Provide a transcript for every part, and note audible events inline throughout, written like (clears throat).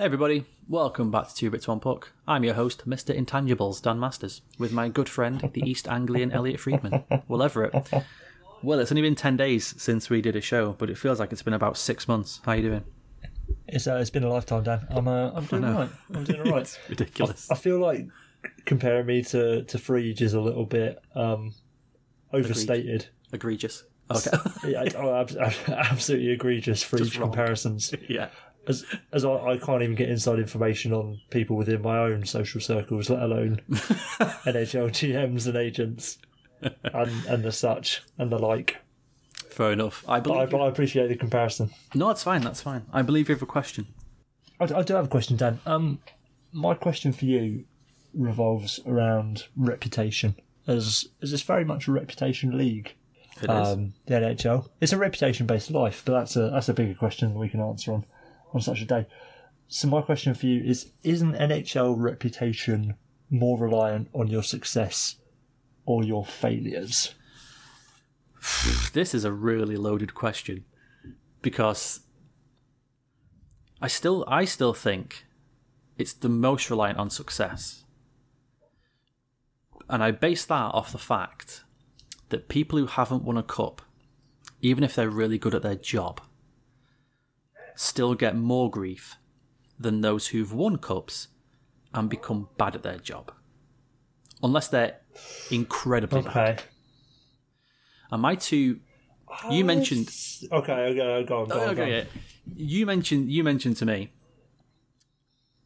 Hey everybody, welcome back to Two Bits One Puck. I'm your host, Mr. Intangibles, Dan Masters, with my good friend, the East Anglian Elliotte Friedman, Will Everett. Well, it's only been 10 days since we did a show, but it feels like it's been about six months. How are you doing? It's uh, it's been a lifetime, Dan. I'm uh, I'm doing alright. I'm doing alright. (laughs) It's ridiculous. I feel like comparing me to to Frege is a little bit um, overstated. Egregious. Okay. yeah, oh, ab- ab- (laughs) absolutely egregious Frege comparisons. (laughs) yeah. As as I, I can't even get inside information on people within my own social circles, let alone (laughs) NHL GMs and agents and and the such and the like. Fair enough. I But I, believe. but I appreciate the comparison. No, that's fine, that's fine. I believe you have a question. I, I do have a question, Dan. Um, my question for you revolves around reputation, as as it's very much a reputation league. It is. Um, the NHL. It's a reputation-based life, but that's a that's a bigger question we can answer on on such a day. So my question for you is: Isn't NHL reputation more reliant on your success or your failures? this is a really loaded question because I still I still think it's the most reliant on success. And I base that off the fact that people who haven't won a cup, even if they're really good at their job, still get more grief than those who've won cups and become bad at their job. Unless they're incredibly bad. Okay. And my two you mentioned Okay. Okay. Go on. Go on. go on. okay, yeah. You mentioned you mentioned to me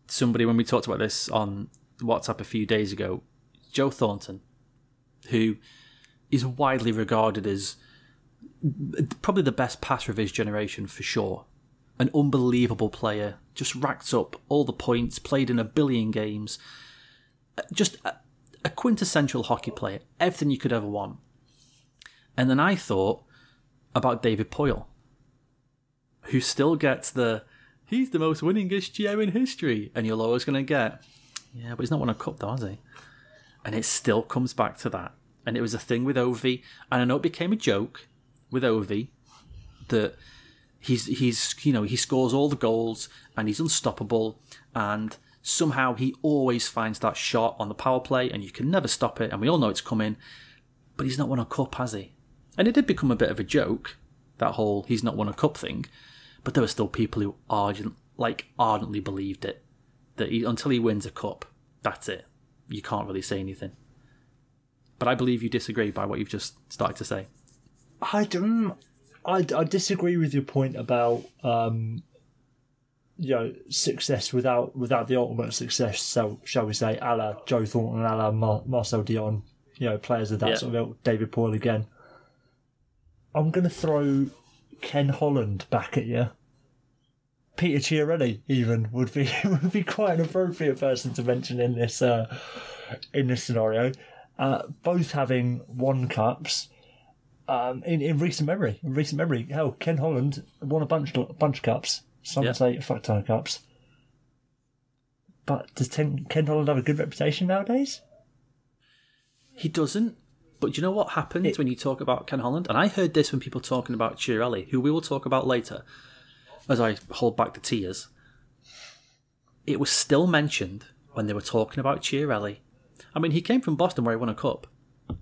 somebody when we talked about this on WhatsApp a few days ago, Joe Thornton, who is widely regarded as probably the best passer of his generation for sure. An unbelievable player, just racked up all the points, played in a billion games, uh, just a, a quintessential hockey player, everything you could ever want. And then I thought about David Poile, who still gets the he's the most winningest GM in history, and you're always going to get yeah, but he's not won a cup though, has he? And it still comes back to that. And it was a thing with Ovi, and I know it became a joke with Ovi that he's he's you know he scores all the goals and he's unstoppable, and somehow he always finds that shot on the power play, and you can never stop it, and we all know it's coming. But he's not won a cup, has he? And it did become a bit of a joke, that whole he's not won a cup thing. But there were still people who ardent, like ardently believed it. That he, until he wins a cup, that's it. You can't really say anything. But I believe you disagree by what you've just started to say. I don't. I, I disagree with your point about um, you know success without without the ultimate success. So shall we say, a la Joe Thornton, a la Mar- Marcel Dionne, you know, players of that Yeah. sort of ilk, David Poile again. I'm going to throw Ken Holland back at you. Peter Chiarelli even would be (laughs) would be quite an appropriate person to mention in this uh, in this scenario. Uh, both having won cups um, in, in recent memory. In recent memory, hell, Ken Holland won a bunch a bunch of cups. Some would say a fuck ton of cups. But does Ten, Ken Holland have a good reputation nowadays? He doesn't. But do you know what happens when you talk about Ken Holland? And I heard this when people talking about Chiarelli, who we will talk about later, as I hold back the tears. It was still mentioned when they were talking about Chiarelli. I mean, he came from Boston where he won a cup.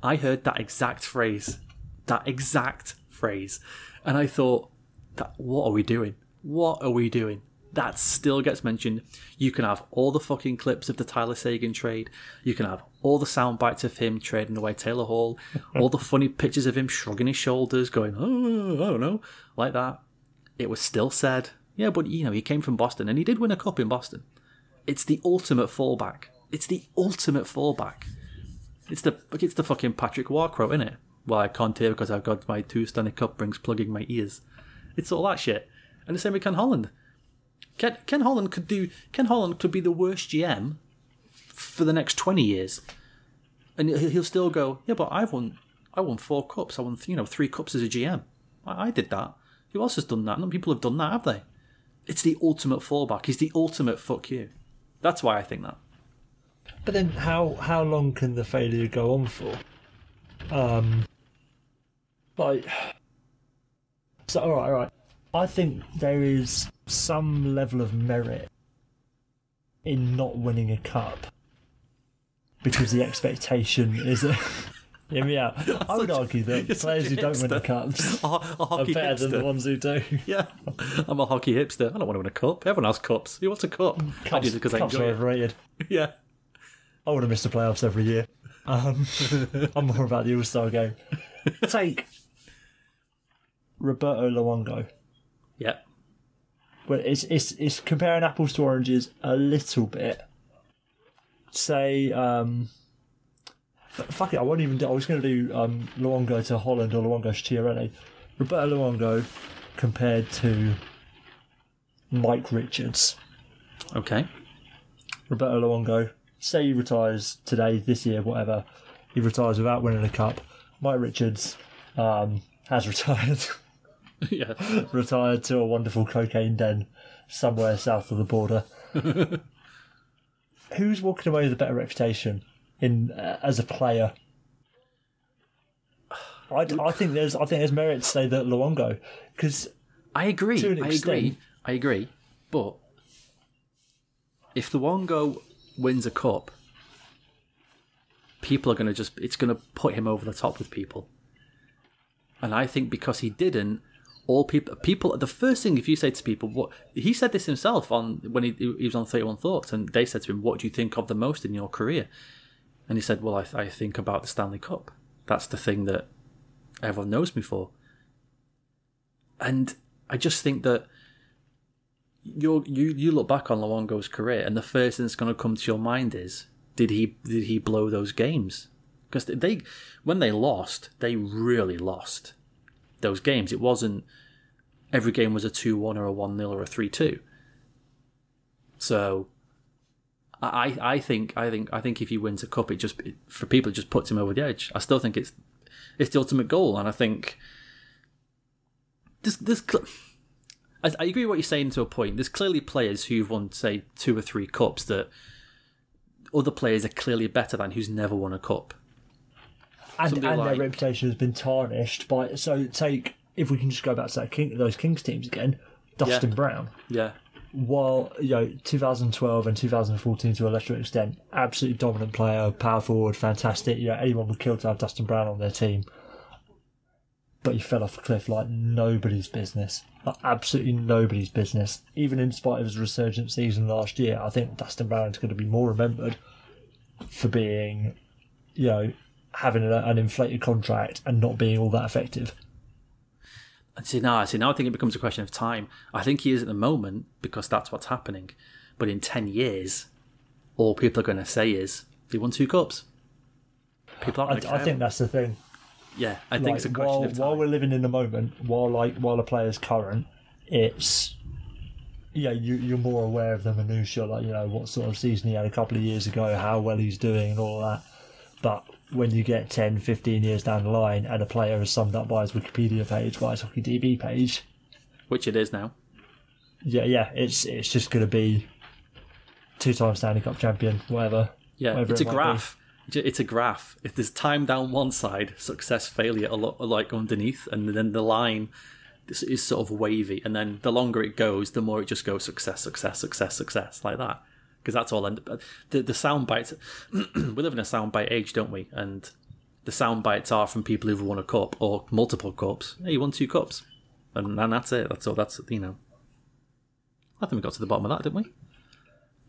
I heard that exact phrase. That exact phrase. And I thought, that what are we doing? What are we doing? That still gets mentioned. You can have all the fucking clips of the Tyler Seguin trade. You can have all the sound bites of him trading away Taylor Hall. (laughs) all the funny pictures of him shrugging his shoulders, going, oh, I don't know, like that. It was still said, yeah, but you know, he came from Boston and he did win a cup in Boston. It's the ultimate fallback. It's the ultimate fallback. It's the it's the fucking Patrick Roy quote, isn't it? Well, I can't hear because I've got my two Stanley Cup rings plugging my ears. It's all that shit. And the same with Ken Holland. Ken, Ken Holland could do. Ken Holland could be the worst GM for the next twenty years, and he- he'll still go. Yeah, but I've won. I won four cups. I won, you know, three cups as a GM. I, I did that. Who else has done that? None people have done that, have they? It's the ultimate fallback. He's the ultimate fuck you. That's why I think that. But then, how how long can the failure go on for? Um, like, so all right, all right. I think there is some level of merit in not winning a cup because the expectation is. (laughs) Hear me out. (laughs) I would argue that players who don't win the cups (laughs) are hockey better than the ones who do. Yeah, I'm a hockey hipster. I don't want to win a cup. Everyone has cups. Who wants a cup? I Cups, do it because I enjoy are it. overrated. Yeah. I want to miss the playoffs every year. Um, I'm more about the All Star game. Take Roberto Luongo. Yeah. Well, it's it's it's comparing apples to oranges a little bit. Say, um, fuck it, I won't even do. I was going to do um, Luongo to Holland or Luongo to Chiarelli. Roberto Luongo compared to Mike Richards. Okay. Roberto Luongo, say he retires today, this year, whatever. He retires without winning a cup. Mike Richards um, has (laughs) retired. (laughs) yeah. (laughs) retired to a wonderful cocaine den somewhere south of the border. (laughs) Who's walking away with a better reputation in uh, as a player? (sighs) I, I think there's I think there's merit to say that Luongo because I agree. I agree. I agree. But if the Luongo wins a cup, people are going to just, it's going to put him over the top with people. And I think because he didn't, all people, people, the first thing, if you say to people, what he said this himself on when he, he was on 31 Thoughts, and they said to him, What do you think of the most in your career? And he said, Well, I, I think about the Stanley Cup. That's the thing that everyone knows me for. And I just think that you you you look back on Luongo's career, and the first thing that's going to come to your mind is did he did he blow those games? Because they when they lost, they really lost those games. It wasn't every game was a two one or a one 0 or a three two. So. I, I think I think I think if he wins a cup, it just it, for people it just puts him over the edge. I still think it's it's the ultimate goal, and I think this this I, I agree with what you're saying to a point. There's clearly players who've won, say, two or three cups that other players are clearly better than who's never won a cup. And, and like- their reputation has been tarnished by. So take if we can just go back to that King, those Kings teams again. Dustin Yeah. Brown. Yeah, while you know 2012 and 2014 to a lesser extent, absolutely dominant player, power forward, fantastic. You know anyone would kill to have Dustin Brown on their team, but he fell off a cliff like nobody's business. Like absolutely nobody's business. Even in spite of his resurgent season last year, I think Dustin Brown is going to be more remembered for being, you know, having a, an inflated contract and not being all that effective. and see now, I see now, I think it becomes a question of time. I think he is at the moment because that's what's happening. But in ten years, all people are going to say is he won two cups. People aren't I, I think that's the thing. yeah, I think it's a question while, of time. while we're living in the moment, while like while a player's current, it's yeah, you you're more aware of the minutiae, like you know what sort of season he had a couple of years ago, how well he's doing, and all that. But when you get 10, 15 years down the line, and a player is summed up by his Wikipedia page, by his Hockey DB page, which it is now. yeah, yeah, it's it's just going to be two-time Stanley Cup champion, whatever. Yeah, whatever it's a it be. graph. It's a graph. If there's time down one side, success, failure, a lot like underneath, and then the line is sort of wavy. And then the longer it goes, the more it just goes success, success, success, success, like that. Because that's all. And uh, the the sound bites. (clears throat) we live in a sound bite age, don't we? And the sound bites are from people who've won a cup or multiple cups. Hey, you won two cups, and and that's it. That's all. That's you know. I think we got to the bottom of that, didn't we?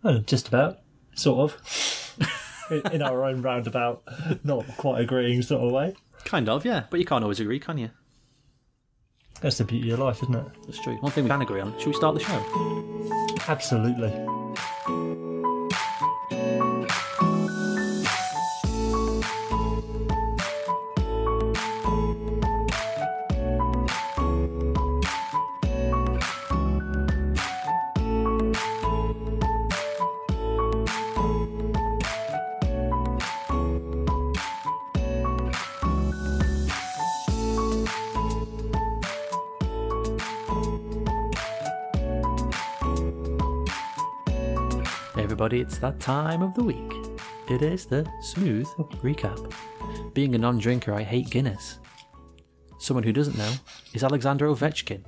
Oh, just about, sort of, (laughs) in, in our own roundabout, not quite agreeing sort of way. Kind of, yeah. But you can't always agree, can you? That's the beauty of life, isn't it? That's true. One thing we can agree on. Should we start the show? Absolutely. Everybody, it's that time of the week. It is the smooth recap. Being a non drinker, I hate Guinness. Someone who doesn't know is Alexander Ovechkin.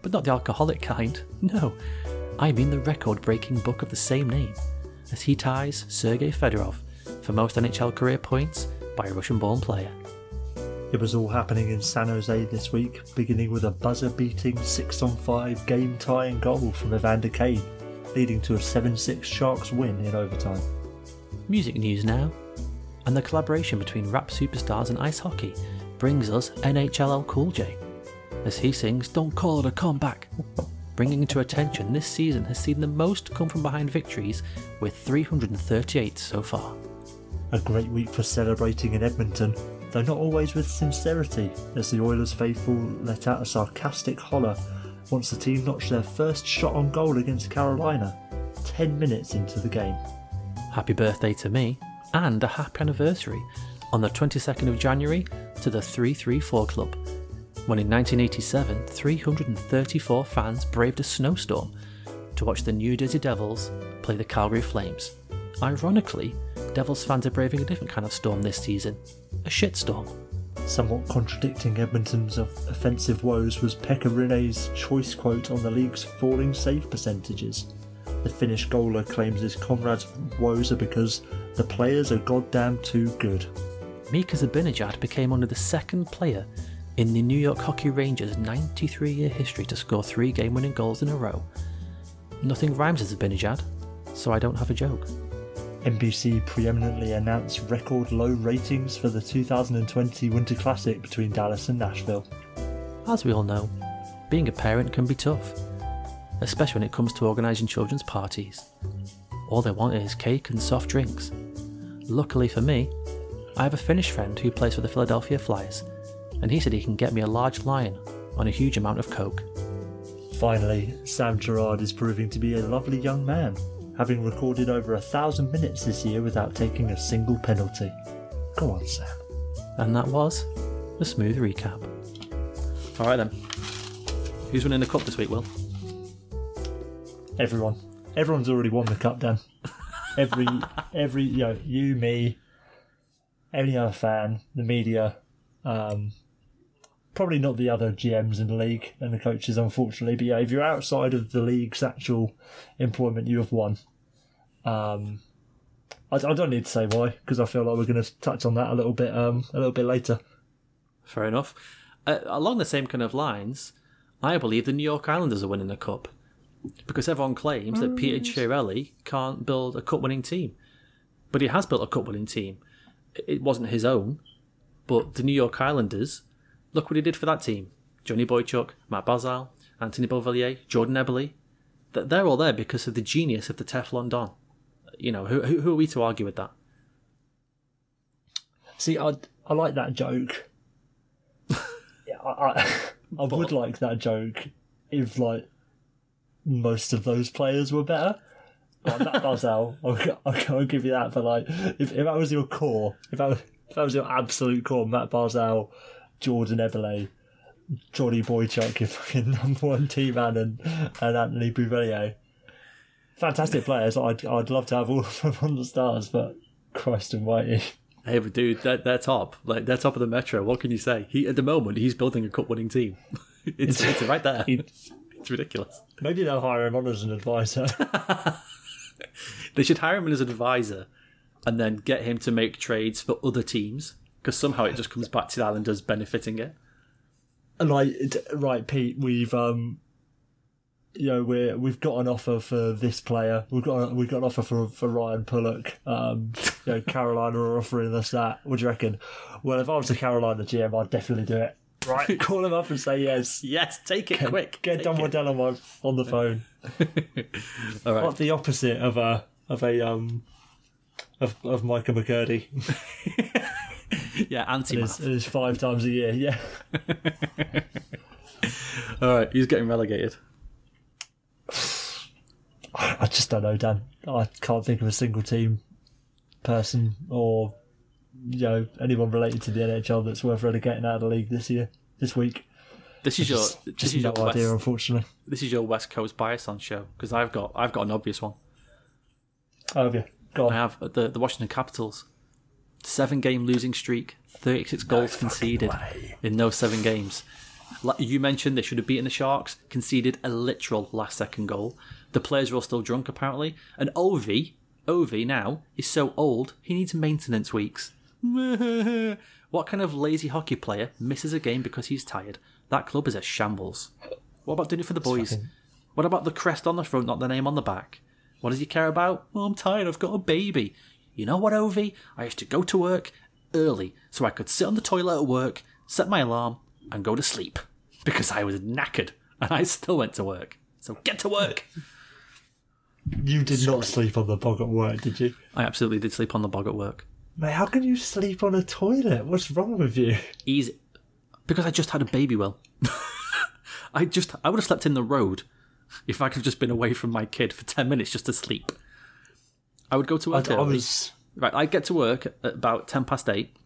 But not the alcoholic kind. (laughs) No. I mean the record breaking book of the same name, as he ties Sergei Fedorov for most NHL career points by a Russian born player. It was all happening in San Jose this week, beginning with a buzzer beating 6 on 5 game tying goal from Evander Kane, leading to a 7 6 Sharks win in overtime. Music news now, and the collaboration between rap superstars and ice hockey brings us NHLL Cool J, as he sings Don't Call It a Comeback. Bringing to attention, this season has seen the most come from behind victories, with 338 so far. A great week for celebrating in Edmonton, though not always with sincerity, as the Oilers faithful let out a sarcastic holler once the team notched their first shot on goal against Carolina, 10 minutes into the game. Happy birthday to me, and a happy anniversary on the 22nd of January to the 334 Club, when in 1987 334 fans braved a snowstorm to watch the New Jersey Devils play the Calgary Flames. Ironically, Devils fans are braving a different kind of storm this season a shitstorm. Somewhat contradicting Edmonton's offensive woes was Pekka Rinne's choice quote on the league's falling save percentages. The Finnish goaler claims his comrades' woes are because the players are goddamn too good. Mika Zibanejad became only the second player in the New York Hockey Rangers' 93 year history to score three game winning goals in a row. Nothing rhymes with Zibanejad, so I don't have a joke. NBC preeminently announced record low ratings for the 2020 Winter Classic between Dallas and Nashville. As we all know, being a parent can be tough, especially when it comes to organising children's parties. All they want is cake and soft drinks. Luckily for me, I have a Finnish friend who plays for the Philadelphia Flyers, and he said he can get me a large lion on a huge amount of coke. Finally, Sam Girard is proving to be a lovely young man having recorded over a thousand minutes this year without taking a single penalty. Go on, Sam. And that was a smooth recap. Alright then. Who's winning the cup this week, Will? Everyone. Everyone's already won the cup, Dan. (laughs) Every, every, you know, you, me, any other fan, the media, um, probably not the other GMs in the league and the coaches, unfortunately. But yeah, if you're outside of the league's actual employment, you have won. Um, I, I don't need to say why because I feel like we're going to touch on that a little bit, um, a little bit later. Fair enough. Uh, along the same kind of lines, I believe the New York Islanders are winning the cup because everyone claims that Peter Chiarelli can't build a cup-winning team, but he has built a cup-winning team. It wasn't his own, but the New York Islanders. Look what he did for that team: Johnny Boychuk, Matt Barzal, Anthony Beauvillier, Jordan Eberle. They're all there because of the genius of the Teflon Don. You know, who, who, who are we to argue with that? See, I I like that joke. (laughs) yeah, I I, I would like that joke if like most of those players were better. Like Matt Barzal, I'll, I'll, I'll give you that. But like, if, if that was your core, if that was, if that was your absolute core, Matt Barzal, Jordan Eberle, Johnny Boychuk, your fucking (laughs) number one team man, and, and Anthony Beauvillier. Fantastic players. I'd I'd love to have all of them on the stars, but Christ Almighty. Hey, but dude, they're, they're top. Like they're top of the metro. What can you say? He at the moment he's building a cup-winning team. (laughs) it's, it's right there. It's ridiculous. Maybe they'll hire him on as an advisor. (laughs) They should hire him as an advisor, and then get him to make trades for other teams. Because somehow it just comes back to the Islanders benefiting it. And like right, Pete, we've um, you know, we're we've got an offer for this player. We've got a, we've got an offer for for Ryan Pulock. Um, you know, Carolina are offering us that. What do you reckon? Well, if I was the Carolina GM, I'd definitely do it. Right, (laughs) call him up and say yes. Yes, take it quick. Get Don. Waddell on my on the phone. (laughs) All right. What the opposite of a of a um of of Micah McCurdy? (laughs) Yeah, anti It is, it is five times a year. Yeah. All right, he's getting relegated. I just don't know, Dan. I can't think of a single team, person, or you know anyone related to the NHL that's worth relegating out of the league this year, this week. This is your Just, this just is no your idea, West, unfortunately. this is your West Coast bias on show because I've got I've got an obvious one. Oh, have you? Go on. I have the the Washington Capitals, seven game losing streak, thirty six goals conceded in those seven games. You mentioned, they should have beaten the Sharks, conceded a literal last second goal. The players were all still drunk, apparently. And Ovi, Ovi now, is so old, he needs maintenance weeks. (laughs) what kind of lazy hockey player misses a game because he's tired? That club is a shambles. What about doing it for the boys? fucking- What about the crest on the front, not the name on the back? What does he care about? Oh, I'm tired, I've got a baby. You know what, Ovi? I used to go to work early so I could sit on the toilet at work, set my alarm, and go to sleep. Because I was knackered and I still went to work. So get to work! You did not sleep on the bog at work, did you? I absolutely did sleep on the bog at work. Mate, how can you sleep on a toilet? What's wrong with you? Easy. Because I just had a baby, well. (laughs) I just, I would have slept in the road if I could have just been away from my kid for 10 minutes just to sleep. I would go to work I early. was. Right, I'd get to work at about 10 past 8.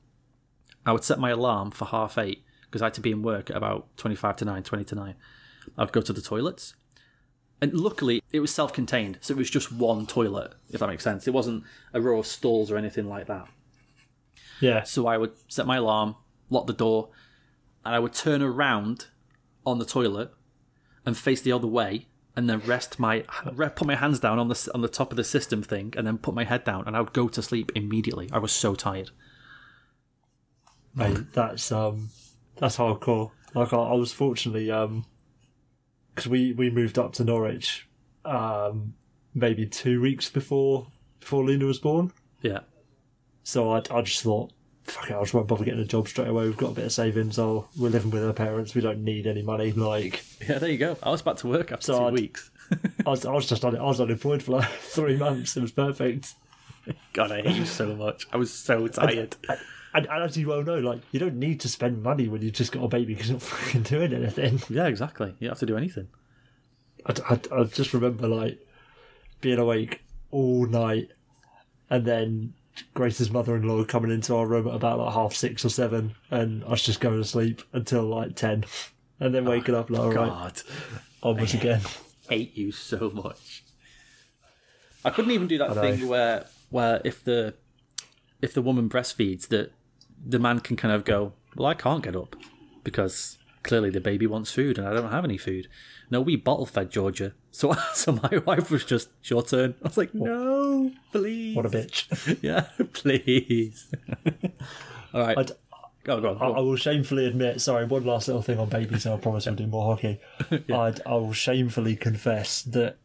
I would set my alarm for half 8 because I had to be in work at about 25 to 9, 20 to 9. I'd go to the toilets. And luckily, it was self contained, so it was just one toilet, if that makes sense. It wasn't a row of stalls or anything like that. Yeah. So I would set my alarm, lock the door, and I would turn around on the toilet and face the other way, and then rest my put my hands down on the on the top of the system thing, and then put my head down, and I would go to sleep immediately. I was so tired. Mate, that's um, that's hardcore. Like I, I was fortunately um, because we we moved up to Norwich, um, maybe two weeks before before Luna was born. Yeah, So I I just thought, fuck it, I just won't bother getting a job straight away. We've got a bit of savings. Oh, we're living with our parents. We don't need any money. Like (laughs) yeah. There you go. I was back to work after So two I'd- weeks. (laughs) I was I was just on I was unemployed for like (laughs) three months. It was perfect. God, I hate you so much. I was so tired. And, and as you well know, like you don't need to spend money when you've just got a baby because you're not (laughs) fucking doing anything. Yeah, exactly. You don't have to do anything. I, I, I just remember like being awake all night, and then Grace's mother-in-law coming into our room at about like half six or seven, and us just going to sleep until like ten, and then waking up like all right, God, onwards again. hate you so much. I couldn't even do that thing where where if the if the woman breastfeeds that the man can kind of go, Well, I can't get up because clearly the baby wants food and I don't have any food. No, we bottle fed Georgia. (laughs) So so my (laughs) wife was just, It's your turn. I was like, No, please. What a bitch! (laughs) Yeah, please. All right. I'd- go, go, on, I, I will shamefully admit, sorry, one last little thing on babies, and I promise we'll do more hockey. I'd, I will shamefully confess that,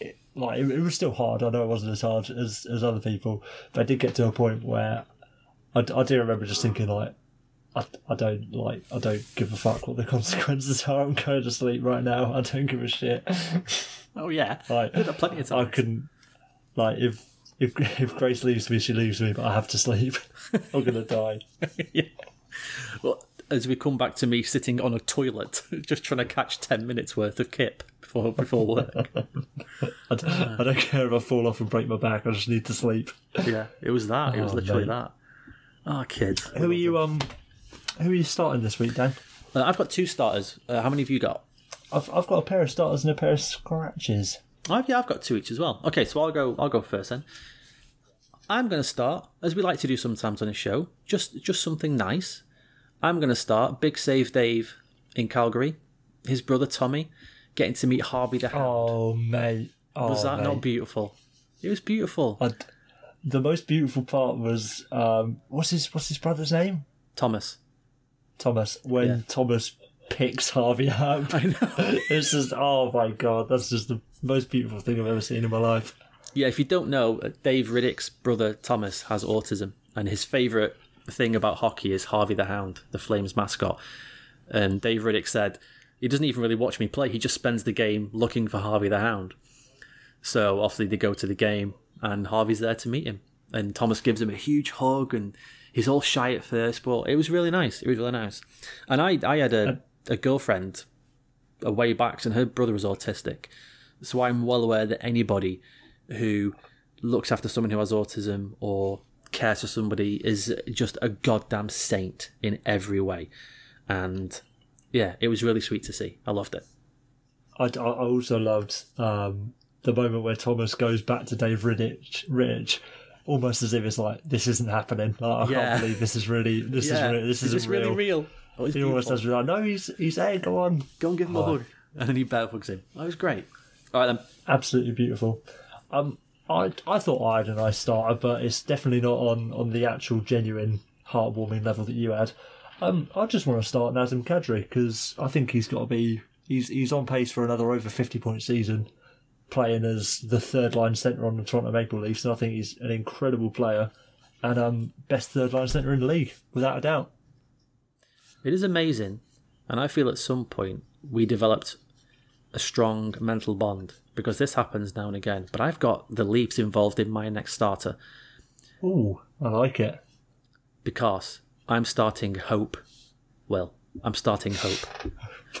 it, like, it, it was still hard. I know it wasn't as hard as, as other people, but I did get to a point where I, I do remember just thinking, like, I, I don't like I don't give a fuck what the (laughs) consequences are. I'm going to sleep right now. I don't give a shit. (laughs) Oh, yeah. Like Did that plenty of time. I couldn't like if if if Grace leaves me, she leaves me, but I have to sleep. (laughs) I'm gonna die. yeah. Well, as we come back to me sitting on a toilet, just trying to catch ten minutes worth of kip before before work. I don't, I don't care if I fall off and break my back. I just need to sleep. yeah, it was that. It was Oh, literally mate. that. Oh, kids. Who are you? Um, who are you starting this week, Dan? Uh, I've got two starters. Uh, how many have you got? I've I've got a pair of starters and a pair of scratches. I've, yeah, I've got two each as well. Okay, so I'll go. I'll go first then. I'm going to start as we like to do sometimes on a show. Just just something nice. I'm going to start. Big save, Dave in Calgary. His brother Tommy getting to meet Harvey the Hound. Oh mate, oh, Was that mate. not beautiful? It was beautiful. I'd- the most beautiful part was um, what's his what's his brother's name? Thomas. Thomas. When Yeah. Thomas picks Harvey up, (laughs) I know. (laughs) it's just oh my god, that's just the most beautiful thing I've ever seen in my life. Yeah, if you don't know, uh, Dave Rittich's brother Thomas has autism, and his favourite thing about hockey is Harvey the Hound, the Flames mascot. And Dave Rittich said he doesn't even really watch me play; he just spends the game looking for Harvey the Hound. So obviously they go to the game, and Harvey's there to meet him, and Thomas gives him a huge hug, and he's all shy at first, but it was really nice. It was really nice. And I, I had a, a girlfriend a way back, and her brother was autistic, so I'm well aware that anybody who looks after someone who has autism or cares for somebody is just a goddamn saint in every way. And yeah, it was really sweet to see. I loved it. I, I also loved um, the moment where Thomas goes back to Dave Rittich, Rich, almost as if it's like this isn't happening. Like, I Yeah. can't believe this is really this is yeah, re- this is is this real. really real? Oh, it's he almost beautiful. does be like, no, he's he's there. Go on. Go and give him a hug. (laughs) And then he bear hugs him. That was great. All right then. Absolutely beautiful. Um, I I thought I had a nice starter, but it's definitely not on on the actual genuine heartwarming level that you had. Um, I just want to start Nazem Kadri because I think he's got to be he's he's on pace for another over fifty point season, playing as the third line centre on the Toronto Maple Leafs, and I think he's an incredible player and um best third line centre in the league without a doubt. It is amazing, and I feel at some point we developed a strong mental bond because this happens now and again. But I've got the Leafs involved in my next starter Ooh, I like it. because I'm starting hope. Well, I'm starting hope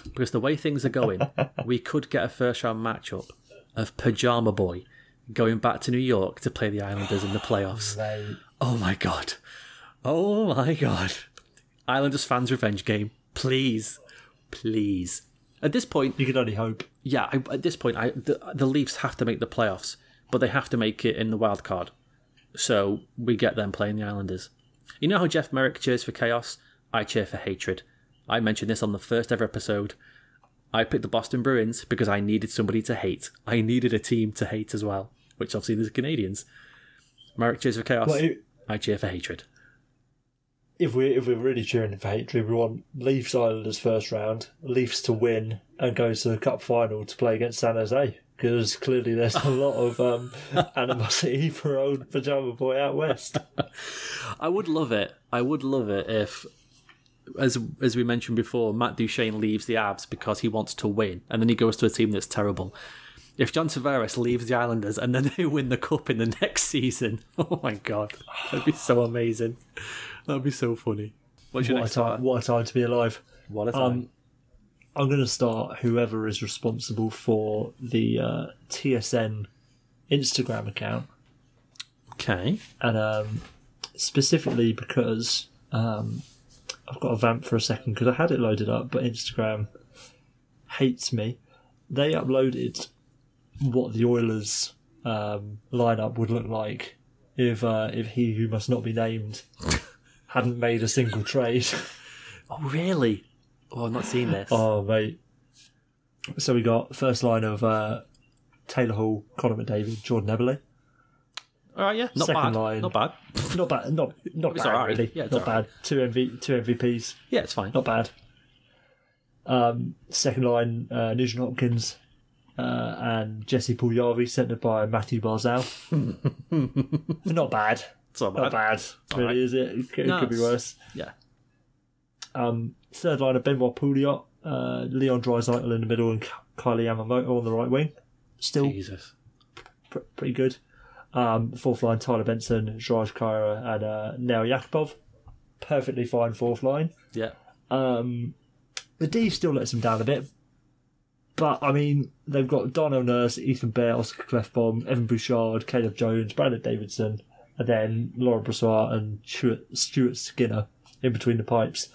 because the way things are going, we could get a first round matchup of Pajama Boy going back to New York to play the Islanders in the playoffs. Oh my god. Oh my god. Islanders fans revenge game. Please. Please. At this point, You can only hope. yeah, I, at this point, I, the, the Leafs have to make the playoffs, but they have to make it in the wild card. So we get them playing the Islanders. You know how Jeff Marek cheers for chaos? I cheer for hatred. I mentioned this on the first ever episode. I picked the Boston Bruins because I needed somebody to hate. I needed a team to hate as well, which obviously there's Canadians. Marek cheers for chaos. Well, it- I cheer for hatred. if we if we're really cheering for hatred, we want Leafs Islanders first round, Leafs to win and go to the Cup final to play against San Jose because clearly there's a lot of um, (laughs) animosity for old pajama boy out west. I would love it. I would love it if, as as we mentioned before, Matt Duchene leaves the Abs because he wants to win, and then he goes to a team that's terrible. If John Tavares leaves the Islanders and then (laughs) they win the cup in the next season, (laughs) oh my god, that'd be so amazing. That'd be so funny. What's your What a next time! What a time to be alive. What a time. Um, I'm going to start whoever is responsible for the uh, TSN Instagram account. okay. and um, specifically because um, I've got a vamp for a second because I had it loaded up, but Instagram hates me. They uploaded what the Oilers um, lineup would look like if uh, if he who must not be named (laughs) hadn't made a single trade. (laughs) Oh really? Oh, I've not seen this. oh mate! So we got first line of uh, Taylor Hall, Conor McDavid, Jordan Eberle. All right, yeah, not second bad. line. Not bad. (laughs) Not bad. Not not It's bad alright. really. Yeah, not alright. bad. Two MV, two MVPs. Yeah, it's fine. Not bad. Um, second line, uh, Nugent Hopkins uh, and Jesse Puljujarvi, centred by Matthew Barzal. (laughs) not bad. It's not Not bad. bad. Really, alright. is it? It could, it No, could be worse. Yeah. Um, third line of Benoit Pouliot, uh, Leon Draisaitl in the middle, and Ky- Kailer Yamamoto on the right wing. Still Jesus. pr- pretty good. Um, fourth line, Tyler Benson, George Kyra, and uh, Nail Yakupov. Perfectly fine fourth line. Yeah. Um, the D still lets them down a bit. But, I mean, they've got Darnell Nurse, Ethan Bear, Oscar Klefbom, Evan Bouchard, Caleb Jones, Brandon Davidson, and then Laurent Brossoit and Stuart, Skinner in between the pipes.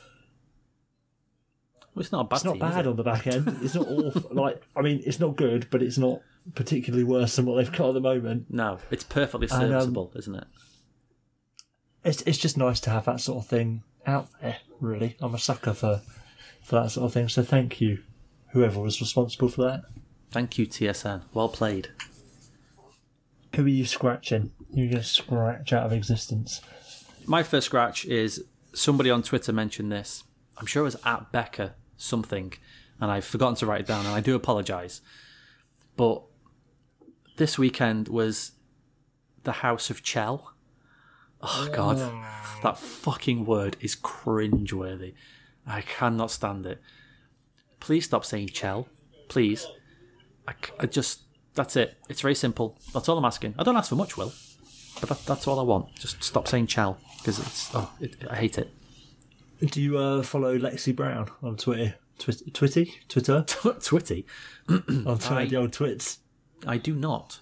Well, it's not a bad It's not team, bad it? on the back end. It's not (laughs) awful. like, I mean, it's not good, but it's not particularly worse than what they've got at the moment. No, it's perfectly And, um, serviceable, isn't it? It's it's just nice to have that sort of thing out there. Really, I'm a sucker for for that sort of thing. So thank you, whoever was responsible for that. Thank you, TSN. Well played. Who are you scratching? You're going to scratch out of existence. My first scratch is somebody on Twitter mentioned this. I'm sure it was at Becca something, and I've forgotten to write it down, and I do apologise. But this weekend was the House of Chel. Oh God, that fucking word is cringeworthy. I cannot stand it. Please stop saying Chel, please. I, I just that's it. It's very simple. That's all I'm asking. I don't ask for much, Will, but that, that's all I want. Just stop saying Chel because it's oh, it, I hate it. Do you uh, follow Lexi Brown on Twitter? Twi- Twitty? Twitter? (laughs) Twitty, (clears throat) On Twitter, I- the old twits. I do not.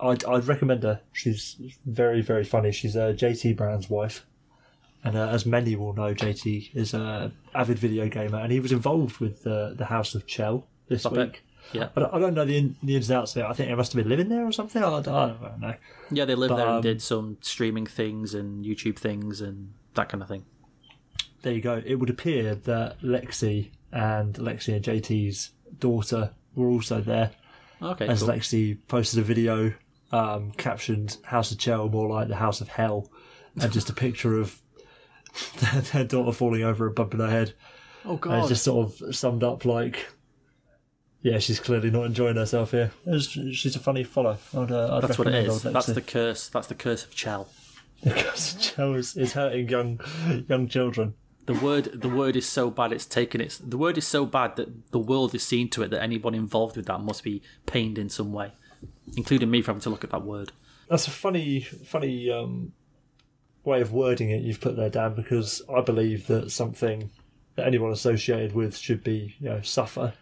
I'd, I'd recommend her. She's very, very funny. She's uh, JT Brown's wife. And uh, as many will know, JT is a avid video gamer, and he was involved with uh, the House of Chel this Stop week. Yeah, I don't, I don't know the, in, the ins and outs of it. I think they must have been living there or something. I don't, I don't know. yeah. They lived But, there and um, did some streaming things and YouTube things and that kind of thing. there you go. It would appear that Lexi and Lexi and JT's daughter were also there. Okay, As cool. Lexi posted a video um, captioned "House of Chel more like the House of Hell," and just a picture of their, (laughs) their daughter falling over and bumping her head. oh And god, it's just sort of summed up like, yeah, she's clearly not enjoying herself here. It's- she's a funny follow. I'd, uh, I'd that's what it is. That's the curse. That's the curse of Chel. because (laughs) Chel is, is hurting young young children. The word the word is so bad it's taken its the word is so bad that the world is seen to it that anyone involved with that must be pained in some way. Including me for having to look at that word. That's a funny, funny um, way of wording it you've put there, Dan. Because I believe that something that anyone associated with should be, you know, suffer.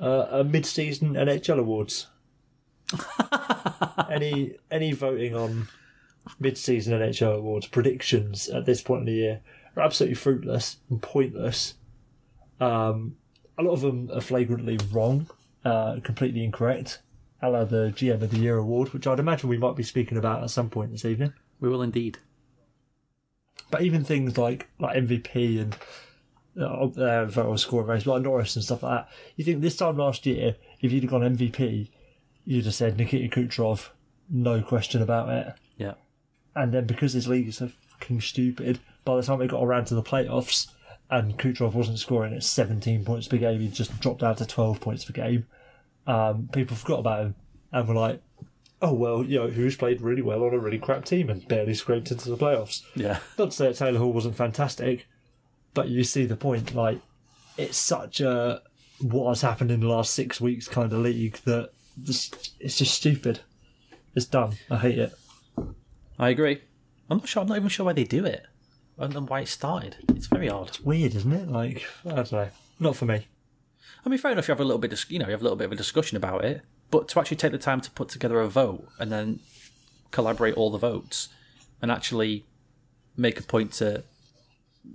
Uh, a mid-season NHL awards. (laughs) any any voting on mid-season NHL awards predictions at this point in the year are absolutely fruitless and pointless. Um, a lot of them are flagrantly wrong, uh, completely incorrect. A la the GM of the Year award, which I'd imagine we might be speaking about at some point this evening. We will indeed. But even things like like MVP and uh, uh, vote scoring race, like Norris and stuff like that. You think this time last year, if you'd have gone MVP, you'd have said Nikita Kucherov, no question about it. Yeah. And then because this league is so fucking stupid, by the time it got around to the playoffs and Kucherov wasn't scoring at 17 points per game, he just dropped down to 12 points per game. Um, people forgot about him and were like, oh, well, you know, who's played really well on a really crap team and barely scraped into the playoffs. Yeah. Not to say that Taylor Hall wasn't fantastic, but you see the point. Like, it's such a what has happened in the last six weeks kind of league that this, it's just stupid. It's dumb. I hate it. I agree. I'm not sure I'm not even sure why they do it. And then why it started. It's very odd. It's weird, isn't it? Like, I don't know. Not for me. I mean, fair enough. You have a little bit, of, you know, you have a little bit of a discussion about it, but to actually take the time to put together a vote and then collaborate all the votes and actually make a point to,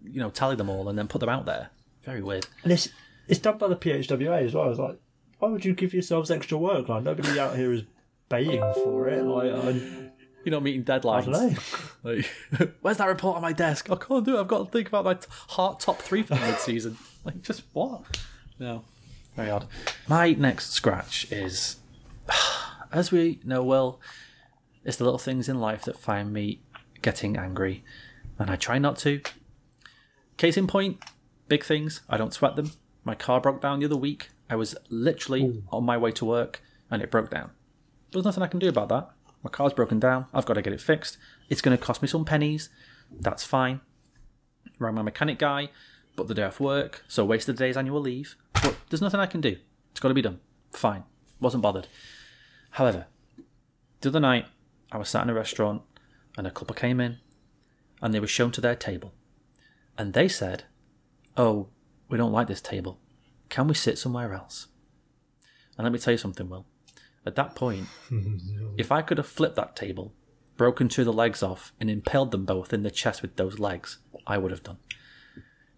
you know, tally them all and then put them out there. Very weird. And it's it's done by the PHWA as well. I was like, why would you give yourselves extra work? Like, nobody out here is baying for it. Like, I, You know, meeting I deadlines. don't know. (laughs) Like, (laughs) where's that report on my desk? I can't do it. I've got to think about my t- heart top three for the mid-season. (laughs) Like, just what? No, very odd. My next scratch is, (sighs) as we know well, it's the little things in life that find me getting angry, and I try not to. Case in point, big things. I don't sweat them. My car broke down the other week. I was literally on my way to work, and it broke down. There's nothing I can do about that. My car's broken down. I've got to get it fixed. It's going to cost me some pennies. That's fine. Rang my mechanic guy, but the day off work, so wasted a day's annual leave. But there's nothing I can do. It's got to be done. Fine. Wasn't bothered. However, the other night, I was sat in a restaurant and a couple came in and they were shown to their table. And they said, Oh, we don't like this table. Can we sit somewhere else? And let me tell you something, Will. At that point, (laughs) if I could have flipped that table, broken two of the legs off, and impaled them both in the chest with those legs, I would have done.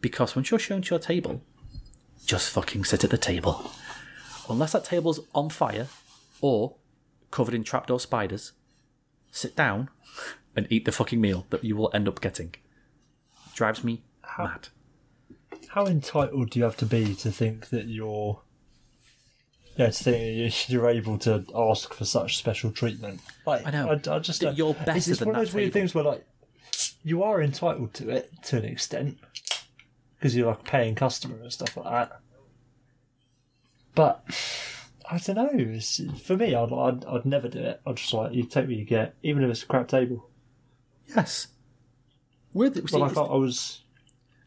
Because once you're shown to your table, just fucking sit at the table. Unless that table's on fire or covered in trapdoor spiders, sit down (laughs) and eat the fucking meal that you will end up getting. Drives me mad. How entitled do you have to be to think that you're, yeah, to think you're able to ask for such special treatment? Like, I know. I, I just don't- you're it's, better it's than one of those weird table. things where like you are entitled to it to an extent because you're like a paying customer and stuff like that. But I don't know. It's, for me, I'd, I'd I'd never do it. I'd just like you take what you get, even if it's a crap table. Yes. We're the, see, But like I was,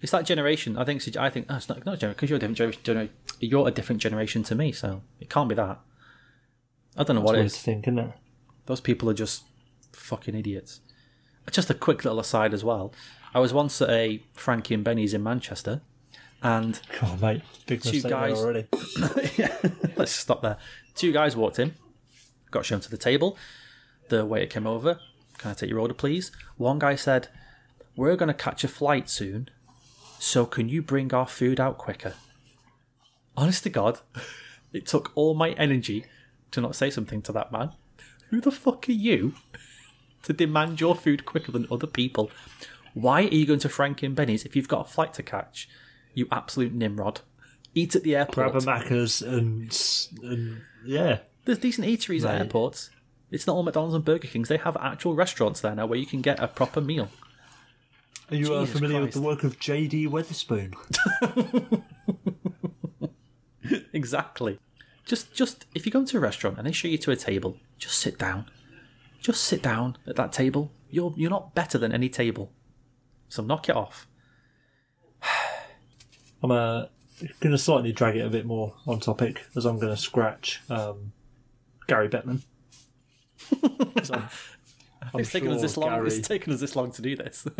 it's that generation. I think. I think. Oh, it's not not generation because you're a different generation. You're a different generation to me, so it can't be that. I don't know what what it weird think, isn't it? Those people are just fucking idiots. Just a quick little aside as well. I was once at a Frankie and Benny's in Manchester, and (laughs) God, mate, big Two guys- already. (coughs) (laughs) let's stop there. Two guys walked in, got shown to the table. The waiter came over. Can I take your order, please? One guy said, "We're going to catch a flight soon, so can you bring our food out quicker?" Honest to God, (laughs) it took all my energy to not say something to that man. Who the fuck are you to demand your food quicker than other people? Why are you going to Frank and Benny's if you've got a flight to catch? You absolute nimrod. Eat at the airport. Grab a Macca's and, and yeah. There's decent eateries at airports. It's not all McDonald's and Burger Kings. They have actual restaurants there now where you can get a proper meal. Are you uh, Jesus familiar Christ. with the work of J.D. Wetherspoon? (laughs) Exactly. Just, just if you go into a restaurant and they show you to a table, just sit down. Just sit down at that table. You're you're not better than any table. So knock it off. (sighs) I'm uh, going to slightly drag it a bit more on topic as I'm going to scratch um, Gary Bettman. (laughs) 'Cause I'm, I'm It's taken us sure this long. Gary- It's taken us this long to do this. (laughs)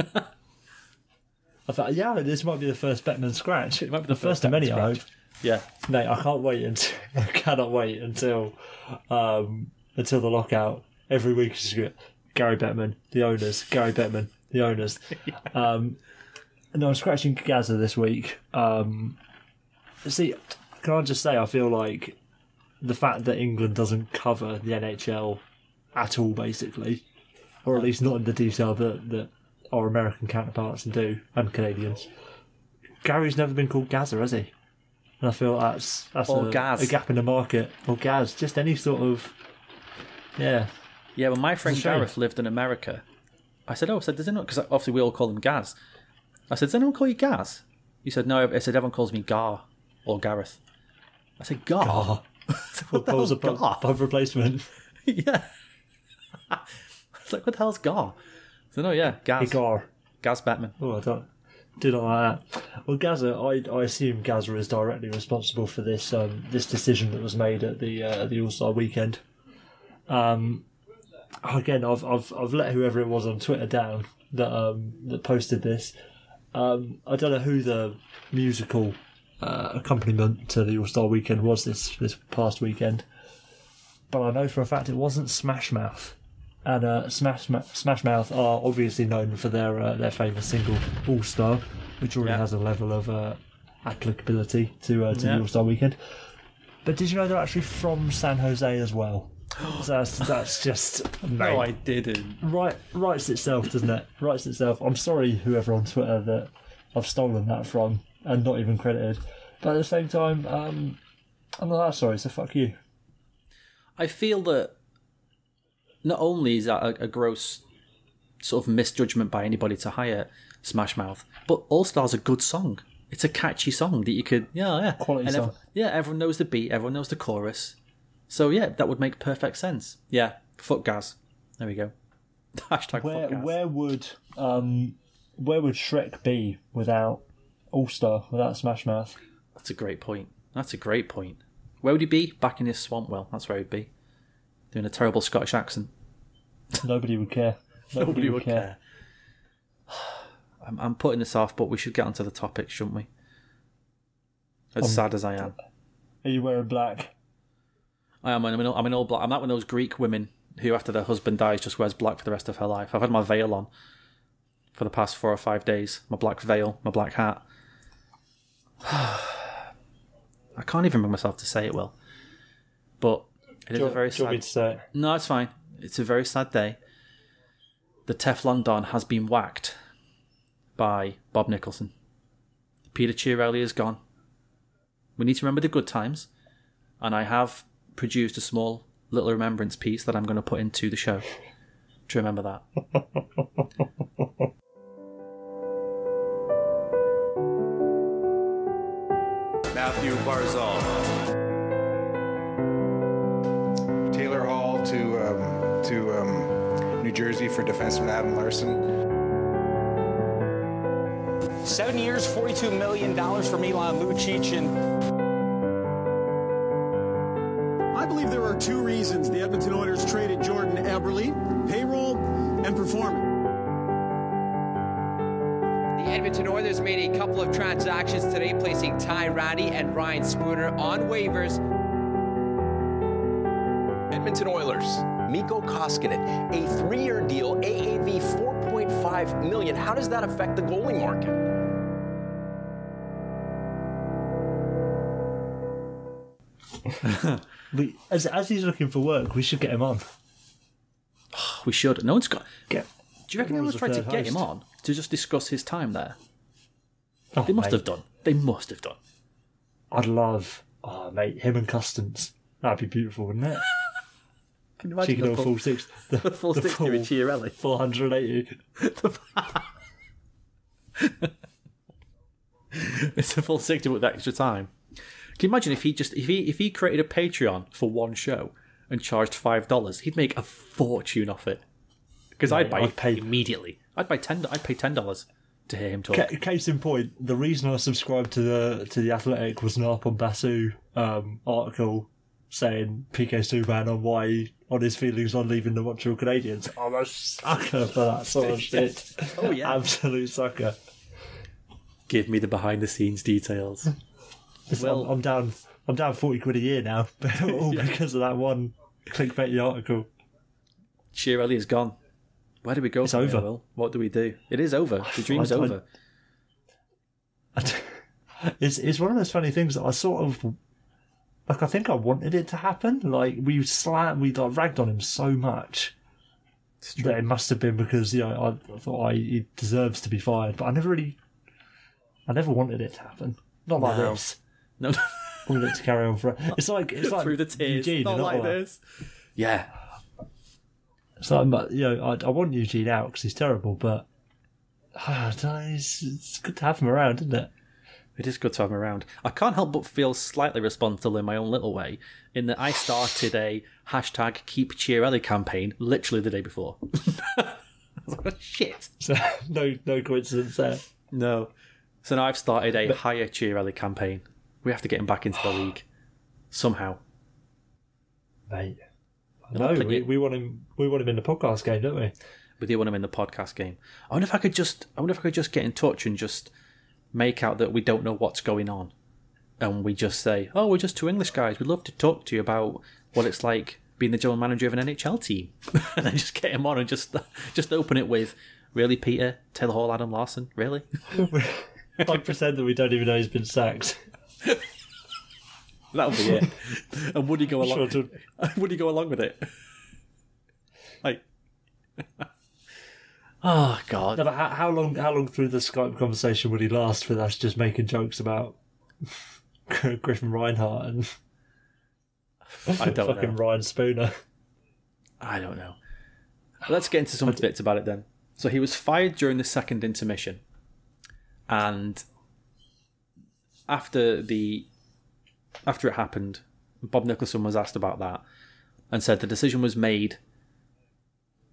I thought, yeah, this might be the first Bettman scratch. It might be the first first of many, I hope. yeah. Mate, I can't wait until (laughs) I cannot wait until um, until the lockout. Every week is just. Gary Bettman, the owners. Gary Bettman, the owners. (laughs) um, no, I'm scratching Gaza this week. Um, see, can I just say I feel like the fact that England doesn't cover the NHL at all, basically, or at least not in the detail that that our American counterparts and do and Canadians. Gary's never been called Gaza, has he? And I feel that's that's Or a, Gaz. a gap in the market. Or Gaz, just any sort of yeah. Yeah, when my friend It's a shame. Gareth lived in America, I said, "Oh, I said, does anyone?" Because obviously we all call him Gaz. I said, "Does anyone call you Gaz?" He said, "No." I said, "Everyone calls me Gar or Gareth." I said, "Gar." (laughs) Said, what the that was hell's a Gar? replacement. (laughs) yeah. (laughs) I was like, "What the hell's Gar?" So no, yeah, Gaz. Gaz Batman. Oh, I don't do not like that. Well, Gaza, I, I assume Gaza is directly responsible for this um, this decision that was made at the uh, the All Star weekend. Um, again, I've, I've I've let whoever it was on Twitter down that um, that posted this. Um, I don't know who the musical uh, accompaniment to the All Star weekend was this this past weekend, but I know for a fact it wasn't Smash Mouth. And uh, Smash Ma- Smash Mouth are obviously known for their uh, their famous single All Star, which already Yeah. has a level of uh, applicability to uh, to Yeah. the All Star weekend. But did you know they're actually from San Jose as well? (gasps) So that's that's just No, I didn't. right writes itself, doesn't it? Writes itself. I'm sorry, whoever on Twitter that I've stolen that from and not even credited. But at the same time, um, I'm not that sorry. So fuck you. I feel that not only is that a, a gross sort of misjudgment by anybody to hire Smash Mouth, but All Star's a good song. It's a catchy song that you could, yeah, yeah, Quality And song. ev- yeah, everyone knows the beat, everyone knows the chorus, so yeah, that would make perfect sense. Yeah, fuck Gaz. There we go. (laughs) Hashtag Where fuck Gaz. where would um where would Shrek be without All Star without Smash Mouth? That's a great point. That's a great point. Where would he be? Back in his swamp well. That's where he'd be. Doing a terrible Scottish accent. Nobody would care. (laughs) Nobody, Nobody would care. care. (sighs) I'm, I'm putting this off, but we should get onto the topic, shouldn't we? As um, sad as I am, Are you wearing black? I am. I'm an, I'm an all black. I'm not one of those Greek women who, after their husband dies, just wears black for the rest of her life. I've had my veil on for the past four or five days. My black veil, my black hat. (sighs) I can't even bring myself to say it. Will, but it is a very you want me sad. day. No, it's fine. It's a very sad day. The Teflon Don has been whacked by Bob Nicholson. Peter Chiarelli is gone. We need to remember the good times, and I have produced a small little remembrance piece that I'm going to put into the show to remember that. (laughs) Matthew Barzal. Jersey for defenseman Adam Larsson. Seven years, $42 million for Milan Lucic, and I believe there are two reasons the Edmonton Oilers traded Jordan Eberle payroll and performance. The Edmonton Oilers made a couple of transactions today, placing Ty Rattie and Ryan Spooner on waivers. Edmonton Oilers, Mikko Koskinen, a three-year deal, AAV 4.5 million. How does that affect the goalie market? We, (laughs) as as he's looking for work, we should get him on. (sighs) We should. No one's got. Get. Do you reckon Everyone's anyone's tried to a third get him on? to just discuss his time there? Oh, They must mate, have done. They must have done. I'd love, oh mate, him and Custance. That'd be beautiful, wouldn't it? Can you She imagine could do the a full, full six. The, (laughs) the full the 60 with Chiarelli? 480. (laughs) It's a full 60 with extra time. Can you imagine if he just if he if he created a Patreon for one show and charged five dollars, he'd make a fortune off it. Because I'd buy I'd pay- immediately. I'd buy ten. I'd pay ten dollars to hear him talk. Ca- Case in point, the reason I subscribed to the to the Athletic was an Arpon Basu um, article saying PK Subban on why he- on his feelings on leaving the Montreal Canadiens. I'm a sucker for that sort of (laughs) oh, shit. Oh, yeah. absolute sucker. Give me the behind the scenes details. Well, I'm, I'm down. I'm down forty quid a year now, (laughs) all because of that one clickbait article. Chiarelli is gone. Where do we go? It's from here, over. Will? What do we do? It is over. The dream's I- I- (laughs) over. It's it's one of those funny things that I sort of like. I think I wanted it to happen. Like we slam, we like ragged on him so much that it must have been because you know I, I thought I, he deserves to be fired, but I never really, I never wanted it to happen. Not like No. this. No, I (laughs) wanted it to carry on for. It's like it's like through the tears. Eugene Not like this. Yeah. So uh, you know, I, I want Eugene out because he's terrible, but (sighs) I don't know, it's, it's good to have him around, isn't it? It is good to have him around. I can't help but feel slightly responsible in my own little way, in that I started a hashtag Keep Chiarelli campaign literally the day before. Like, (laughs) Shit. So no no coincidence there. No. So now I've started a higher Cheer Chiarelli campaign. We have to get him back into the (sighs) league somehow. Mate. No, we, we want him. We want him in the podcast game, don't we? We do want him in the podcast game. I wonder if I could just. I wonder if I could just get in touch and just make out that we don't know what's going on, and we just say, "Oh, we're just two English guys. We'd love to talk to you about what it's like being the general manager of an NHL team," (laughs) and then just get him on and just (laughs) just open it with, "Really, Peter Taylor Hall, Adam Larsson, really?" (laughs) Like pretend that we don't even know he's been sacked. that would be it. and would he go along? Sure, would he go along with it? like, oh god. No, but how, how long? How long through the Skype conversation would he last with us just making jokes about (laughs) Griffin Reinhart and I don't fucking know. Ryan Spooner? I don't know. Let's get into some bits about it then. So he was fired during the second intermission, and after the after it happened, Bob Nicholson was asked about that, and said the decision was made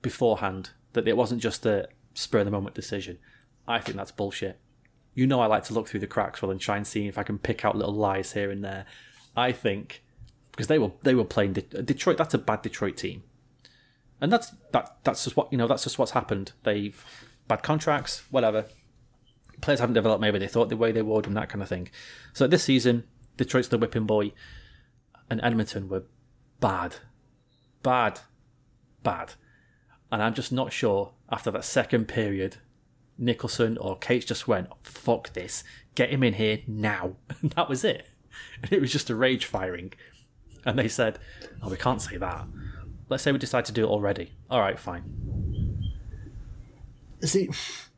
beforehand. That it wasn't just a spur of the moment decision. I think that's bullshit. You know, I like to look through the cracks, well, and try and see if I can pick out little lies here and there. I think because they were they were playing De- Detroit. That's a bad Detroit team and that's that that's just what you know that's just what's happened they've bad contracts whatever players haven't developed maybe they thought the way they would and that kind of thing so this season detroit's the whipping boy and edmonton were bad bad bad and i'm just not sure after that second period nicholson or Katz just went fuck this get him in here now (laughs) and that was it and it was just a rage firing and they said oh we can't say that Let's say we decide to do it already. All right, fine. See,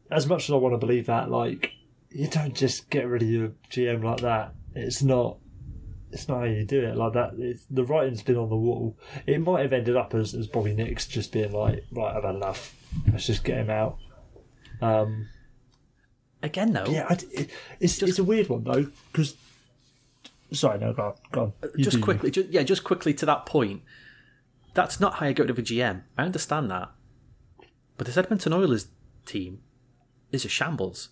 as much as I want to believe that, like you don't just get rid of your GM like that. It's not. It's not how you do it like that. It's, the writing's been on the wall. It might have ended up as, as Bobby Nix just being like, right, I've had enough. Let's just get him out. Um, Again, though, yeah, I, it, it's it's a weird one though because. Sorry, no, go on. Go on. Just quickly, just, yeah, just quickly to that point. That's not how you get rid of a GM. I understand that, but this Edmonton Oilers team is a shambles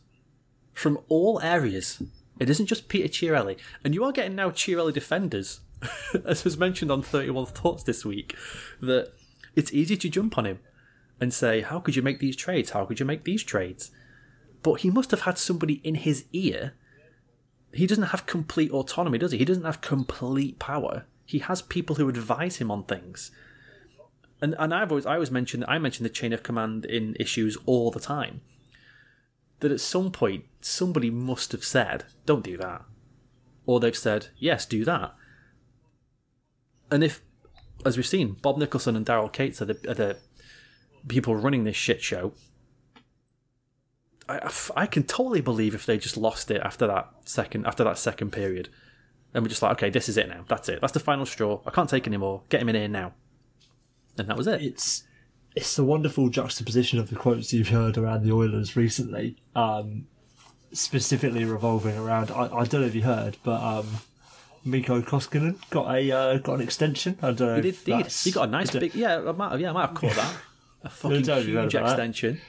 from all areas. It isn't just Peter Chiarelli, and you are getting now Chiarelli defenders, (laughs) as was mentioned on Thirty One Thoughts this week. That it's easy to jump on him and say, "How could you make these trades? How could you make these trades?" But he must have had somebody in his ear he doesn't have complete autonomy, does he? He doesn't have complete power. He has people who advise him on things. And and I've always I always mention I mention the chain of command in issues all the time. That at some point somebody must have said, "Don't do that," or they've said, "Yes, do that." And if, as we've seen, Bob Nicholson and Daryl Katz are the, are the people running this shit show, I, I can totally believe if they just lost it after that second after that second period, and we're just like, okay, this is it now. That's it. That's the final straw. I can't take any more. Get him in here now. And that was it. it's it's the wonderful juxtaposition of the quotes you've heard around the Oilers recently, um, specifically revolving around. I, I don't know if you heard, but um, Mikko Koskinen got a uh, got an extension. I don't know. He did. He, that's- he got a nice big. Yeah, I might have, yeah, I might have caught that. A (laughs) fucking huge extension.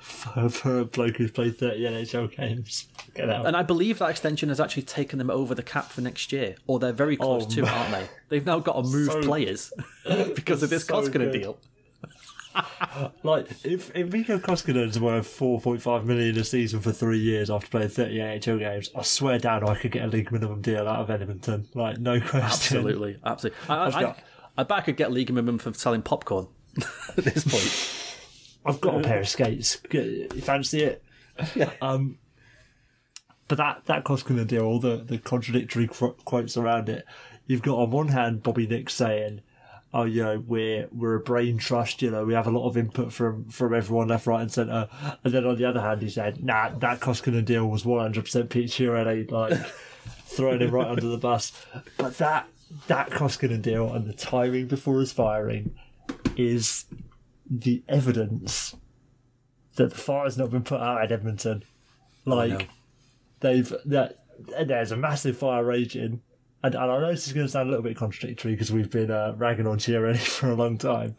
for, for a bloke who's played thirty NHL games. Get out. And I believe that extension has actually taken them over the cap for next year, or they're very close Oh, to, man. aren't they? They've now got to (laughs) move So- players (laughs) because of this so Koskinen deal. (laughs) Like if if Mikko Koskinen's worth four point five million a season for three years after playing thirty NHL games, I swear down I could get a league minimum deal out of Edmonton. Like no question. Absolutely, absolutely. I, I've I, I, bet I could get league minimum for selling popcorn (laughs) at this point. I've got a pair of skates. You fancy it? Um, but that that Koskinen deal, all the the contradictory qu- quotes around it. You've got on one hand Bobby Nick saying, "Oh, you know, we're we're a brain trust. You know, we have a lot of input from from everyone left, right, and centre. And then on the other hand, he said, "Nah, that Koskinen deal was one hundred percent Pete Chiarelli, like (laughs) throwing him right under the bus." But that that Koskinen deal and the timing before his firing is the evidence that the fire has not been put out at Edmonton. Like they've that there's a massive fire raging, and, and I know this is going to sound a little bit contradictory because we've been uh, ragging on Chiarelli (laughs) for a long time,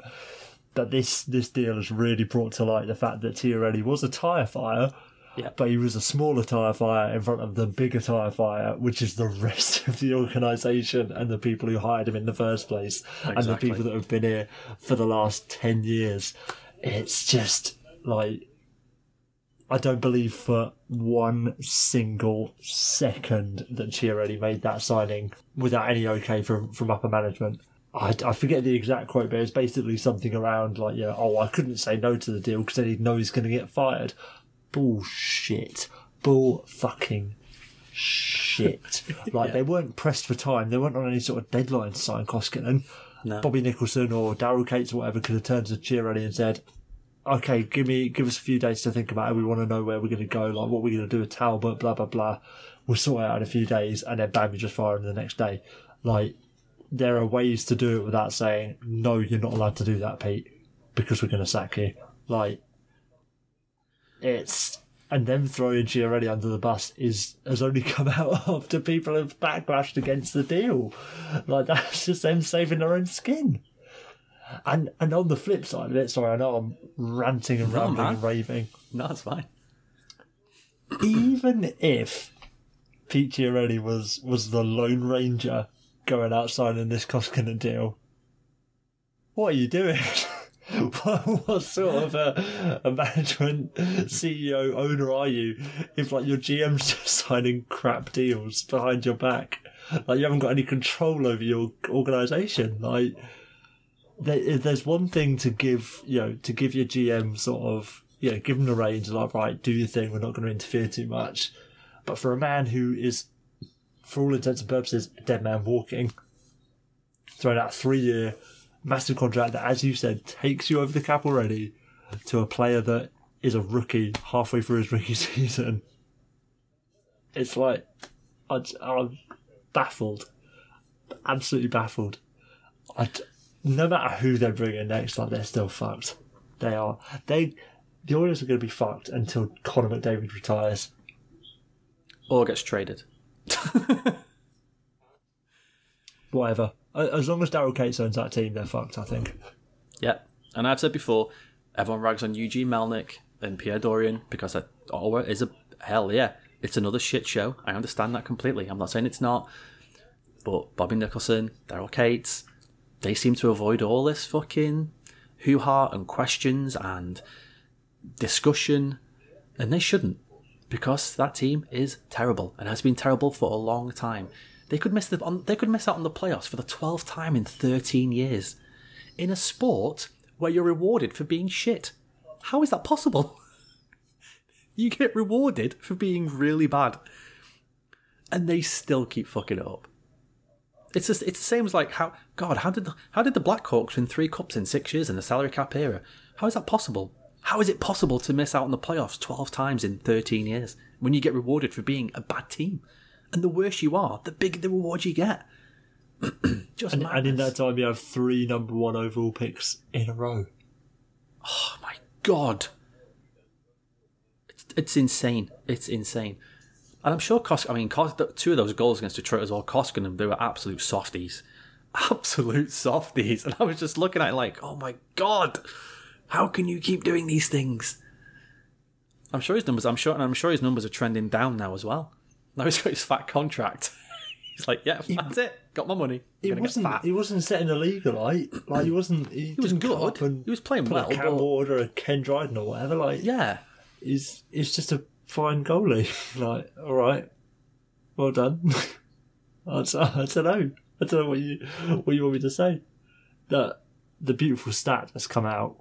but this this deal has really brought to light the fact that Chiarelli was a tyre fire. Yeah. But he was a smaller tyre fire in front of the bigger tyre fire, which is the (laughs) rest of the organisation and the people who hired him in the first place, and the people that have been here for the last 10 years. It's just like, I don't believe for one single second that Chiarelli made that signing without any okay from, from upper management. I, I forget the exact quote, but it's basically something around like, yeah, oh, I couldn't say no to the deal because then he'd know he's going to get fired. Bullshit. Bull fucking shit. (laughs) Like, they weren't pressed for time. They weren't on any sort of deadline to sign Koskinen. No. Bobby Nicholson or Daryl Katz or whatever could have turned to Chiarelli and said, okay, give me, give us a few days to think about it. We want to know where we're going to go, like what we're going to do with Talbot, blah, blah, blah. We'll sort it out in a few days and then bam, you just fire him the next day. Like, there are ways to do it without saying, no, you're not allowed to do that, Pete, because we're going to sack you. Like, it's, and them throwing Chiarelli under the bus is, has only (laughs) come out after people have backlashed against the deal. Like, that's just them saving their own skin. And and on the flip side of it, sorry, I know I'm ranting and rambling and raving. No, it's fine. Even if Pete Chiarelli was was the Lone Ranger going out signing this Koskinen deal, what are you doing? (laughs) what, what sort of a, a management CEO owner are you if like your GM's just (laughs) signing crap deals behind your back? Like you haven't got any control over your organisation. Like there's one thing to give, you know, to give your GM sort of, you know, give them the reins, like, right, do your thing, we're not going to interfere too much. But for a man who is, for all intents and purposes, a dead man walking, throwing out three year massive contract that, as you said, takes you over the cap already to a player that is a rookie halfway through his rookie (laughs) season. It's like, I'm baffled. Absolutely baffled. I, no matter who they bring in next, like they're still fucked. They are. They, the Oilers are going to be fucked until Connor McDavid retires. Or gets traded. (laughs) Whatever. As long as Daryl Katz owns that team, they're fucked. I think. Yeah. And I've said before, everyone rags on Eugene Melnyk and Pierre Dorion because that Ottawa is a hell yeah. It's another shit show. I understand that completely. I'm not saying it's not. But Bobby Nicholson, Daryl Katz, they seem to avoid all this fucking hoo ha and questions and discussion. And they shouldn't. Because that team is terrible and has been terrible for a long time. They could miss the on, they could miss out on the playoffs for the twelfth time in thirteen years in a sport where you're rewarded for being shit. How is that possible? (laughs) You get rewarded for being really bad, and they still keep fucking it up. It's just, it's the same as like how God how did the, how did the Blackhawks win three cups in six years in the salary cap era? How is that possible? How is it possible to miss out on the playoffs 12 times in 13 years when you get rewarded for being a bad team? And the worse you are, the bigger the reward you get. (clears throat) Just And, and in that time, you have three number one overall picks in a row. Oh my god. It's, it's insane. It's insane. And I'm sure Kosk, I mean, Kos, two of those goals against Detroit as well, Koskinen, they were absolute softies. (laughs) Absolute softies. And I was just looking at it like, oh my god, how can you keep doing these things? I'm sure his numbers, I'm sure, and I'm sure his numbers are trending down now as well. (laughs) Now he's got his fat contract. (laughs) he's like, yeah, that's it. Got my money. I'm He wasn't. He wasn't setting a league alight. Like he wasn't. He, was didn't good. He was playing well, A Cam Ward or a Ken Dryden or whatever. Like Yeah. he's he's just a fine goalie. (laughs) like all right, well done. (laughs) I, don't- I don't know. I don't know what you what you want me to say. That the beautiful stat that's come out,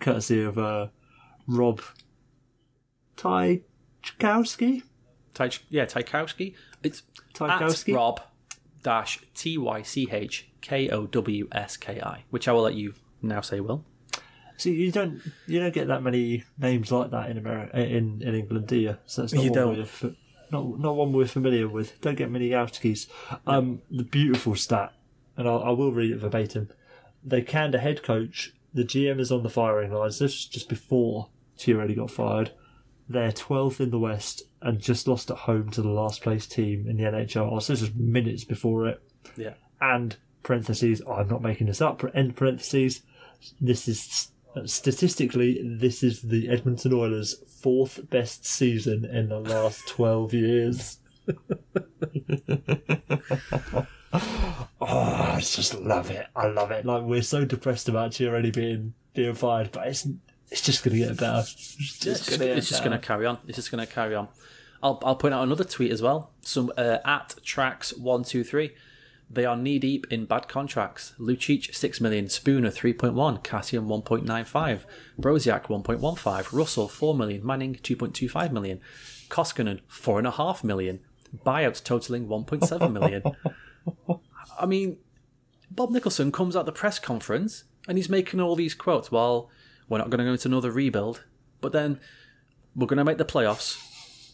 courtesy of uh, Rob Tychkowski. Ty- yeah, Tychkowski. It's Tychkowski? at Rob dash T Y C H K O W S K I, which I will let you now say. Will See, you don't you don't get that many names like that in America in, in England, do you? So it's not You one don't. We're, not not one we're familiar with. Don't get many Gauskis. Um, the beautiful stat, and I, I will read it verbatim. They canned a head coach. The GM is on the firing lines. This is just before Chiarelli got fired. They're 12th in the West and just lost at home to the last place team in the NHL. So this was minutes before it yeah, and parentheses, I'm not making this up, end parentheses, this is statistically, this is the Edmonton Oilers' fourth best season in the last 12 years. (laughs) oh, I just love it. I love it. Like, we're so depressed about Chiarelli being, being fired, but it's, it's just going to get better. It's just, just, gonna get it's just better. going to carry on. It's just going to carry on. I'll I'll point out another tweet as well. Some uh, at tracks one two three. They are knee deep in bad contracts. Lucic six million, Spooner three point one, Kassian one point nine five, Brodziak one point one five, Russell four million, Manning two point two five million, Koskinen four and a half million, buyouts totaling one point seven million. (laughs) I mean, Bob Nicholson comes at the press conference and he's making all these quotes. Well, we're not going to go into another rebuild, but then we're going to make the playoffs,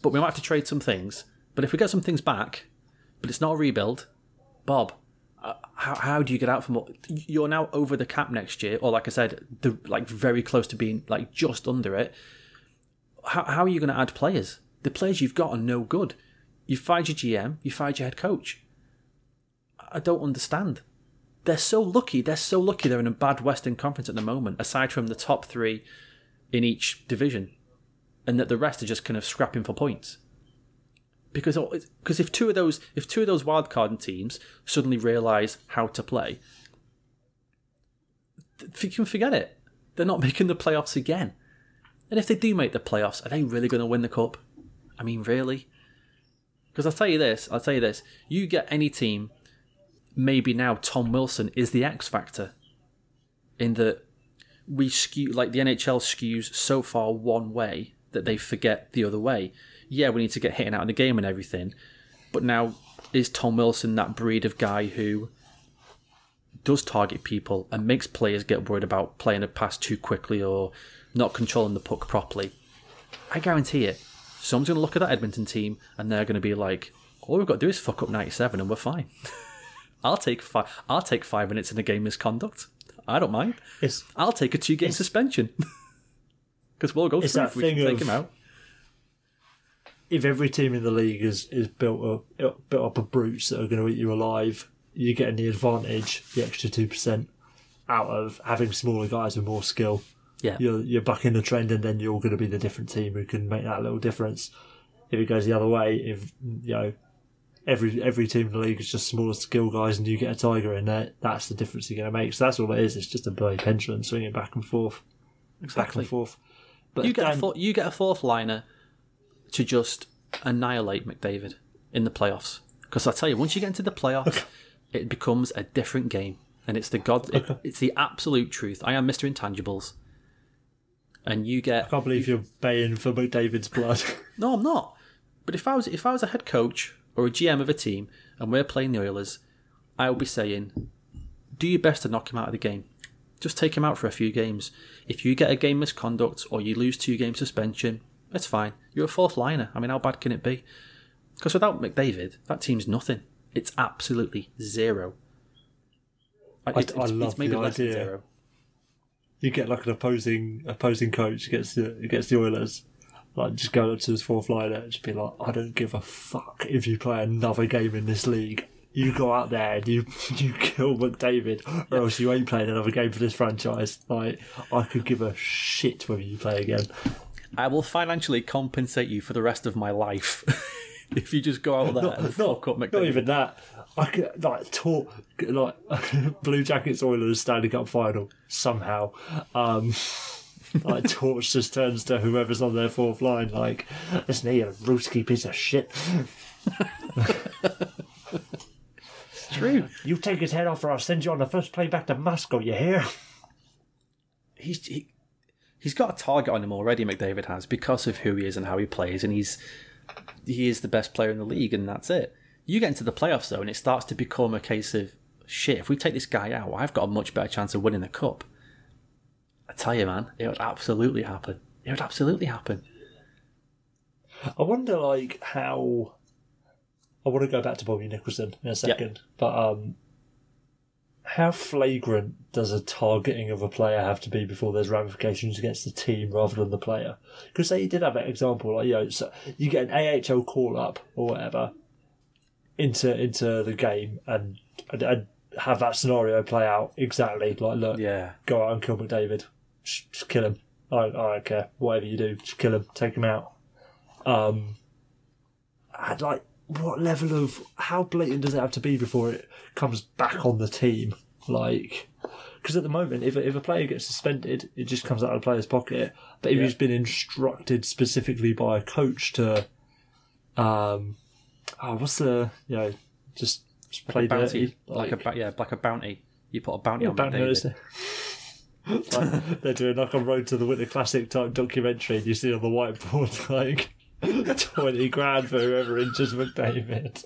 but we might have to trade some things. But if we get some things back, but it's not a rebuild, Bob, uh, how, how do you get out from you're now over the cap next year, or like I said, the, like very close to being like just under it? How, how are you going to add players? The players you've got are no good. You fired your GM, you fired your head coach. I don't understand. They're so lucky. They're so lucky they're in a bad Western Conference at the moment, aside from the top three in each division, and that the rest are just kind of scrapping for points. Because because if two of those if two of those wildcard teams suddenly realise how to play, you can forget it. They're not (laughs) making the playoffs again. And if they do make the playoffs, are they really going to win the cup? I mean, really? Because I'll tell you this, I'll tell you this. You get any team, maybe now Tom Wilson is the X factor. In that we skew, like the NHL skews so far one way that they forget the other way. Yeah, we need to get hitting out of the game and everything. But now, is Tom Wilson that breed of guy who does target people and makes players get worried about playing a pass too quickly or not controlling the puck properly? I guarantee it. Someone's going to look at that Edmonton team and they're going to be like, all we've got to do is fuck up 97 and we're fine. (laughs) I'll take five. I'll take five minutes in a game misconduct. I don't mind. It's- I'll take a two game suspension (laughs) because we'll go through that if we can thing take him out. If every team in the league is, is built up built up of brutes that are going to eat you alive, you're getting the advantage, the extra two percent, out of having smaller guys with more skill. Yeah, You're you're bucking the trend, and then you're going to be the different team who can make that little difference. If it goes the other way, if you know every every team in the league is just smaller skill guys, and you get a tiger in there, that's the difference you're going to make. So that's all it is. It's just a bloody pendulum swinging back and forth, back exactly. and forth. But You get a four, you get a fourth liner to just annihilate McDavid in the playoffs. Because I tell you, once you get into the playoffs, (laughs) it becomes a different game, and it's the god. It, (laughs) it's the absolute truth. I am Mister Intangibles, and you get I can't believe you're baying for McDavid's blood. (laughs) No, I'm not. But if I was if I was a head coach or a GM of a team and we're playing the Oilers, I would be saying, do your best to knock him out of the game. Just take him out for a few games. If you get a game misconduct or you lose two game suspension, it's fine. You're a fourth liner. I mean, how bad can it be? Because without McDavid, that team's nothing. It's absolutely zero. I, It- I it's, love it's maybe the less than idea. zero. You get like an opposing opposing coach against the against the Oilers, like just go up to his fourth liner and just be like, I don't give a fuck if you play another game in this league. You go out there and you (laughs) you kill McDavid, or else you ain't playing another game for this franchise. Like I could give a shit whether you play again. I will financially compensate you for the rest of my life (laughs) if you just go out there and fuck up McDavid. Not even that. I could like talk like (laughs) Blue Jackets Oilers Stanley Cup final somehow. Um, (laughs) like torch just turns to whoever's on their fourth line. Like, listen here, Ruski piece of shit. true. You take his head off, or I'll send you on the first plane back to Moscow. You hear? he's he, he's got a target on him already. McDavid has because of who he is and how he plays, and he's he is the best player in the league, and that's it. You get into the playoffs though, and it starts to become a case of shit. If we take this guy out, I've got a much better chance of winning the cup. I tell you, man, it would absolutely happen. It would absolutely happen. I wonder, like, how. I want to go back to Bobby Nicholson in a second, but um, how flagrant does a targeting of a player have to be before there's ramifications against the team rather than the player? Because say you did have an example, like you know, so you get an AHL call up or whatever into into the game and, and, and have that scenario play out exactly like look, Yeah, go out and kill McDavid, just, just kill him. I, I don't care. Whatever you do, just kill him. Take him out. Um, I'd like what level of how blatant does it have to be before it comes back on the team? Like, because at the moment, if a, if a player gets suspended, it just comes out of the player's pocket. But if he's been instructed specifically by a coach to, um, oh, what's the you know, just, just play bounty, dirty, like, a ba- yeah, like a bounty. You put a bounty on McDavid. notice. (laughs) like, they're doing like a Road to the Winter Classic type documentary. And you see on the whiteboard (laughs) like twenty grand for whoever injures McDavid.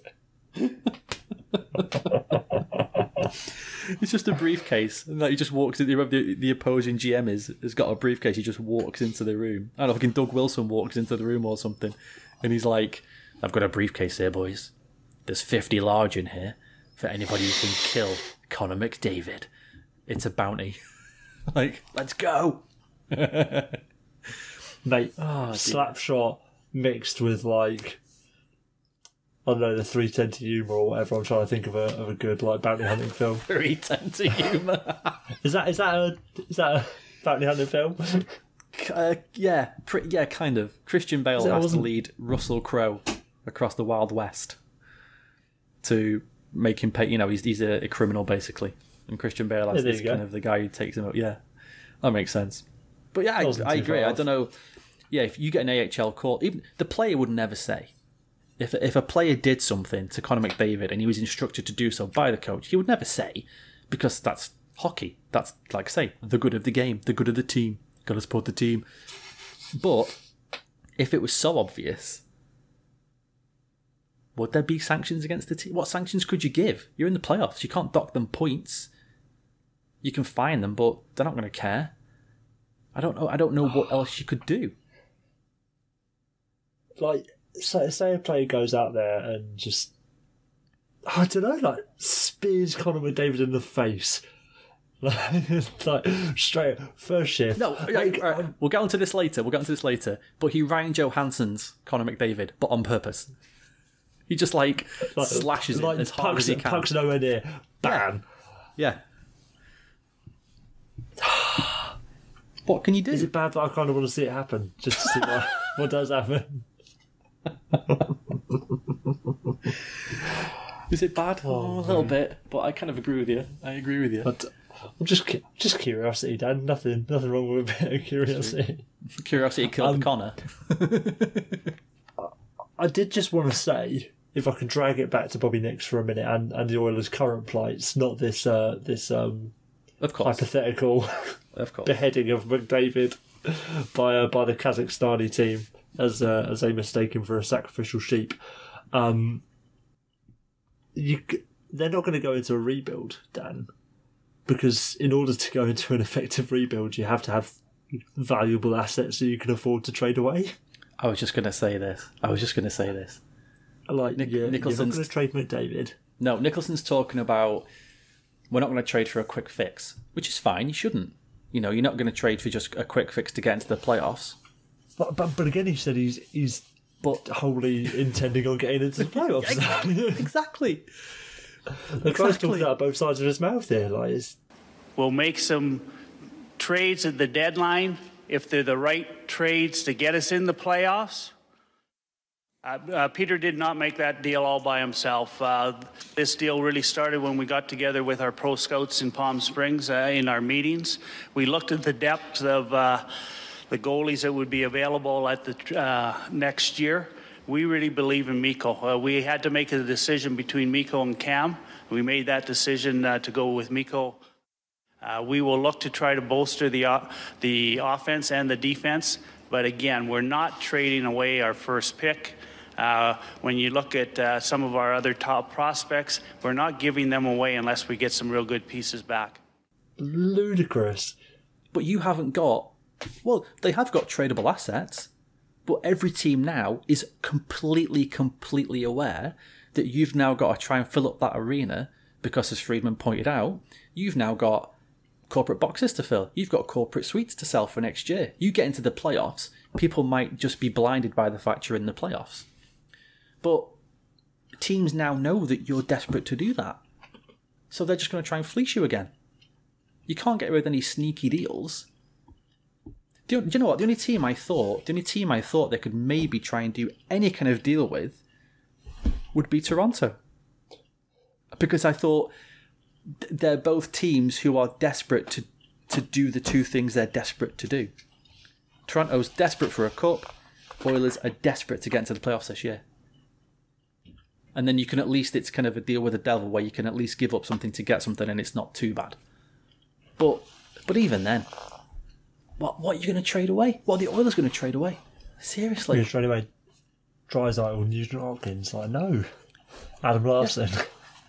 It's just a briefcase, and like he just walks in. Whoever the, the opposing GM is has got a briefcase. He just walks into the room. I don't know, fucking Doug Wilson walks into the room or something, and he's like, "I've got a briefcase here, boys. There's fifty large in here for anybody who can kill Connor McDavid. It's a bounty. (laughs) like, let's go." (laughs) Mate, oh, slap shot mixed with like I don't know the three ten to Yuma or whatever. I'm trying to think of a of a good like bounty hunting film. Very tempting Yuma. Is that is that a is that a bounty hunting film? uh, yeah, pre- yeah, kind of. Christian Bale has to lead Russell Crowe across the Wild West to make him pay. You know, he's he's a, a criminal basically, and Christian Bale is, there is you go. kind of the guy who takes him out. Yeah, that makes sense. But yeah, I, I agree. I don't know. Yeah, if you get an AHL call, even the player would never say. If if a player did something to Connor McDavid and he was instructed to do so by the coach, he would never say, because that's hockey. That's like I say, the good of the game, the good of the team. Got to support the team. But if it was so obvious, would there be sanctions against the team? What sanctions could you give? You're in the playoffs. You can't dock them points. You can fine them, but they're not going to care. I don't know. I don't know what else you could do. Like say, say a player goes out there and just I don't know, like spears Connor McDavid in the face. Like, (laughs) like straight first shift. No, like, right, we'll get onto this later. We'll get onto this later. But he Ryan Johansson's Connor McDavid, but on purpose. He just like, like- slashes like it as hard pucks, as he can. Pucks nowhere near. Bam. Yeah. (sighs) what can you do? Is it bad that I kind of want to see it happen? Just to see what, (laughs) what does happen. Is it bad? Oh, a little bit, but I kind of agree with you. I agree with you. But I'm just cu- just curiosity, Dan. Nothing nothing wrong with a bit of curiosity. Curiosity killed Um, Connor. (laughs) I did just want to say, if I can drag it back to Bobby Nix for a minute and, and the Oilers' current plights, not this uh, this um, Of course, hypothetical of course. (laughs) beheading of McDavid by uh, by the Kazakhstani team as uh, as they mistake him for a sacrificial sheep. Um, you they're not going to go into a rebuild, Dan. because in order to go into an effective rebuild, you have to have valuable assets that you can afford to trade away. I was just going to say this. I was just going to say this. I like, Nic- you're Nicholson's- going to trade McDavid. No, Nicholson's talking about we're not going to trade for a quick fix, which is fine. You shouldn't. You know, you're not going to trade for just a quick fix to get into the playoffs. But, but, but again, he said he's he's But wholly intending on getting into the (laughs) playoffs. exactly. the guy's Exactly. talking out both sides of his mouth here. Like, it's, We'll make some trades at the deadline if they're the right trades to get us in the playoffs. Uh, uh, Peter did not make that deal all by himself. Uh, this deal really started when we got together with our pro scouts in Palm Springs uh, in our meetings. We looked at the depth of uh, the goalies that would be available at the uh, next year. We really believe in Mikko. Uh, we had to make a decision between Mikko and Cam. We made that decision uh, to go with Mikko. Uh, we will look to try to bolster the, o- the offense and the defense, but again, we're not trading away our first pick. Uh, when you look at uh, some of our other top prospects, we're not giving them away unless we get some real good pieces back. ludicrous. But you haven't got. Well, they have got tradable assets, but every team now is completely, completely aware that you've now got to try and fill up that arena because, as Friedman pointed out, you've now got corporate boxes to fill. You've got corporate suites to sell for next year. You get into the playoffs, people might just be blinded by the fact you're in the playoffs. But teams now know that you're desperate to do that. So they're just going to try and fleece you again. You can't get rid of any sneaky deals. Do you, do you know what? The only team I thought, the only team I thought they could maybe try and do any kind of deal with would be Toronto. Because I thought they're both teams who are desperate to, to do the two things they're desperate to do. Toronto's desperate for a cup, Oilers are desperate to get into the playoffs this year. And then you can at least, it's kind of a deal with the devil where you can at least give up something to get something and it's not too bad. But but even then, what what are you going to trade away? What are the Oilers going to trade away? Seriously, Yeah, straight away, Draisaitl, Nugent Hopkins. Like, no. Adam Larsson.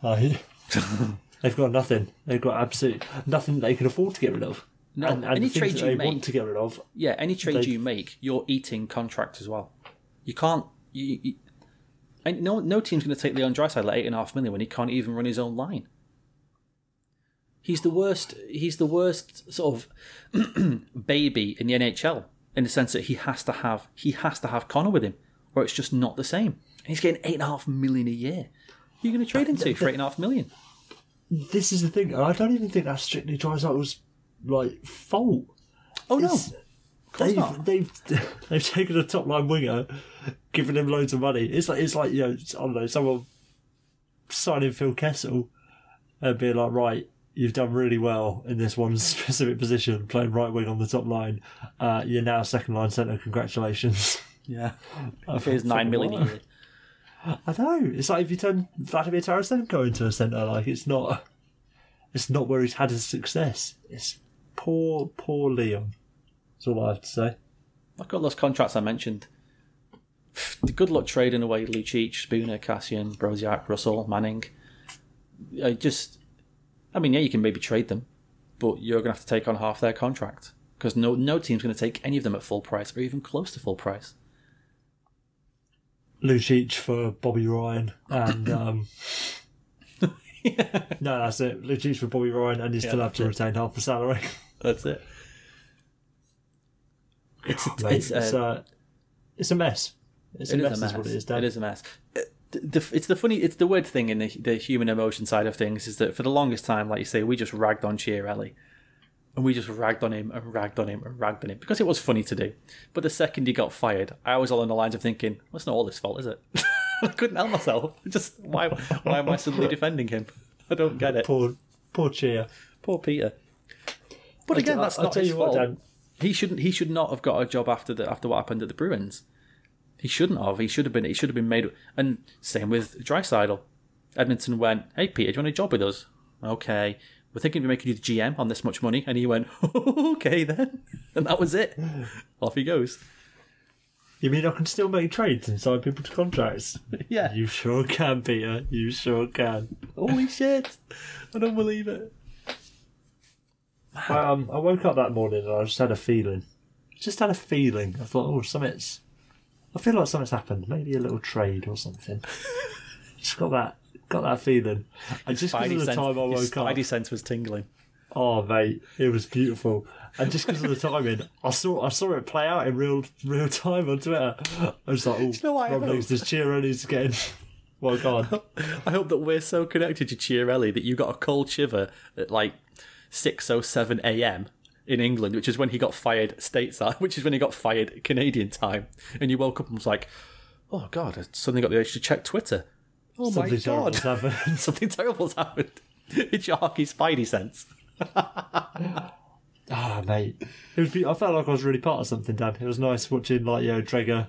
like, (laughs) (laughs) they've got nothing. They've got absolutely nothing they can afford to get rid of. No, and, and any the trade you they want make- to get rid of. yeah. Any trade They- you make, you're eating contract as well. You can't. You, you, and no no team's going to take Leon Draisaitl at eight and a half million when he can't even run his own line. He's the worst. He's the worst sort of (clears throat) baby in the NHL in the sense that he has to have he has to have Connor with him, or it's just not the same. And he's getting eight and a half million a year. Who are you going to trade him to for eight and a half million? This is the thing. I don't even think that's strictly Draisaitl's like fault. Oh no, It's- they've, not. they've (laughs) they've taken a top line winger, given him loads of money. It's like it's like you know I don't know someone signing Phil Kessel and being like right. You've done really well in this one (laughs) specific position, playing right wing on the top line. Uh, you're now second line centre. Congratulations. (laughs) yeah. (laughs) Here's nine million a year. I know. It's like if you turn Vladimir Tarasenko into a centre, like it's not. It's not where he's had his success. It's poor, poor Liam. That's all I have to say. Look got those contracts I mentioned. (sighs) Good luck trading away Lucic, Spooner, Kassian, Brodziak, Russell, Manning. I just, I mean, yeah, you can maybe trade them, but you're going to have to take on half their contract because no no team's going to take any of them at full price or even close to full price. Lucic for Bobby Ryan and um, (laughs) no, that's it. Lucic for Bobby Ryan, and you still have to that's retain half the salary. That's it. It's a, Mate, it's, it's, a, uh, it's a mess. It's a it is mess, a mess. is it is. Dan. It is a mess. Uh, The, it's the funny, it's the weird thing in the, the human emotion side of things is that for the longest time, like you say, we just ragged on Chiarelli. And we just ragged on him and ragged on him and ragged on him because it was funny to do. But the second he got fired, I was along the lines of thinking, well, it's not all his fault, is it? (laughs) I couldn't help myself. Just why? Why am I suddenly defending him? (laughs) I don't get it. Poor, poor Cheer. Poor Peter. But again, I'll- that's I'll not tell his you what, fault. Dan. he shouldn't. He should not have got a job after the after what happened at the Bruins. He shouldn't have. He should have been. He should have been made. And same with Drysidle. Edmonton went, "Hey Peter, do you want a job with us?" Okay, we're thinking of making you the GM on this much money, and he went, (laughs) "Okay then," (laughs) and that was it. (laughs) Off he goes. You mean I can still make trades and sign people to contracts? Yeah. You sure can, Peter. You sure can. Holy shit! I don't believe it. I, um, I woke up that morning and I just had a feeling. Just had a feeling. I thought, oh, something's. I feel like something's happened. Maybe a little trade or something. (laughs) just got that, got that feeling. And just because of the sense, time I woke up, Spidey sense was tingling. oh mate, it was beautiful. And just because of the timing, I saw I saw it play out in real real time on Twitter. I was like, oh, know what I oh, Rob? Leeds, this Chiarelli's getting. (laughs) Well, God. (laughs) I hope that we're so connected to Chiarelli that you got a cold shiver at like 6.07 a.m. in England, which is when he got fired stateside, (laughs) which is when he got fired Canadian time. And you woke up and was like, oh God, I suddenly got the urge to check Twitter. Oh Something my God. terrible's happened. (laughs) Something terrible's happened. (laughs) It's your hockey spidey sense. Ah, mate. It was. Be- I felt like I was really part of something, Dan. It was nice watching, like, you know, Dreger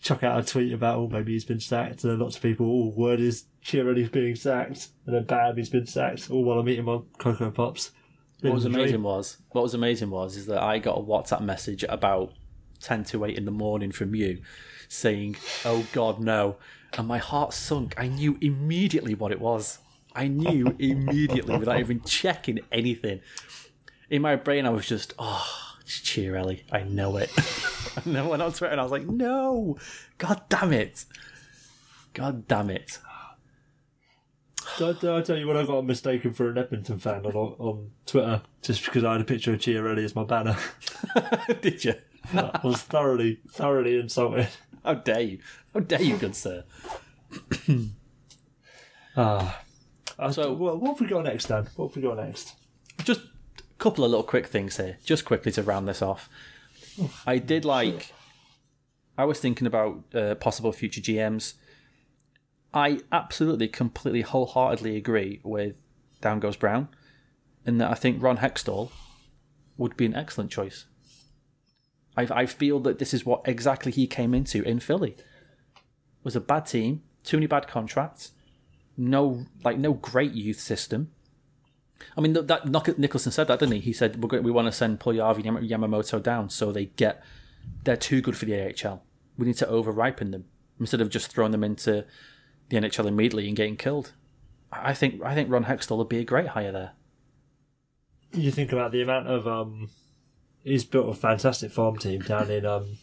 chuck out a tweet about, oh, maybe he's been sacked, and then lots of people, oh, word is Chiarelli's being sacked, and then bam, he's been sacked, all while I'm eating my Cocoa Pops. What was amazing was what was amazing was is that I got a WhatsApp message about ten to eight in the morning from you saying, "Oh God, no!" and my heart sunk. I knew immediately what it was. I knew (laughs) immediately without even checking anything. In my brain, I was just, "Oh, it's Chiarelli. I know it." (laughs) and then I went on Twitter and I was like, "No, God damn it, God damn it." Did I, I tell you when I got mistaken for an Edmonton fan on, on Twitter just because I had a picture of Chiarelli as my banner? (laughs) Did you? I was thoroughly, thoroughly insulted. How dare you? How dare you, good sir? (clears throat) Ah. Uh, So- what, what have we got next, Dan? What have we got next? just a couple of little quick things here, just quickly to round this off. I did like. I was thinking about uh, possible future GMs. I absolutely, completely, wholeheartedly agree with Down Goes Brown, in that I think Ron Hextall would be an excellent choice. I, I feel that this is what exactly he came into in Philly. Was a bad team, too many bad contracts, no like no great youth system. I mean, that, Nicholson said that, didn't he? He said we're going, we want to send Puljujarvi and Yamamoto down so they get they're too good for the AHL. We need to over ripen them instead of just throwing them into the NHL immediately and getting killed. I think I think Ron Hextall would be a great hire there. You think about the amount of um, he's built a fantastic farm team down in um,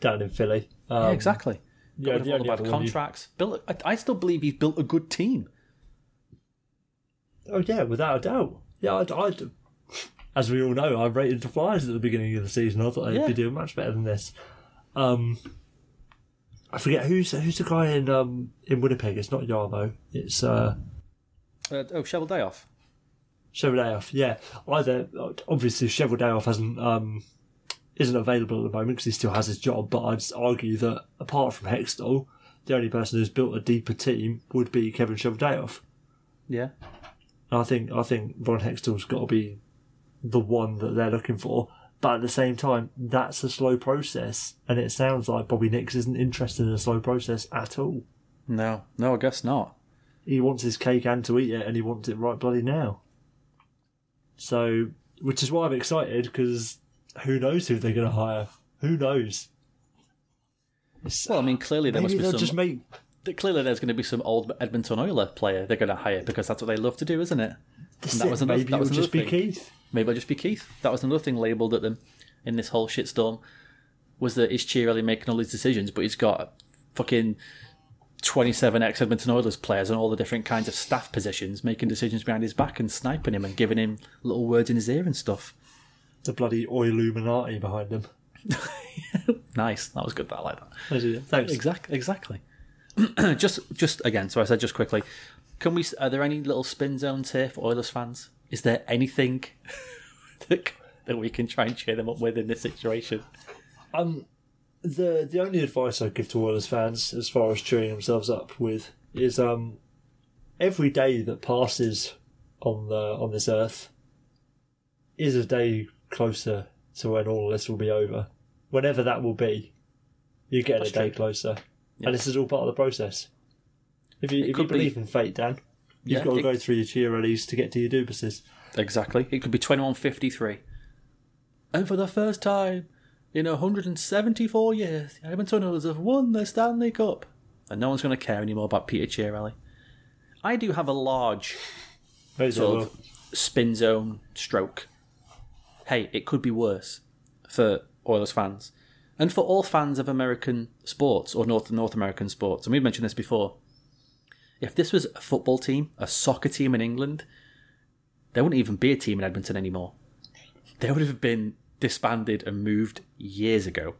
down in Philly. Um, yeah, exactly. Yeah, Got rid of all the bad one you- contracts. Built. I, I still believe he's built a good team. Oh yeah, without a doubt. Yeah, I, I, as we all know, I rated the Flyers at the beginning of the season. I thought they'd Yeah. be doing much better than this. Um, I forget who's who's the guy in um in Winnipeg. It's not Jarmo. It's uh, Uh, oh, Shovel Day off. Cheveldayoff. Yeah, either obviously Cheveldayoff hasn't um isn't available at the moment because he still has his job. But I'd argue that apart from Hextall, the only person who's built a deeper team would be Kevin Cheveldayoff. Yeah. And I think I think Ron Hextall's got to be the one that they're looking for. But at the same time, that's a slow process, and it sounds like Bobby Nix isn't interested in a slow process at all. No, no, I guess not. He wants his cake and to eat it, and he wants it right bloody now. So, which is why I'm excited because who knows who they're going to hire? Who knows? Well, I mean, clearly there maybe must be some. just make Clearly, there's going to be some old Edmonton Oiler player they're going to hire because that's what they love to do, isn't it? That's And that it. was another- maybe that was just be thing. Keith. Maybe I'll just be Keith. That was another thing labelled at them in this whole shitstorm. Was that is Chiarelli making all these decisions, but he's got fucking 27 ex Edmonton Oilers players and all the different kinds of staff positions making decisions behind his back and sniping him and giving him little words in his ear and stuff. The bloody Illuminati behind them. (laughs) Nice. That was good. That I like that. Thanks. Exactly. Exactly. (clears throat) just, just again. So I said just quickly. Can we? Are there any little spin zones here for Oilers fans? Is there anything (laughs) that that we can try and cheer them up with in this situation? Um, the the only advice I give to Oilers fans, as far as cheering themselves up with, is um, every day that passes on the on this earth is a day closer to when all of this will be over. Whenever that will be, you're getting That's a day true. closer, and this is all part of the process. If you if you could be- believe in fate, Dan, you've Yeah, got to it- go through your Chiarellis to get to your Dubases. Exactly. It could be 2153. And for the first time in 174 years, the Edmonton Oilers have won the Stanley Cup. And no one's going to care anymore about Peter Chiarelli. I do have a large Those sort are- of spin zone stroke. Hey, it could be worse for Oilers fans and for all fans of American sports or North North American sports. And we've mentioned this before. If this was a football team, a soccer team in England, there wouldn't even be a team in Edmonton anymore. They would have been disbanded and moved years ago.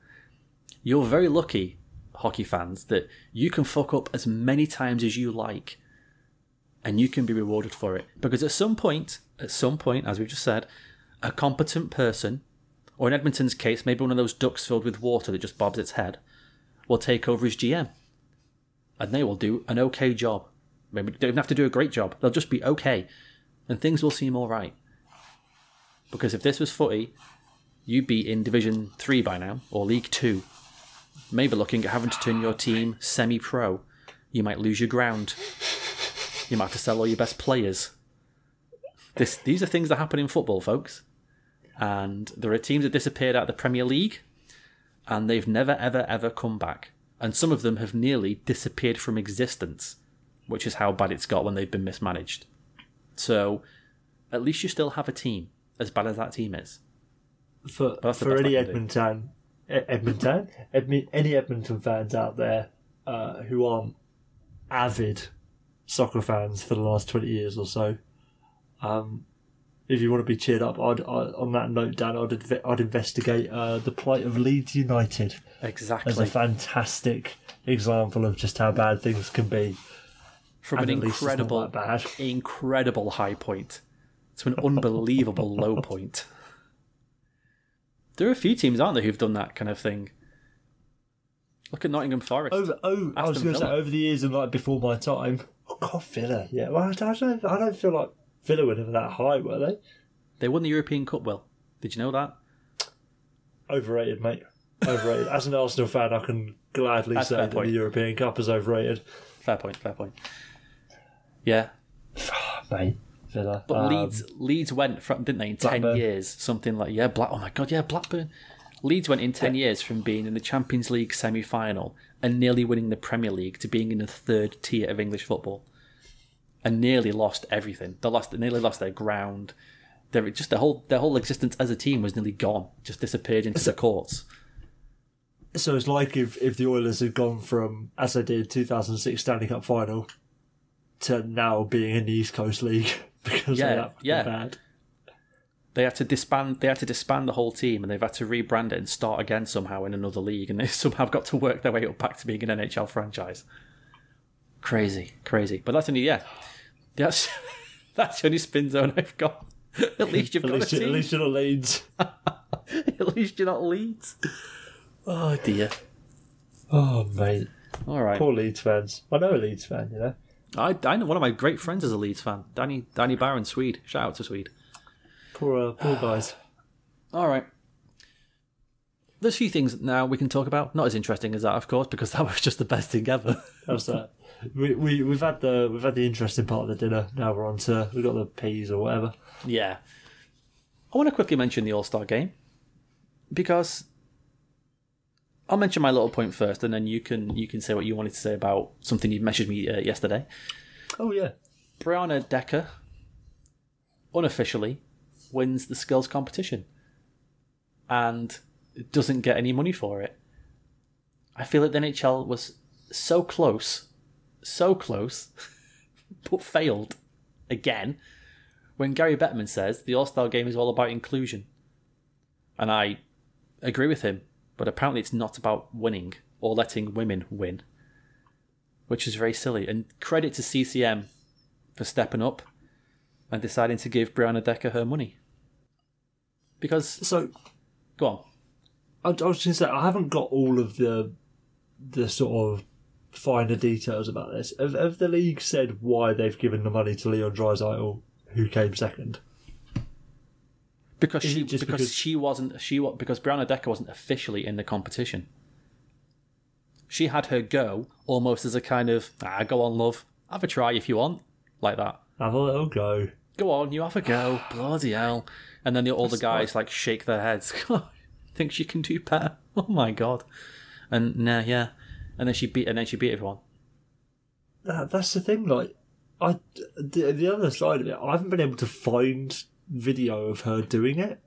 You're very lucky, hockey fans, that you can fuck up as many times as you like and you can be rewarded for it. Because at some point, at some point, as we've just said, a competent person, or in Edmonton's case, maybe one of those ducks filled with water that just bobs its head, will take over as GM. And they will do an okay job. Maybe they don't even have to do a great job. They'll just be okay. And things will seem alright. Because if this was footy, you'd be in Division 3 by now, or League 2. Maybe looking at having to turn your team semi pro. You might lose your ground. You might have to sell all your best players. This, these are things that happen in football, folks. And there are teams that disappeared out of the Premier League, and they've never, ever, ever come back. And some of them have nearly disappeared from existence, which is how bad it's got when they've been mismanaged. So, at least you still have a team, as bad as that team is. For for any. Edmonton, E- Edmonton, any Edmonton fans out there uh, who aren't avid soccer fans for the last twenty years or so, um, if you want to be cheered up, I'd, I, on that note, Dan, I'd I'd investigate uh, the plight of Leeds United Exactly. as a fantastic example of just how bad things can be. From And an at least it's not incredible, incredible high point to an unbelievable low (laughs) point. There are a few teams, aren't there, who've done that kind of thing. Look at Nottingham Forest. Over, oh, I was going to say over the years and like before my time. Oh God, Villa. Yeah, well, I don't, I don't feel like Villa were never that high, were they? They won the European Cup, Will. Did you know that? Overrated, mate. Overrated. As an Arsenal fan, I can gladly That's say that point. the European Cup is overrated. Fair point, fair point. Yeah. (sighs) Mate, Villa. But Um, Leeds Leeds went from didn't they in ten Blackburn. years? Something like yeah, Black oh my god, yeah, Blackburn. Leeds went in ten years from being in the Champions League semi final and nearly winning the Premier League to being in the third tier of English football. And nearly lost everything. They lost they nearly lost their ground. Their just their whole their whole existence as a team was nearly gone. Just disappeared into the courts. So it's like if, if the Oilers had gone from, as they did, 2006 Stanley Cup final to now being in the East Coast League (laughs) because Yeah, of that yeah. bad. They had to disband. They had to disband the whole team, and they've had to rebrand it and start again somehow in another league. And they (laughs) somehow got to work their way up back to being an NHL franchise. Crazy, crazy. But that's only yeah. That's (laughs) that's the only spin zone I've got. At least you've At got least, a at least you're not Leeds. (laughs) At least you're not Leeds. Oh dear. Oh, mate. All right. Poor Leeds fans. I know a Leeds fan, you know. I, I know one of my great friends is a Leeds fan. Danny Danny Barron, Swede. Shout out to Swede. Poor, uh, poor (sighs) guys. All right. There's a few things now we can talk about. Not as interesting as that, of course, because that was just the best thing ever. How's that? We, we we've had the we've had the interesting part of the dinner. Now we're on to we've got the peas or whatever. Yeah. I want to quickly mention the All Star game because I'll mention my little point first, and then you can you can say what you wanted to say about something you messaged me uh, yesterday. Oh yeah, Brianna Decker unofficially wins the skills competition and doesn't get any money for it. I feel that the NHL was so close, so close, (laughs) but failed again when Gary Bettman says the All Star game is all about inclusion. And I agree with him, but apparently it's not about winning or letting women win, which is very silly. And credit to CCM for stepping up and deciding to give Brianna Decker her money. Because, so go on. I, was just going to say I haven't got all of the the sort of finer details about this. Have, have the league said why they've given the money to Leon Draisaitl, who came second? Because Is she just because, because- she wasn't she because Brianna Decker wasn't officially in the competition. She had her go almost as a kind of ah go on love. Have a try if you want like that. Have a little go. go on you have a go. Bloody hell. And then the, all the guys like shake their heads. (laughs) Think she can do better. (laughs) Oh my god. And nah yeah and then she beat and then she beat everyone That, that's the thing. Like, I the, the other side of it, I haven't been able to find video of her doing it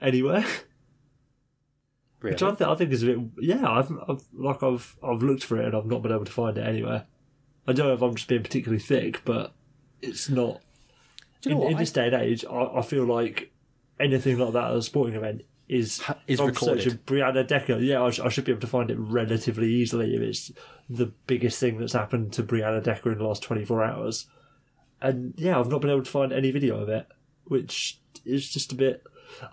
anywhere. Really? (laughs) Which I, th- I think is a bit yeah. I've, I've like I've I've looked for it and I've not been able to find it anywhere. I don't know if I'm just being particularly thick, but it's not. Do you know in, what? in this day and age, I, I feel like anything like that at a sporting event is is I'm recorded. Brianna Decker. Yeah, I, sh- I should be able to find it relatively easily if it's the biggest thing that's happened to Brianna Decker in the last 24 hours. And yeah, I've not been able to find any video of it, which is just a bit.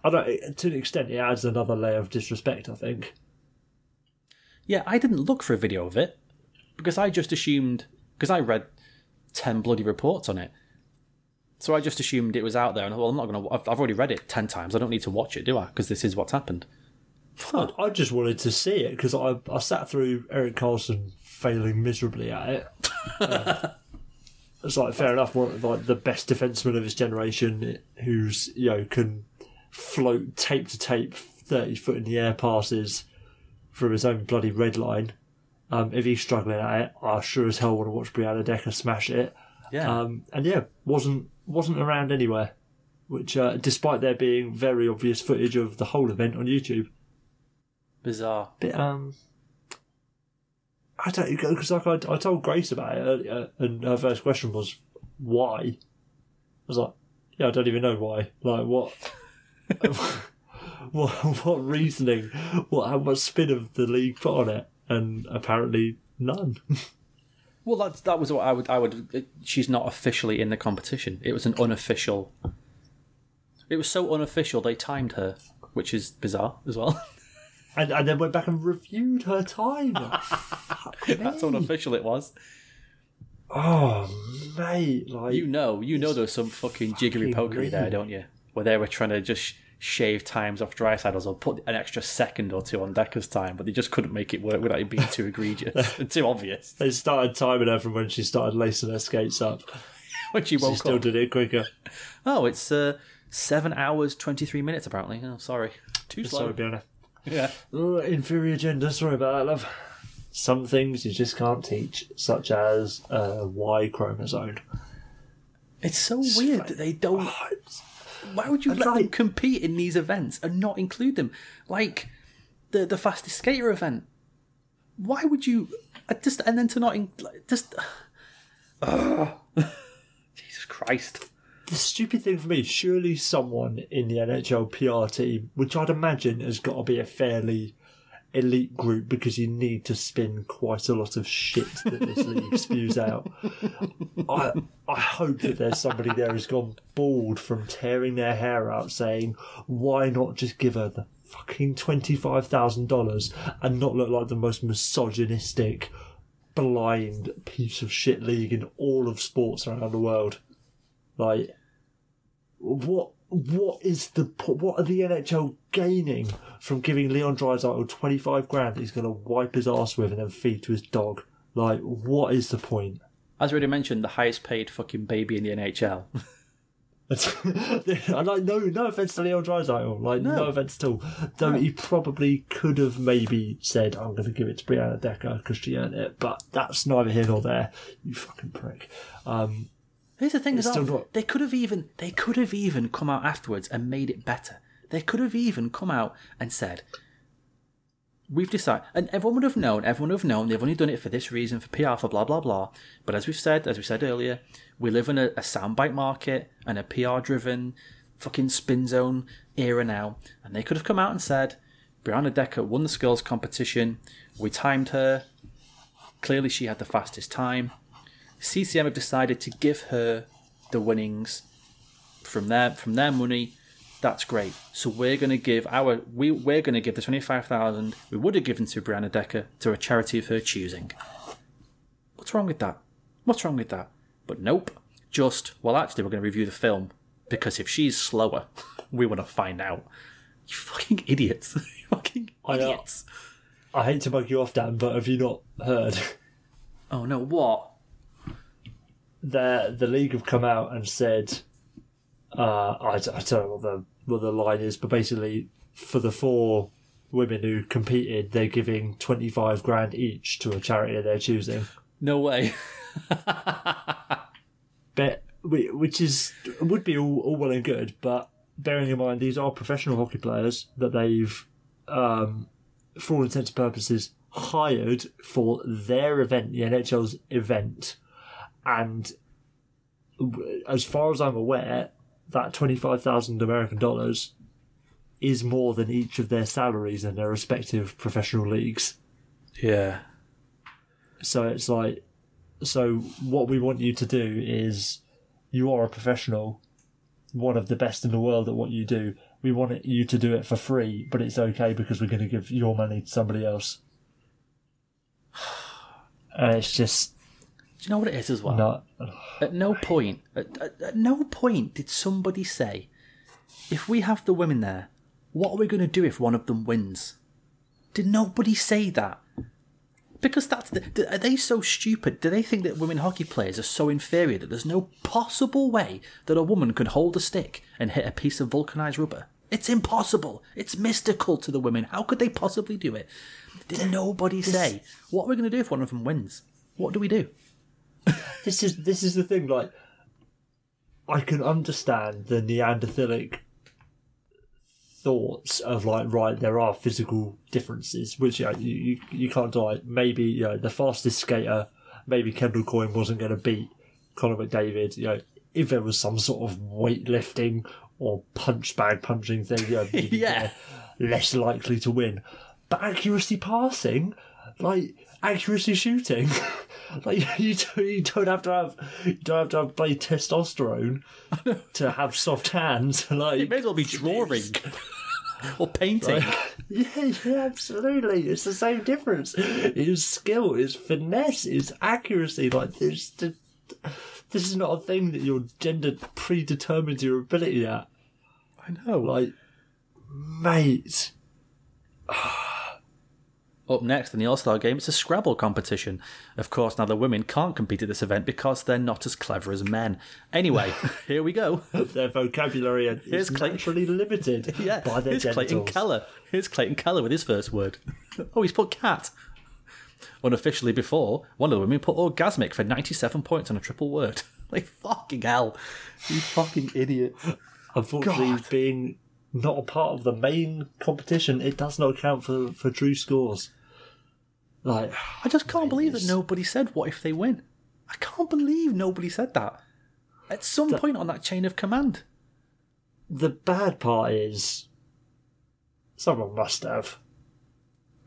I don't. To an extent, it adds another layer of disrespect. I think. Yeah, I didn't look for a video of it because I just assumed because I read ten bloody reports on it. So I just assumed it was out there, and well, I'm not gonna. I've, I've already read it ten times. I don't need to watch it, do I? Because this is what's happened. I, I just wanted to see it because I I sat through Erik Karlsson failing miserably at it. Uh, (laughs) it's like fair enough, one like the best defenseman of his generation, who's you know can float tape to tape thirty foot in the air passes from his own bloody red line. Um, if he's struggling at it, I sure as hell want to watch Brianna Decker smash it. Yeah. Um, and yeah, wasn't wasn't around anywhere. Which, uh, despite there being very obvious footage of the whole event on YouTube, Bizarre. bit um I don't because like I, I told Grace about it earlier, and her first question was why. I was like, yeah, I don't even know why. Like what, (laughs) what, what reasoning? What how much spin of the league put on it? And apparently none. (laughs) Well, that's that was what I would. I would. Uh, she's not officially in the competition. It was an unofficial. It was so unofficial they timed her, which is bizarre as well. (laughs) and and then went back and reviewed her time. (laughs) That's unofficial it was. Oh mate, like You know, you know, there was some fucking jiggery pokery there, don't you? Where they were trying to just shave times off Draisaitl's or put an extra second or two on Decker's time, but they just couldn't make it work without it being too egregious (laughs) and too obvious. they started timing her from when she started lacing her skates up. (laughs) When she woke She still up, did it quicker. oh, it's uh, seven hours twenty three minutes apparently. Oh, sorry, too slow. Sorry, Bianca. Yeah. Oh, inferior gender. Sorry about that, love. Some things you just can't teach, such as uh, Y chromosome. It's so weird that they don't. Oh, it's- Why would you let them compete in these events and not include them? Like the the fastest skater event. Why would you I just and then to not in, like, just? (sighs) (sighs) Jesus Christ! the stupid thing for me, surely someone in the NHL PR team, which I'd imagine has got to be a fairly elite group because you need to spin quite a lot of shit that this league spews out. (laughs) I I hope that there's somebody there who's gone bald from tearing their hair out saying, why not just give her the fucking twenty-five thousand dollars and not look like the most misogynistic, blind piece of shit league in all of sports around the world. Like, what what is the what are the NHL gaining from giving Leon Draisaitl twenty five grand that he's going to wipe his ass with and then feed to his dog? Like, what is the point? As already mentioned, the highest paid fucking baby in the NHL. (laughs) I like no no offense to Leon Draisaitl, like no, No. offense at all. Though he probably could have maybe said, "I'm going to give it to Brianna Decker because she earned it," but that's neither here nor there. You fucking prick. Um, Here's the thing: as well. Not... they could have even they could have even come out afterwards and made it better. They could have even come out and said, "We've decided," and everyone would have known. Everyone would have known they've only done it for this reason, for PR, for blah blah blah. But as we've said, as we said earlier, we live in a, a soundbite market and a PR-driven fucking spin zone era now, and they could have come out and said, "Brianna Decker won the skills competition. We timed her. Clearly, she had the fastest time." CCM have decided to give her the winnings from their from their money. That's great. So we're going to give our we we're going to give the twenty five thousand we would have given to Brianna Decker to a charity of her choosing. What's wrong with that? What's wrong with that? But nope. Just well, actually, we're going to review the film because if she's slower, (laughs) we want to find out. You fucking idiots! (laughs) You fucking I know. idiots! I hate to bug you off, Dan, but have you not heard? Oh no! What? The the league have come out and said, uh, I, I don't know what the what the line is, but basically for the four women who competed, they're giving twenty five grand each to a charity of their choosing. No way! (laughs) but which is would be all, all well and good, but bearing in mind these are professional hockey players that they've, um, for all intents and purposes, hired for their event, the NHL's event, and as far as I'm aware, that twenty five thousand American dollars is more than each of their salaries in their respective professional leagues. Yeah. So it's like, so what we want you to do is, you are a professional, one of the best in the world at what you do. We want you to do it for free, but it's okay because we're going to give your money to somebody else. (sighs) And it's just Do you know what it is as well? At no point, at, at, at no point did somebody say, if we have the women there, what are we going to do if one of them wins? Did nobody say that? Because that's the. Are they so stupid? Do they think that women hockey players are so inferior that there's no possible way that a woman could hold a stick and hit a piece of vulcanized rubber? It's impossible. It's mystical to the women. How could they possibly do it? Did nobody say, what are we going to do if one of them wins? What do we do? This is this is the thing. Like, I can understand the Neanderthalic thoughts of like, right, there are physical differences, which yeah, you, you you can't die. Maybe you know the fastest skater, maybe Kendall Coyne wasn't going to beat Connor McDavid. You know, if there was some sort of weightlifting or punch bag punching thing, you know, (laughs) Yeah. less likely to win. But accuracy passing, like accuracy shooting, (laughs) like (laughs) you don't, you don't have to have you don't have to have bloody testosterone (laughs) to have soft hands. (laughs) Like you may as well be drawing or painting. yeah, yeah, absolutely. It's the same difference. It's skill, it's finesse, it's accuracy. Like this, this is not a thing that your gender predetermines your ability at. I know. Like, mate, (sighs) (sighs) Up next in the All Star game, it's a Scrabble competition. Of course, now the women can't compete at this event because they're not as clever as men. Anyway, (laughs) here we go. their vocabulary is Here's naturally limited (laughs) Yeah, by their here's Clayton. Keller. Here's Clayton Keller with his first word. (laughs) Oh, he's put cat. Unofficially, before one of the women put orgasmic for ninety-seven points on a triple word. Like fucking hell, you fucking idiot. Unfortunately, God. being not a part of the main competition, it does not count for, for true scores. Like, I just can't believe that nobody said, "What if they win?" I can't believe nobody said that. At some point on that chain of command. the bad part is someone must have.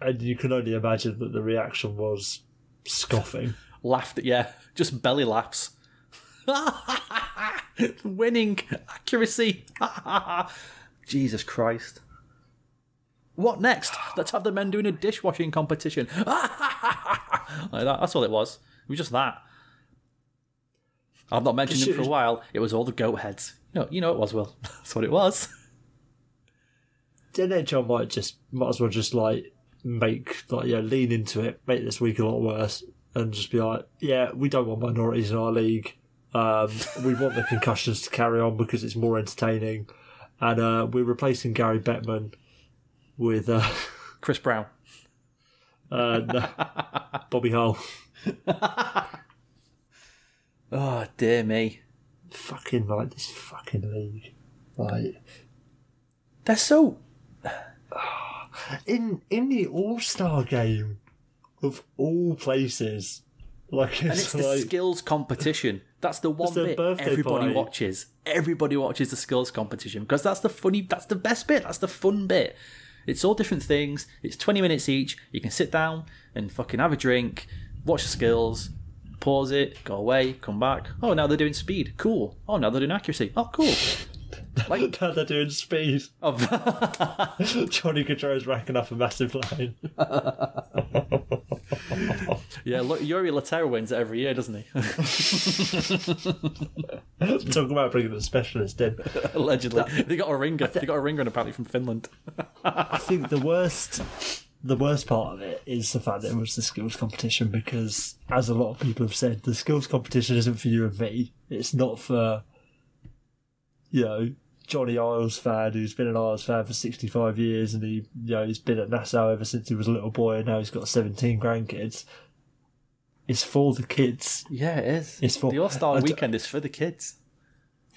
And you can only imagine that the reaction was scoffing. (laughs) laughed at yeah, just belly laughs. (laughs) Winning accuracy. (laughs) Jesus Christ. What next? Let's have the men doing a dishwashing competition. (laughs) like that. That's all it was. It was just that. I've not mentioned it for a while. It was all the goat heads. You know, you know it was, Will. (laughs) That's what it was. NHL might just might as well just like make like yeah lean into it, make this week a lot worse, and just be like, yeah, we don't want minorities in our league. Um, we want the (laughs) concussions to carry on because it's more entertaining, and uh, we're replacing Gary Bettman with uh, (laughs) Chris Brown. uh, no, (laughs) Bobby Hull. (laughs) Oh, dear me. Fucking like this fucking league, like. They're so. in in the All Star game of all places. Like And it's, it's the like skills competition. That's the one bit everybody party. watches. Everybody watches the skills competition because that's the funny. That's the best bit. That's the fun bit. It's all different things. It's twenty minutes each. You can sit down and fucking have a drink, watch the skills, pause it, go away, come back. Oh, now they're doing speed. Cool. Oh, now they're doing accuracy. Oh, cool. (laughs) Like, now they're doing speed. (laughs) oh, (laughs) Johnny Gaudreau's racking up a massive line. Yeah. Look, Yuri Laterra wins it every year, doesn't he? (laughs) Talk about bringing the specialist in. (laughs) Allegedly, they got a ringer. They got a ringer, and apparently from Finland. I think the worst, the worst part of it is the fact that it was the skills competition because, as a lot of people have said, the skills competition isn't for you and me. It's not for, you know, Johnny Isles fan who's been an Isles fan for sixty five years and he, you know, he's been at Nassau ever since he was a little boy and now he's got seventeen grandkids. It's for the kids. Yeah, it is. It's for the All Star weekend is for the kids.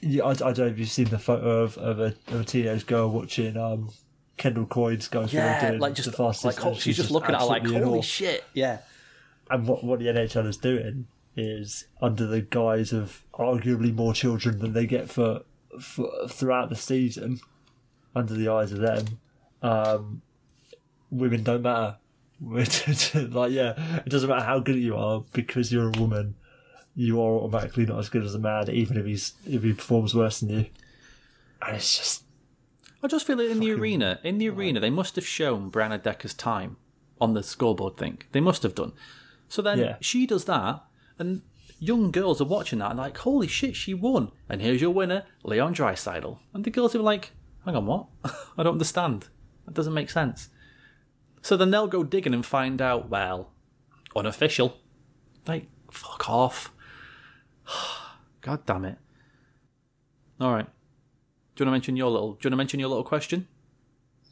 Yeah, I, I don't know if you've seen the photo of, of, a, of a teenage girl watching um, Kendall Coynes go through Yeah, doing like just the fastest. like oh, and she's just looking at her like holy shit. Yeah, And what, what the NHL is doing is under the guise of arguably more children than they get for, throughout the season, under the eyes of them, um, women don't matter. (laughs) like yeah, it doesn't matter how good you are because you're a woman. You are automatically not as good as a man, even if he's if he performs worse than you. And it's just I just feel it in the arena. In the arena, they must have shown Brianna Decker's time on the scoreboard thing. They must have done. So then Yeah. she does that, and young girls are watching that and like, holy shit, she won. And here's your winner, Leon Draisaitl. And the girls are like, hang on, what? (laughs) I don't understand. That doesn't make sense. So then they'll go digging and find out, well, unofficial. Like, fuck off. (sighs) God damn it. All right. Do you want to mention your little? Do you want to mention your little question?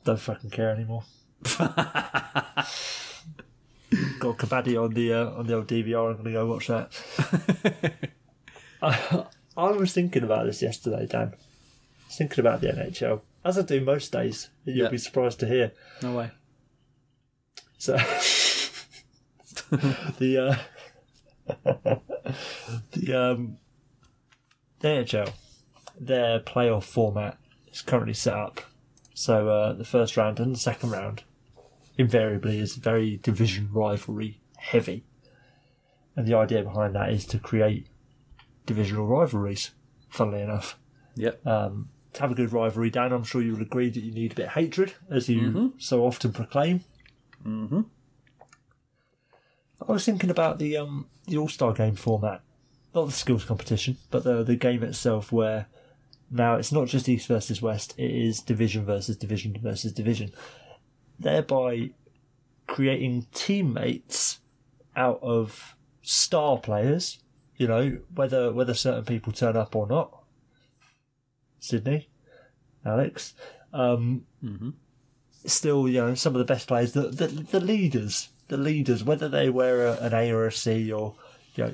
don't fucking care anymore. (laughs) Got Kabaddi on the uh, on the old DVR. I'm gonna go watch that. I, (laughs) I was thinking about this yesterday, Dan. I was thinking about the NHL, as I do most days. You'll Yeah. be surprised to hear. No way. So (laughs) the uh, (laughs) the um the NHL, their playoff format is currently set up. So uh, the first round and the second round invariably is very division rivalry heavy. And the idea behind that is to create divisional rivalries, funnily enough. Yep. Um, to have a good rivalry, Dan, I'm sure you'll agree that you need a bit of hatred, as you so often proclaim. mm-hmm. I was thinking about the um the All Star game format, not the skills competition, but the the game itself, where now it's not just East versus West; it is division versus division versus division, thereby creating teammates out of star players. You know whether whether certain people turn up or not. Sidney, Alex, um, still you know some of the best players, the the, the leaders the leaders, whether they wear a, an A or a C or, you know,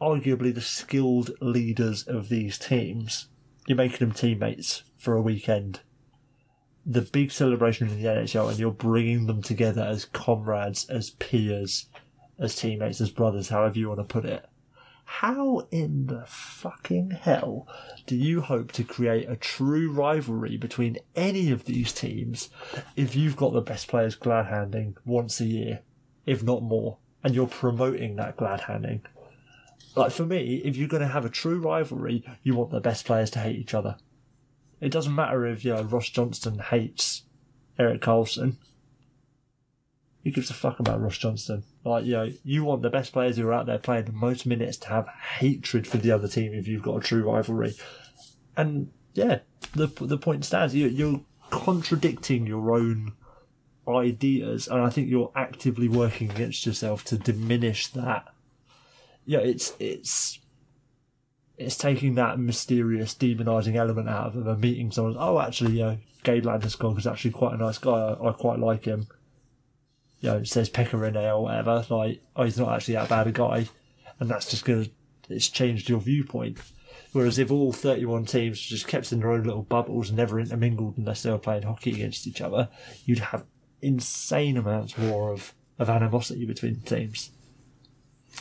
arguably the skilled leaders of these teams, you're making them teammates for a weekend. The big celebration in the NHL, and you're bringing them together as comrades, as peers, as teammates, as brothers, however you want to put it. How in the fucking hell do you hope to create a true rivalry between any of these teams if you've got the best players glad handing once a year, if not more, and you're promoting that glad handing? Like for me, if you're going to have a true rivalry, you want the best players to hate each other. It doesn't matter if you know Ross Johnston hates Erik Karlsson. Who gives a fuck about Ross Johnston? Like, you know, you want the best players who are out there playing the most minutes to have hatred for the other team if you've got a true rivalry. And yeah, the the point stands. You, you're contradicting your own ideas, and I think you're actively working against yourself to diminish that. Yeah, it's it's it's taking that mysterious, demonising element out of them and meeting someone. Oh, actually, you know, Gabe Landeskog is actually quite a nice guy. I, I quite like him. You know, it says Pecorine or whatever. Like, oh, he's not actually that bad a guy, and that's just gonna it's changed your viewpoint. Whereas if all 31 teams just kept in their own little bubbles and never intermingled unless they were playing hockey against each other, you'd have insane amounts more of, of animosity between teams.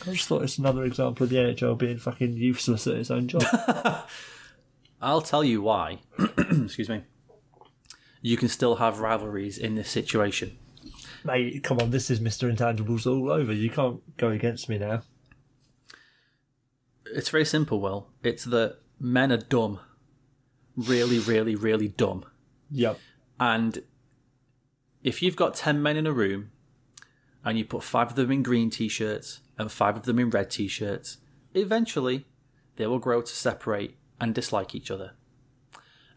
I just thought it's another example of the NHL being fucking useless at its own job. (laughs) I'll tell you why. (clears throat) Excuse me. You can still have rivalries in this situation. Mate, come on, this is Mr. Intangibles all over. You can't go against me now. It's very simple, Will. It's that men are dumb. Really, really, really dumb. Yep. And if you've got 10 men in a room and you put five of them in green t shirts and five of them in red t shirts, eventually they will grow to separate and dislike each other.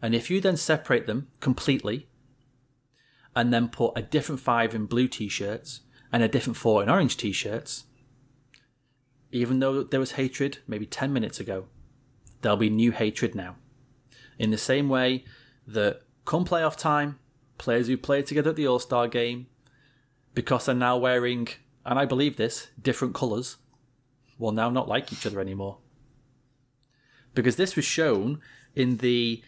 And if you then separate them completely and then put a different five in blue t shirts and a different four in orange t shirts, even though there was hatred maybe 10 minutes ago, there'll be new hatred now. In the same way that come playoff time, players who played together at the All Star game, because they're now wearing, and I believe this, different colours, will now not like each other anymore. Because this was shown in the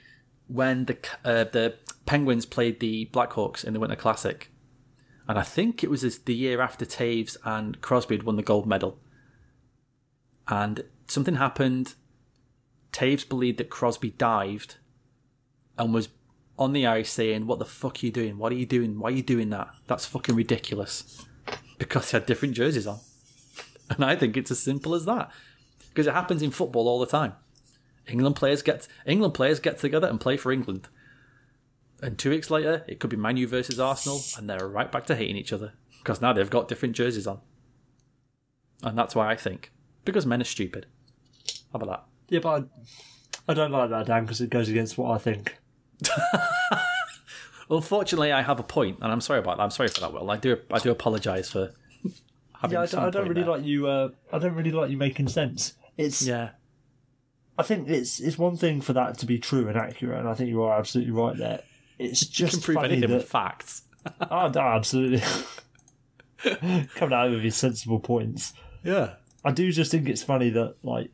when the uh, the Penguins played the Blackhawks in the Winter Classic, and I think it was the year after Toews and Crosby had won the gold medal. And something happened. Toews believed that Crosby dived and was on the ice saying, What the fuck are you doing? What are you doing? Why are you doing that? That's fucking ridiculous. Because they had different jerseys on. And I think it's as simple as that. Because it happens in football all the time. England players get England players get together and play for England. And two weeks later, it could be Manu versus Arsenal, and they're right back to hating each other. Because now they've got different jerseys on. And that's why I think. Because men are stupid. How about that? Yeah, but I, I don't like that, Dan, because it goes against what I think. (laughs) Unfortunately, I have a point, and I'm sorry about that. I'm sorry for that, Will. I do. I do apologise for having. Yeah, I, don't- I don't really there. like you. Uh, I don't really like you making sense. It's. Yeah, I think it's it's one thing for that to be true and accurate, and I think you are absolutely right there. It's you just can prove funny anything that, with facts. (laughs) Oh, no, absolutely. (laughs) Coming out with his sensible points. Yeah, I do just think it's funny that, like,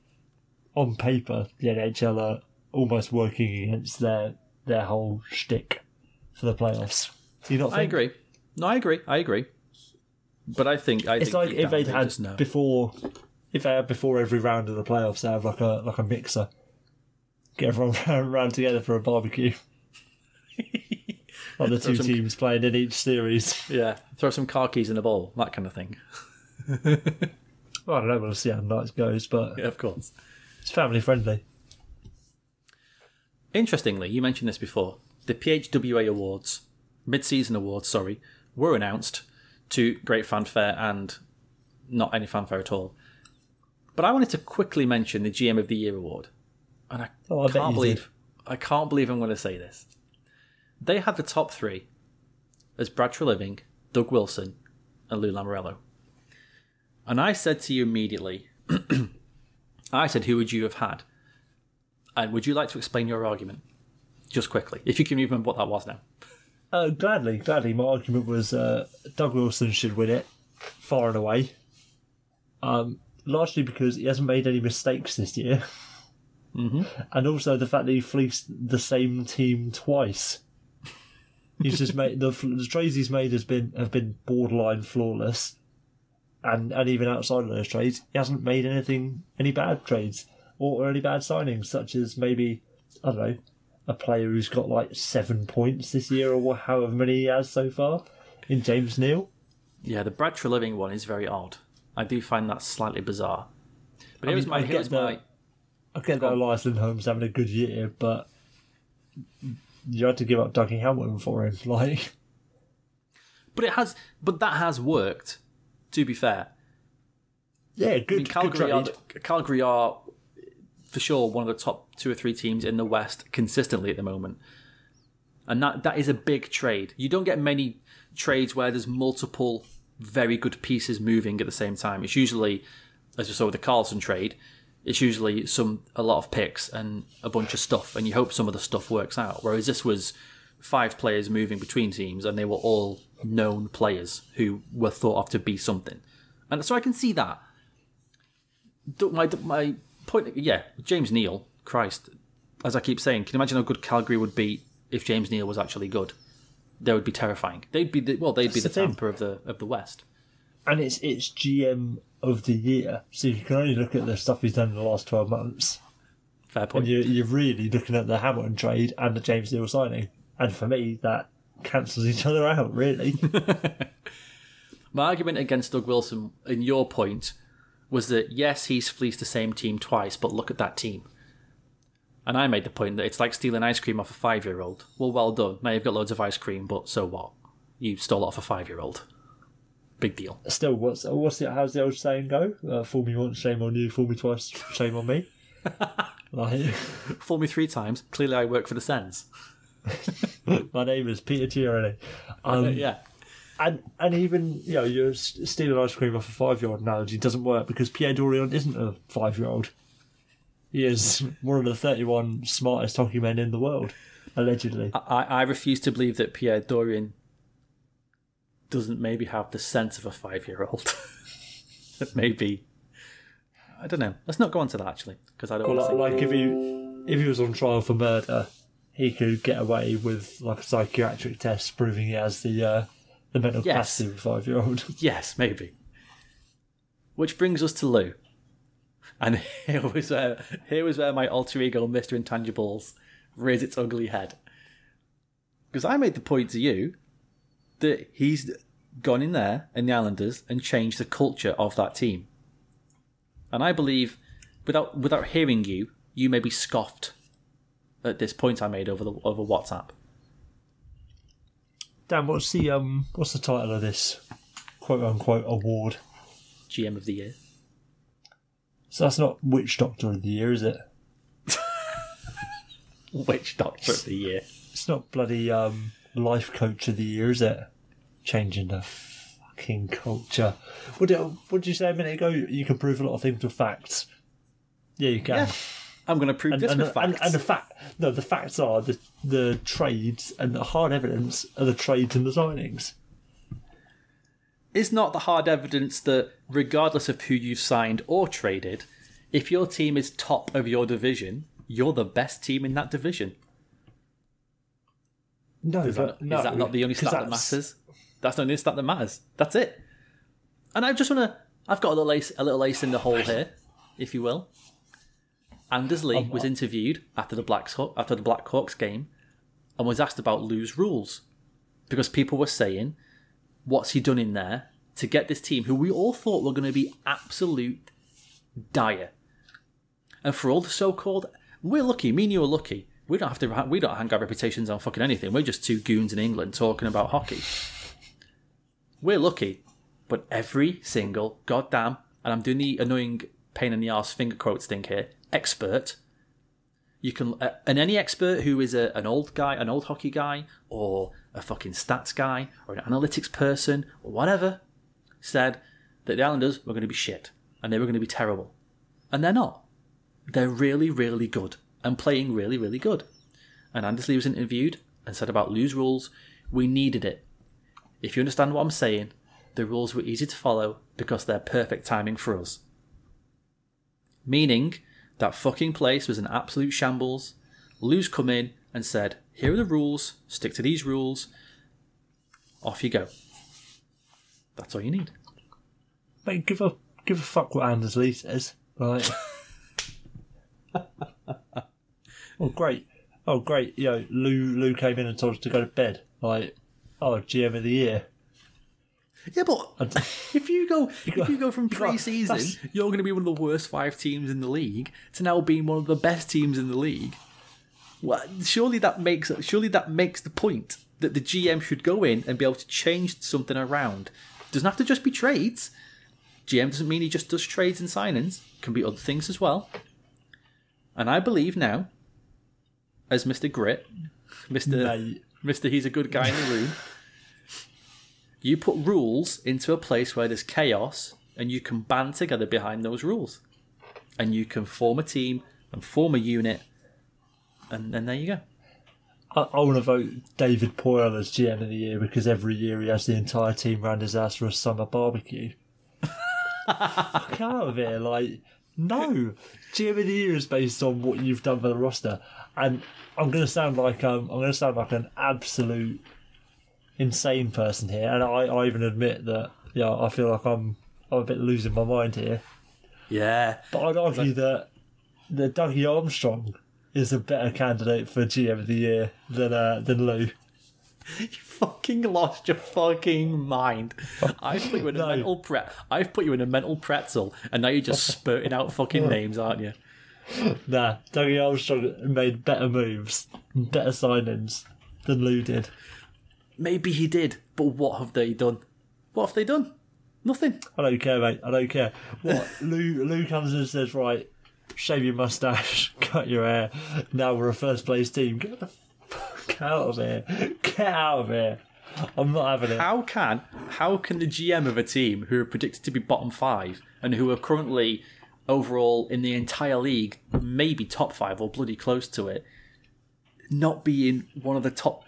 on paper, the NHL are almost working against their their whole shtick for the playoffs. Do you not think? I agree. No, I agree. I agree. But I think I It's think like if they'd had just before, if they had before every round of the playoffs, they have like a like a mixer. Get everyone (laughs) round, round together for a barbecue. (laughs) like the two some- teams playing in each series. (laughs) Yeah, throw some car keys in a bowl, that kind of thing. Well, I don't know. We'll see how the night goes, but Yeah, of course. it's family friendly. Interestingly, you mentioned this before. The PHWA Awards, mid-season awards, sorry, were announced to great fanfare and not any fanfare at all. But I wanted to quickly mention the GM of the Year award, and I Oh, can't believe. I can't believe I'm going to say this. They had the top three as Brad Treliving, Doug Wilson, and Lou Lamoriello. And I said to you immediately, (clears throat) I said, who would you have had? And would you like to explain your argument? Just quickly, if you can remember what that was now. Uh, gladly, gladly. My argument was uh, Doug Wilson should win it, far and away. Um, largely because he hasn't made any mistakes this year, Mm-hmm. and also the fact that he fleeced the same team twice. He's just made the, the trades he's made has been have been borderline flawless, and and even outside of those trades, he hasn't made anything any bad trades or, or any bad signings, such as maybe I don't know a player who's got like seven points this year or however many he has so far in James Neal. Yeah, the Brad Treliving one is very odd. I do find that slightly bizarre. But I here's mean, my I here's get the- my I get that Elias Lindholm's having a good year, but you had to give up Dougie Hamilton for him. (laughs) Like, But it has but that has worked, to be fair. yeah, good. I mean, good Calgary are. Calgary are for sure one of the top two or three teams in the West consistently at the moment. And that, that is a big trade. You don't get many trades where there's multiple very good pieces moving at the same time. It's usually, as we saw with the Karlsson trade, it's usually some a lot of picks and a bunch of stuff, and you hope some of the stuff works out. Whereas this was five players moving between teams, and they were all known players who were thought of to be something. And so I can see that. My my point, yeah, James Neal, Christ, as I keep saying, can you imagine how good Calgary would be if James Neal was actually good? They would be terrifying. They'd be the, well, they'd be the That's the. Tampa of the of the West. and it's it's GM of the year, so you can only look at the stuff he's done in the last twelve months, Fair point. and you, you're really looking at the Hamilton trade and the James Neal signing. And for me, that cancels each other out. Really, (laughs) My argument against Doug Wilson, in your point, was that yes, he's fleeced the same team twice, but look at that team. And I made the point that it's like stealing ice cream off a five year old. Well, well done. Now you've got loads of ice cream, but so what? You stole it off a five year old. Big deal. still, what's what's the how's the old saying go? Uh, fool me once, shame on you. Fool me twice, shame on me. (laughs) like, Fool me three times. Clearly, I work for the Sens. (laughs) my name is Peter Tierney. (laughs) Um, yeah. And and even you know you're stealing ice cream off a five year old analogy doesn't work because Pierre Dorion isn't a five year old. He is one of the thirty one smartest hockey men in the world, allegedly. I, I refuse to believe that Pierre Dorion doesn't maybe have the sense of a five year old. (laughs) maybe I don't know. Let's not go on to that actually, because I don't Well, want like, to. like if he if he was on trial for murder, he could get away with like a psychiatric test proving he has the uh, the mental Yes. capacity of a five year old. (laughs) Yes, maybe. Which brings us to Lou. And (laughs) here was where here was where my alter ego, Mister Intangibles, raised its ugly head. Because I made the point to you that he's gone in there in the Islanders and changed the culture of that team. And I believe, without without hearing you, you may be scoffed at this point I made over the over WhatsApp. Dan, what's the um what's the title of this quote unquote award? GM of the year. So that's not Witch Doctor of the Year, is it? (laughs) Witch Doctor of the year. It's not bloody um Life Coach of the Year, is it? Changing the fucking culture. What did, what did you say a minute ago? You can prove a lot of things with facts. Yeah, you can. Yeah. I'm going to prove this and, with and, facts. and the fact, no, the facts are the the trades and the hard evidence are the trades and the signings. is not the hard evidence that, regardless of who you've signed or traded, if your team is top of your division, you're the best team in that division. No, Is that, no, is that not the only stat that matters? That's the only stat that matters. That's it. And I just want to. I've got a little ace, a little ace in the hole here, if you will. Anders Lee was interviewed after the Blacks after the Blackhawks game, and was asked about Lou's rules, because people were saying, "What's he done in there to get this team, who we all thought were going to be absolute dire?" And for all the so-called, we're lucky. Me and you are lucky. We don't have to. We don't hang our reputations on fucking anything. We're just two goons in England talking about hockey. We're lucky, but every single goddamn, and I'm doing the annoying pain in the ass finger quotes thing here. Expert. You can, uh, and any expert who is a, an old guy, an old hockey guy, or a fucking stats guy, or an analytics person, or whatever, said that the Islanders were going to be shit and they were going to be terrible, and they're not. They're really, really good and playing really, really good. And Anders Lee was interviewed and said about Lou's rules, we needed it. If you understand what I'm saying, the rules were easy to follow because they're perfect timing for us. Meaning, that fucking place was an absolute shambles. Lou's come in and said, here are the rules, stick to these rules, off you go. That's all you need. Mate, give a give a fuck what Anders Lee says. Right. (laughs) oh great. Oh great. You know, Lou Lou came in and told us to go to bed. Like, oh GM of the year. Yeah, but (laughs) if you go if you go from pre-season, you're going to be one of the worst five teams in the league to now being one of the best teams in the league. Well, surely that makes surely that makes the point that the GM should go in and be able to change something around. Doesn't have to just be trades. GM doesn't mean he just does trades and signings. Can be other things as well. And I believe now, as Mister Grit, Mister Mister, he's a good guy in the room. You put rules into a place where there's chaos, and you can band together behind those rules, and you can form a team and form a unit, and then there you go. I, I want to vote David Poile as GM of the year because every year he has the entire team round his house for a summer barbecue. (laughs) Fuck out of here! Like, no, GM of the year is based on what you've done for the roster, and I'm to sound like um, I'm going to sound like an absolute insane person here, and I, I even admit that yeah, I feel like I'm I'm a bit losing my mind here. Yeah, But I'd argue that that Dougie Armstrong is a better candidate for GM of the year than uh, than Lou. (laughs) you fucking lost your fucking mind. (laughs) I've put you in a No. mental pre- I've put you in a mental pretzel, and now you're just spurting out fucking (laughs) names, aren't you? Nah, Dougie Armstrong made better moves, better signings than Lou did. Maybe he did, but what have they done? What have they done? Nothing. I don't care, mate. I don't care. What (laughs) Lou Lou comes and says, right, shave your mustache, (laughs) cut your hair. Now we're a first place team. Get the fuck out of here. Get out of here. I'm not having it. How can how can the GM of a team who are predicted to be bottom five and who are currently overall in the entire league maybe top five or bloody close to it not be in one of the top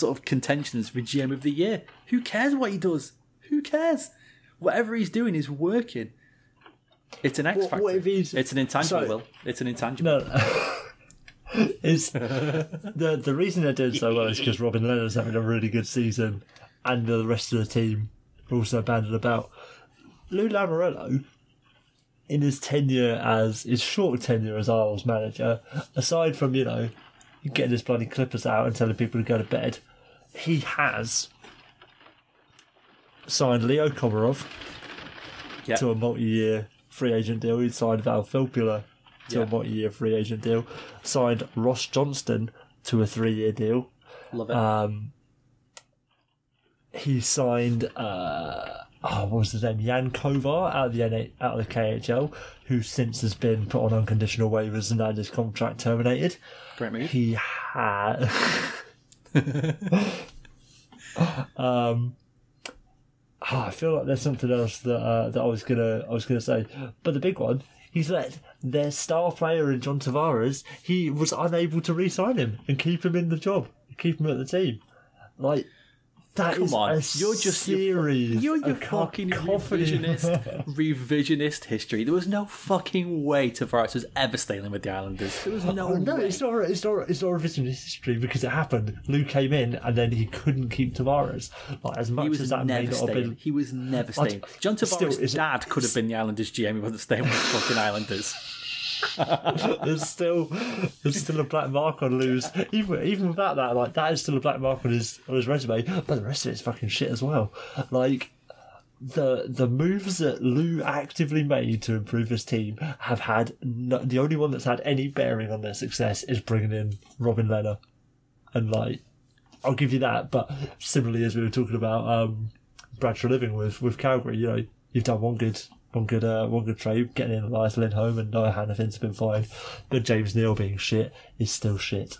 sort of contentions for GM of the year? Who cares what he does? Who cares? Whatever he's doing is working. It's an X What- factor. what if he's- it's an intangible. Will it's an intangible. No. (laughs) it's the the reason they're doing so well is because Robin Lehner's having a really good season, and the rest of the team are also banded about. Lou Lamoriello, in his tenure as his short tenure as Isles manager, aside from you know getting his bloody clippers out and telling people to go to bed, he has signed Leo Komarov Yeah. to a multi-year free agent deal. He signed Val Filppula to Yeah. a multi-year free agent deal. Signed Ross Johnston to a three-year deal. Love it. Um, he signed uh, oh, what was his name? Jan Kovar out of the NA, out of the KHL, who since has been put on unconditional waivers and had his contract terminated. Great move. He had. (laughs) (laughs) um, ah, I feel like there's something else that uh, that I was gonna I was gonna say, but the big one. He's let their star player in John Tavares. He was unable to re-sign him and keep him in the job, keep him at the team. Like that Come on, you're just you're, series. you're your fucking revisionist, (laughs) revisionist history. There was no fucking way Tavares was ever staying with the Islanders. There was no, Oh, no, way. it's not. It's not. It's not revisionist history because it happened. Lou came in and then he couldn't keep Tavares. Like as much He was as that may never not have staying. been. He was never staying. John Tavares' dad could have been the Islanders GM. He wasn't staying with the fucking Islanders. (laughs) there's still there's still a black mark on Lou's. Even even without that, like that is still a black mark on his on his resume. But the rest of it's fucking shit as well. Like the the moves that Lou actively made to improve his team have had no, the only one that's had any bearing on their success is bringing in Robin Lehner, and like I'll give you that. But similarly, as we were talking about um, Brad Treliving with with Calgary, you know, you've done one good. One good, uh, one good trade, getting in Elias Lindholm and Noah Hanifin's been fine, but James Neal being shit is still shit.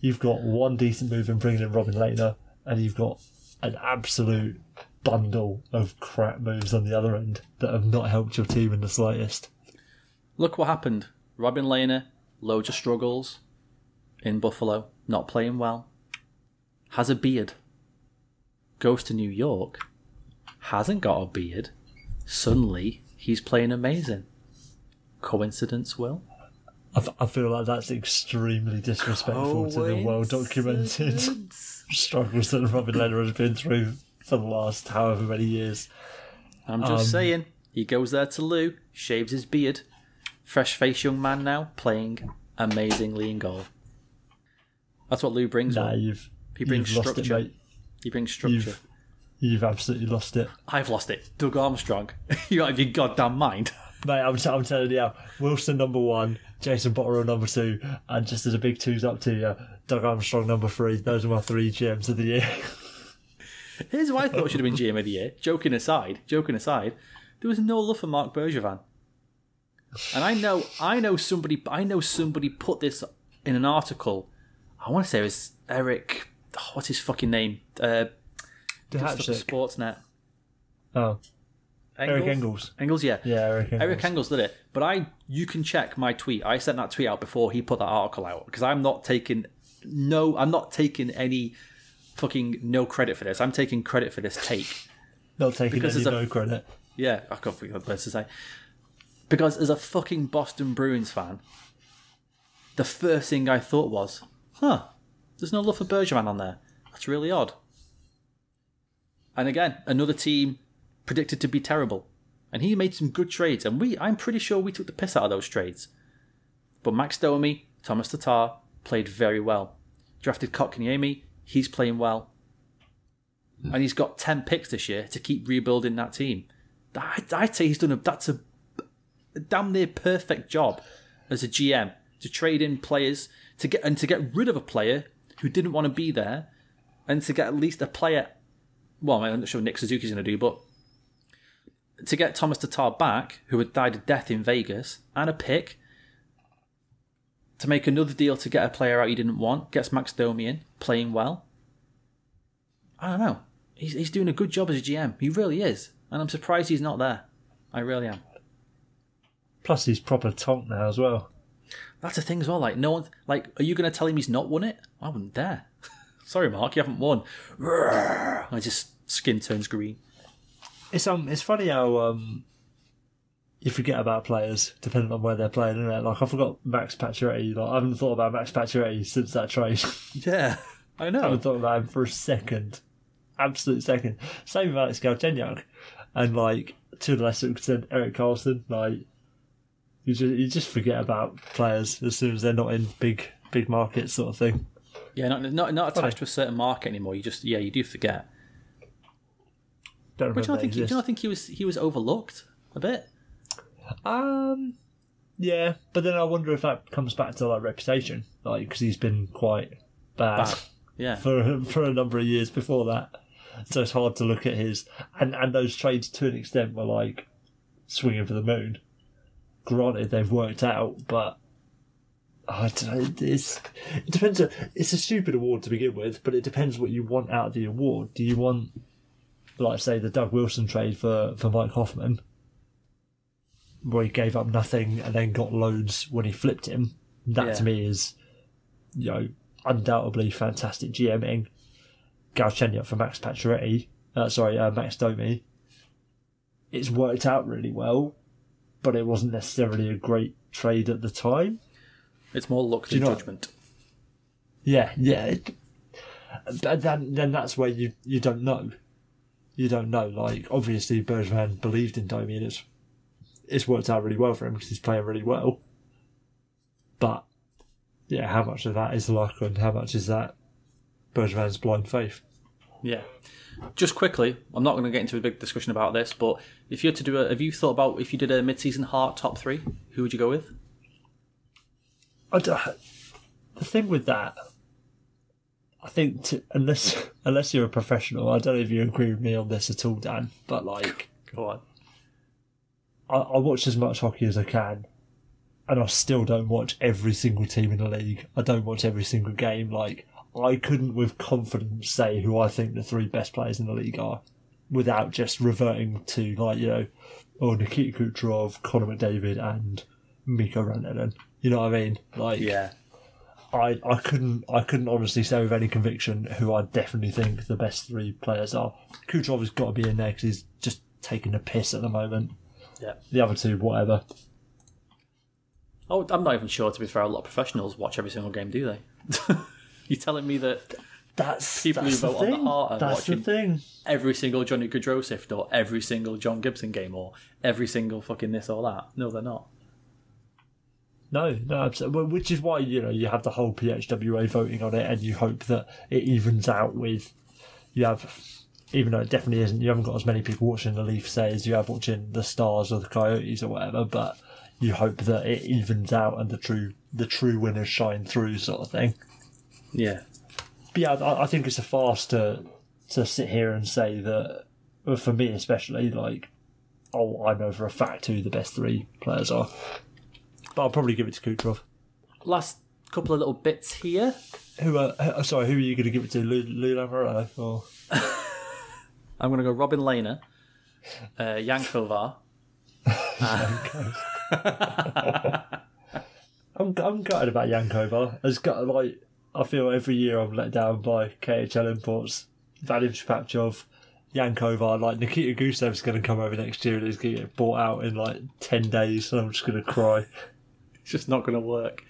You've got one decent move in bringing in Robin Lehner, and you've got an absolute bundle of crap moves on the other end that have not helped your team in the slightest. Look what happened. Robin Lehner, loads of struggles in Buffalo, not playing well. Has a beard. Goes to New York, hasn't got a beard. Suddenly, he's playing amazing. Coincidence, Will? I, f- I feel like that's extremely disrespectful to the well documented (laughs) struggles that Robin Lehner has been through for the last however many years. I'm just Um, saying. He goes there to Lou, shaves his beard. Fresh faced young man now, playing amazingly in goal. That's what Lou brings. Nah, he brings it, structure. mate. he brings structure. You've, you've absolutely lost it. I've lost it. Doug Armstrong. (laughs) you out of your goddamn mind. (laughs) Mate, I'm, t- I'm telling you, Wilson number one, Jason Botterill number two, and just as a big twos up to you, Doug Armstrong number three. Those are my three GMs of the year. (laughs) Here's who I thought should have been GM of the year. Joking aside, joking aside, there was no love for Marc Bergevin. And I know, I know somebody, I know somebody put this in an article. I want to say it was Eric. oh, what's his fucking name? Uh, does stuff for Sportsnet. Oh, Eric Engels. Engels, yeah. Yeah, Eric Engels. Eric Engels did it. But I, you can check my tweet. I sent that tweet out before he put that article out because I'm not taking no, I'm not taking any fucking no credit for this. I'm taking credit for this take. Not taking Because any there's a- no credit. Yeah, I can't think of what to say. Because as a fucking Boston Bruins fan, the first thing I thought was, huh, there's no love for Bergevin on there. That's really odd. And again, another team predicted to be terrible. And he made some good trades, and we I'm pretty sure we took the piss out of those trades. But Max Domi, Tomas Tatar played very well. Drafted Kotkaniemi, he's playing well. And he's got 10 picks this year to keep rebuilding that team. I, I'd say he's done a that's a, a damn near perfect job as a GM to trade in players to get and to get rid of a player who didn't want to be there, and to get at least a player. Well, I'm not sure what Nick Suzuki's going to do, but to get Tomas Tatar back, who had died a death in Vegas, and a pick to make another deal to get a player out he didn't want, gets Max Domi in, playing well. I don't know. He's, he's doing a good job as a GM. He really is. And I'm surprised he's not there. I really am. Plus, he's proper tonk now as well. That's the thing as well. Like, no one, like, are you going to tell him he's not won it? I wouldn't dare. (laughs) Sorry, Mark, you haven't won. I just skin turns green. It's um, it's funny how um, you forget about players depending on where they're playing, innit? Like I forgot Max Pacioretty. Like I haven't thought about Max Pacioretty since that trade. (laughs) Yeah, I know. I haven't thought about him for a second, absolute second. Same with Alex Galchenyuk, and like to a lesser extent Erik Karlsson. Like you just you just forget about players as soon as they're not in big big markets, sort of thing. Yeah, not not not attached to a certain market anymore. You just yeah, you do forget. Don't But do you remember not they think do not think he was he was overlooked a bit? Um, yeah, but then I wonder if that comes back to like reputation, like because he's been quite bad, Bad. Yeah. (laughs) for for a number of years before that. So it's hard to look at his and and those trades to an extent were like swinging for the moon. Granted, they've worked out, but I don't know. It's, it depends. It's a stupid award to begin with, but it depends what you want out of the award. Do you want, like, say, the Doug Wilson trade for for Mike Hoffman? where he gave up nothing and then got loads when he flipped him. That Yeah. to me is, you know, undoubtedly fantastic GMing. Galchenyuk for Max Pacioretty, uh, sorry, uh, Max Domi. It's worked out really well, but it wasn't necessarily a great trade at the time. It's more luck than judgment. Yeah, yeah. It, but then, then that's where you, you don't know. You don't know. Like, obviously, Bergevin believed in Domi and it's, it's worked out really well for him because he's playing really well. But, yeah, how much of that is luck and how much is that Bergevin's blind faith? Yeah. Just quickly, I'm not going to get into a big discussion about this, but if you had to do a, have you thought about if you did a mid-season Hart top three, who would you go with? I don't, the thing with that, I think to, unless (laughs) unless you're a professional, I don't know if you agree with me on this at all, Dan. But like, Go on. I, I watch as much hockey as I can, and I still don't watch every single team in the league. I don't watch every single game. Like, I couldn't with confidence say who I think the three best players in the league are, without just reverting to like you know, oh Nikita Kucherov, Connor McDavid, and Mikko Rantanen. You know what I mean? Like, Yeah. I, I couldn't I couldn't honestly say with any conviction who I definitely think the best three players are. Kucherov has got to be in there because he's just taking a piss at the moment. Yeah. The other two, whatever. Oh, I'm not even sure. To be fair, a lot of professionals watch every single game, do they? (laughs) You're telling me that That's People who that's the vote on the thing. heart are That's watching- the every single Johnny Gaudreau sift or every single John Gibson game or every single fucking this or that? No, they're not. No, no, absolutely. Which is why you know you have the whole PHWA voting on it, and you hope that it evens out with you have, even though it definitely isn't. You haven't got as many people watching the Leafs say as you have watching the Stars or the Coyotes or whatever, but you hope that it evens out and the true the true winners shine through, sort of thing. Yeah. But yeah, I, I think it's a farce to to sit here and say that, for me especially, like, oh, I know for a fact who the best three players are. But I'll probably give it to Kucherov. Last couple of little bits here. Who? Uh, uh, sorry, who are you going to give it to? Lou, or (laughs) I'm going to go Robin Lehner, uh, Jan Kovar. (laughs) I'm I'm gutted about Jan Kovar. It's got like I feel every year I'm let down by KHL imports. Vadim Shipachyov, Yankova, like Nikita Gusev's going to come over next year and he's going to get bought out in like ten days, and I'm just going to cry. It's just not going to work.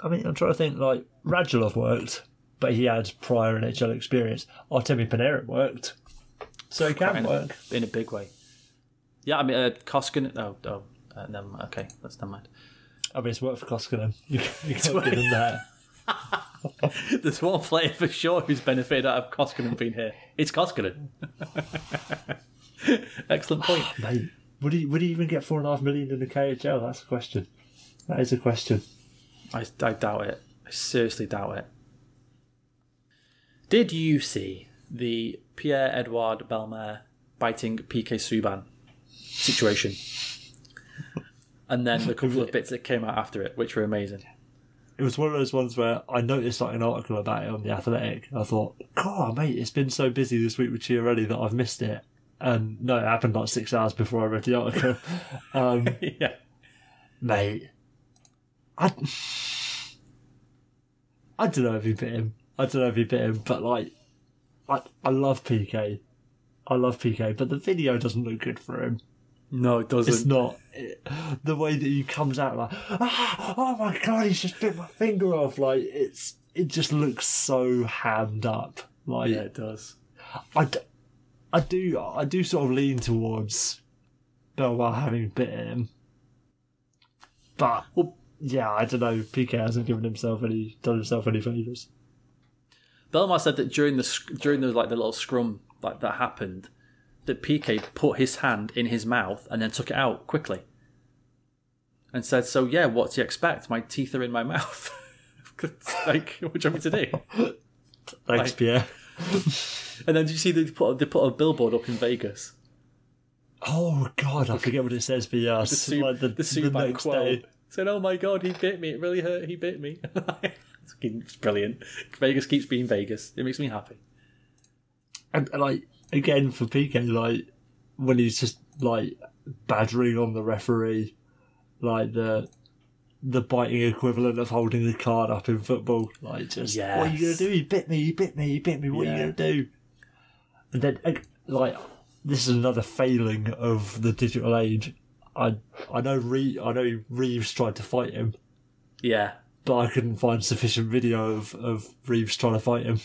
I mean, I'm trying to think like Radulov worked, but he had prior NHL experience. Artemi Panarin worked, so he can in, work. in a big way. Yeah, I mean, uh, Koskinen. Oh, oh uh, never mind. Okay, that's never mind. I mean, it's worked for Koskinen. You, (laughs) you can't give him that. (laughs) There's one player for sure who's benefited out of Koskinen being here. It's Koskinen. (laughs) Excellent point. Mate, would he would he even get four and a half million in the KHL? That's the question. That is a question. I, I doubt it. I seriously doubt it. Did you see the Pierre Edouard Bellemare biting PK Subban situation? (laughs) And then the couple of bits that came out after it, which were amazing. It was one of those ones where I noticed like an article about it on the Athletic. I thought, God, mate, it's been so busy this week with Chiarelli that I've missed it. And no, it happened like six hours before I read the article. (laughs) um, yeah. mate, I, I don't know if he bit him. I don't know if he bit him, but like, I, I love PK. I love PK, but the video doesn't look good for him. No, it doesn't. It's not it, the way that he comes out like, ah, oh my god, he's just bit my finger off. Like it's it just looks so hammed up. Like Yeah, it does. I, d- I do I do sort of lean towards Bellemare having bit him, but yeah, I don't know. PK hasn't given himself any done himself any favors. Bellemare said that during the during the like the little scrum like that happened, that PK put his hand in his mouth and then took it out quickly, and said, "So yeah, what do you expect? My teeth are in my mouth. (laughs) like, what do you want me to do?" (laughs) Thanks, Like- Pierre. (laughs) And then did you see they put they put a billboard up in Vegas? Oh god, I forget what it says, but yeah, The suit, like the, the, the next quote day. Said, "Oh my god, he bit me! It really hurt. He bit me." (laughs) it's brilliant. Vegas keeps being Vegas. It makes me happy. and, and, like again for PK, like when he's just like badgering on the referee, like the the biting equivalent of holding the card up in football. Like just what are you gonna do? He bit me. He bit me. He bit me. What are you gonna do? And then like- like this is another failing of the digital age. I I know Re- I know Reaves tried to fight him, Yeah, but I couldn't find sufficient video of, of Reaves trying to fight him.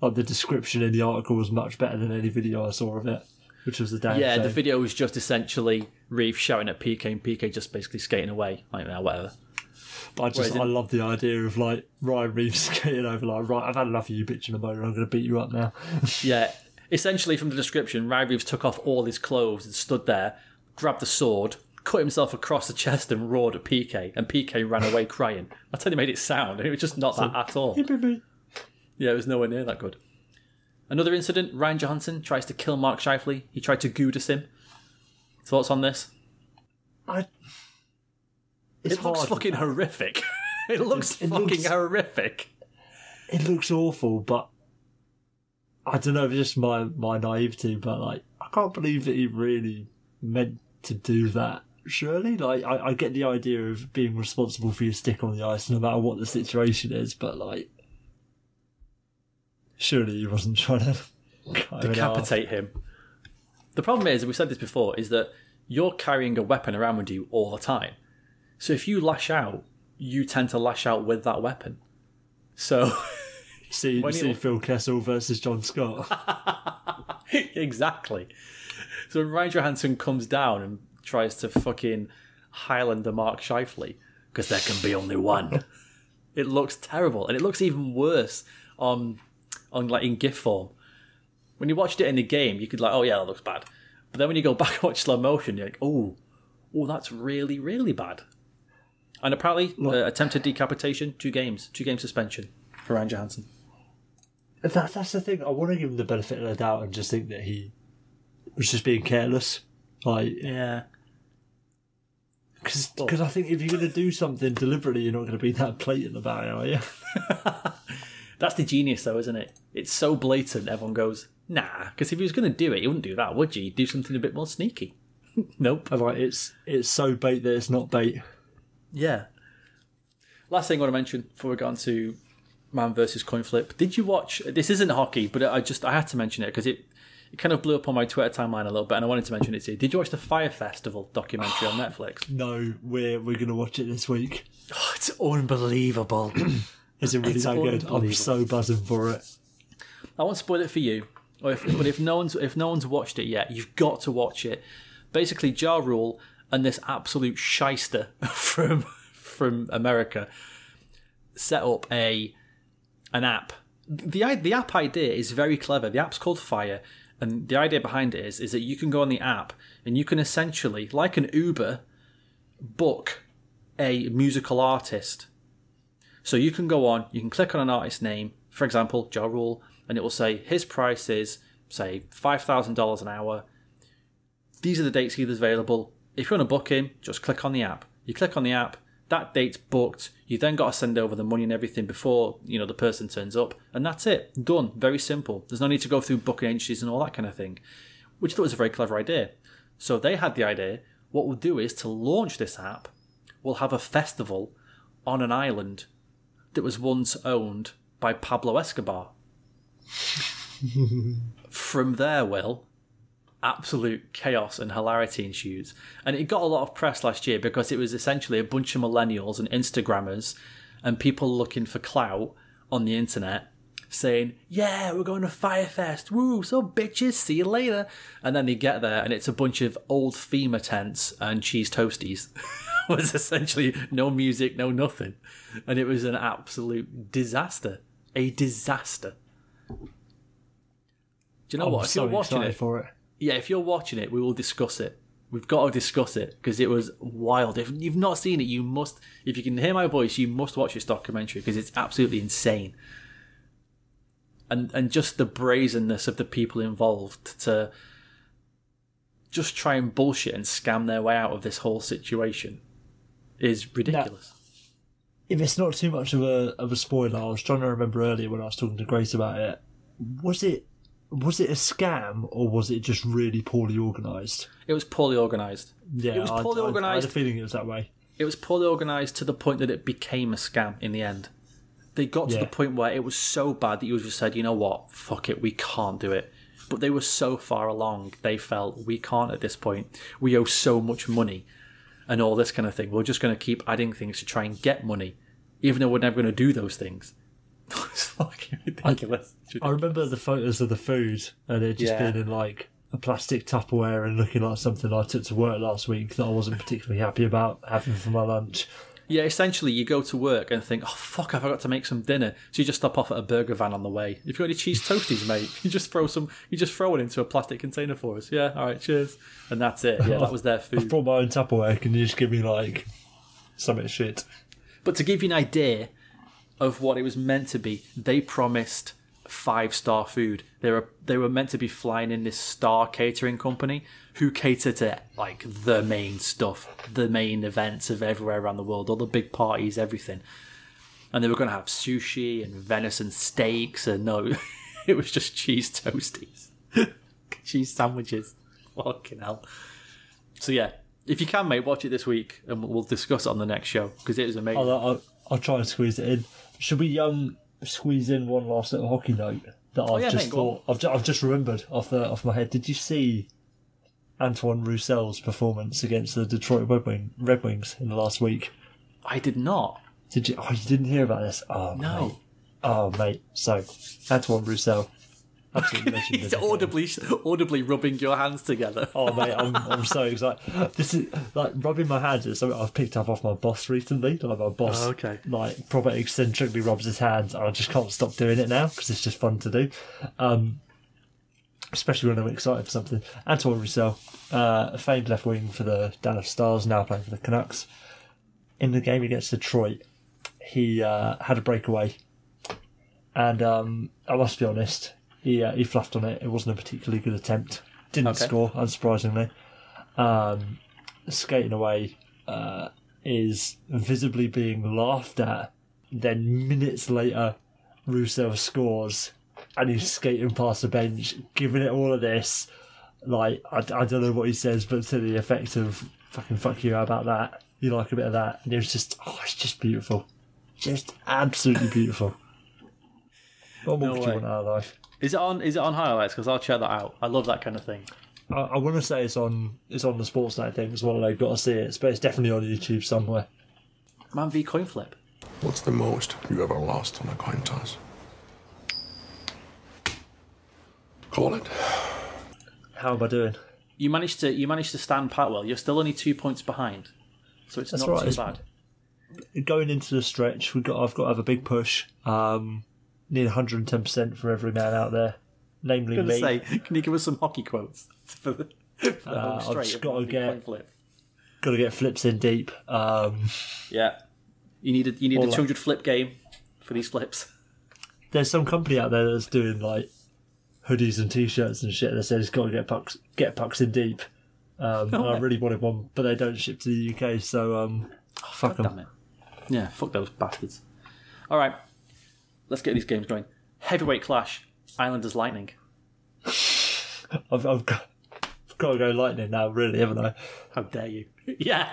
Like the description in the article was much better than any video I saw of it, which was the damn yeah. The video was just essentially Reaves shouting at PK and PK just basically skating away. Like, yeah, whatever. But I just Whereas I in- love the idea of like Ryan Reaves (laughs) skating over like right, I've had enough of you bitching about it. I'm going to beat you up now. (laughs) Yeah, essentially from the description, Ryan Reaves took off all his clothes and stood there, grabbed the sword, cut himself across the chest, and roared at PK. And PK ran away crying. That's how they made it sound. And it was just not that at all. Yeah, it was nowhere near that good. Another incident: Ryan Johansen tries to kill Mark Scheifele. He tried to Goudas him. Thoughts on this? I. It's it looks hard. fucking horrific. (laughs) it looks It fucking looks- horrific. It looks awful, but I don't know if it's just my my naivety, but like I can't believe that he really meant to do that. Surely, like I, I get the idea of being responsible for your stick on the ice, no matter what the situation is, but like surely he wasn't trying to cut him in half. decapitate him. The problem is, we've said this before, is that you're carrying a weapon around with you all the time. So if you lash out, you tend to lash out with that weapon. So (laughs) See, see Phil Kessel versus John Scott. (laughs) exactly. So when Ryan Johansen comes down and tries to fucking Highlander Mark Scheifele, because there can be only one. it looks terrible, and it looks even worse on on like in GIF form. When you watched it in the game, you could like, oh yeah, that looks bad. But then when you go (laughs) back and watch slow motion, you're like, oh, oh, that's really really bad. And apparently, uh, attempted decapitation, two games, two game suspension for Ryan Johansen. that, that's the thing. I want to give him the benefit of the doubt and just think that he was just being careless. Like, Yeah. Because I think if you're going to do something deliberately, you're not going to be that blatant about it, are you? (laughs) That's the genius, though, isn't it? It's so blatant, everyone goes, nah. Because if he was going to do it, he wouldn't do that, would you? He'd do something a bit more sneaky. (laughs) nope. And, like, it's it's so bait that it's not bait. Yeah. Last thing I want to mention before we go on to man versus coin flip. Did you watch? This isn't hockey, but I just I had to mention it because it it kind of blew up on my Twitter timeline a little bit, and I wanted to mention it to you. Did you watch the Fyre Festival documentary on (sighs) Netflix? No, we're we're going to watch it this week. Oh, it's unbelievable. (clears throat) Is it really It's that good? I'm so buzzing for it. I won't spoil it for you, or if, but if no one's if no one's watched it yet, you've got to watch it. Basically, Ja Rule and this absolute shyster (laughs) from from America set up a an app. the The app idea is very clever. The app's called Fyre, and the idea behind it is is that you can go on the app and you can essentially, like an Uber, book a musical artist. So you can go on, you can click on an artist's name, for example, Ja Rule, and it will say his price is, say, $5,000 an hour. These are the dates he's available. If you want to book him, just click on the app. You click on the app, that date's booked. You then got to send over the money and everything before, you know, the person turns up. And that's it. Done. Very simple. There's no need to go through booking agencies and all that kind of thing. Which I thought was a very clever idea. So they had the idea, what we'll do is to launch this app, we'll have a festival on an island that was once owned by Pablo Escobar. (laughs) From there, Will, absolute chaos and hilarity ensues. And it got a lot of press last year because it was essentially a bunch of millennials and Instagrammers and people looking for clout on the internet saying, Yeah, we're going to Fyrefest. Woo, so bitches, see you later. And then they get there and it's a bunch of old FEMA tents and cheese toasties. (laughs) it was essentially no music, no nothing. And it was an absolute disaster. A disaster. Do you know I'm what? So you're watching excited it, for it. Yeah, if you're watching it, we will discuss it. We've got to discuss it because it was wild. If you've not seen it, you must. If you can hear my voice, you must watch this documentary because it's absolutely insane. And and just the brazenness of the people involved to just try and bullshit and scam their way out of this whole situation is ridiculous. If it's not too much of a of a spoiler, I was trying to remember earlier when I was talking to Grace about it. Was it was it a scam or was it just really poorly organised? It was poorly organised. Yeah, it was I- poorly I- I, had organised. a feeling it was that way. It was poorly organised to the point that it became a scam in the end. They got to Yeah. the point where it was so bad that you just said, you know what, fuck it, we can't do it. But they were so far along, they felt we can't at this point. We owe so much money and all this kind of thing. We're just going to keep adding things to try and get money, even though we're never going to do those things. (laughs) it's fucking ridiculous. I remember the photos of the food and it just Yeah. being in like a plastic Tupperware and looking like something I took to work last week that I wasn't particularly happy about having for my lunch. Yeah, essentially, you go to work and think, oh, fuck, I forgot to make some dinner. So you just stop off at a burger van on the way. If you've got any cheese toasties, mate, (laughs) you just throw some, you just throw it into a plastic container for us. Yeah, all right, cheers. And that's it. Yeah, that was their (laughs) food. I've brought my own Tupperware. Can you just give me like something shit? But to give you an idea of what it was meant to be, they promised five star food. They were they were meant to be flying in this star catering company who cater to like the main stuff, the main events of everywhere around the world, all the big parties, everything. And they were going to have sushi and venison steaks, and no, (laughs) it was just cheese toasties, (laughs) cheese sandwiches. Fucking hell. So yeah, if you can, mate, watch it this week, and we'll discuss it on the next show because it was amazing. I'll, I'll, I'll try and squeeze it in. Should we um squeeze in one last little hockey note that I've Oh, yeah, just mate, thought I've, ju- I've just remembered off the off my head. Did you see Antoine Roussel's performance against the Detroit Red, Wing, Red Wings in the last week? I did not. Did you? Oh, you didn't hear about this? Oh No. Mate. Oh mate. So Antoine Roussel, absolutely. (laughs) He's audibly, audibly rubbing your hands together. Oh mate, I'm, I'm so excited. This is like rubbing my hands is something I've picked up off my boss recently. Like my boss, Oh, okay. like proper eccentrically rubs his hands, and I just can't stop doing it now because it's just fun to do. Um, especially when I'm excited for something. Antoine Roussel, uh, a famed left wing for the Dallas Stars, now playing for the Canucks. In the game against Detroit, he uh, had a breakaway, and um, I must be honest, he uh, he fluffed on it. It wasn't a particularly good attempt. Didn't Okay. score, unsurprisingly. Um, skating away uh, is visibly being laughed at. Then minutes later, Roussel scores, and he's skating past the bench, giving it all of this. Like I, I don't know what he says, but to the effect of "fucking fuck you" how about that. You like a bit of that, and it was just oh, it's just beautiful, just absolutely beautiful. What more No way. you want out of life? Is it on? Is it on highlights? Because I'll check that out. I love that kind of thing. I, I want to say it's on it's on the Sportsnet thing as well. I've got to see it, but it's definitely on YouTube somewhere. Man v coin flip. What's the most you ever lost on a coin toss? Call it. How am I doing? You managed to. You managed to stand pat well. You're still only two points behind, so it's That's not right, too it's- bad. Going into the stretch, we got I've got to have a big push. Um, need 110 percent for every man out there, namely me. say, can you give us some hockey quotes for the, for the Uh, I've straight just of gotta get- flip? Got to get flips in deep. Um, Yeah, you need a you need a like- 200 flip game for these flips. there's some company out there that's doing like hoodies and t-shirts and shit that says got to get pucks get pucks in deep. Um, and I really wanted one, but they don't ship to the UK, so um, fuck God them. damn it. Yeah, fuck those bastards. All right, let's get these games going. Heavyweight clash. Islanders Lightning. (laughs) I've, I've got, I've got to go lightning now, really, haven't I? How dare you? (laughs) yeah.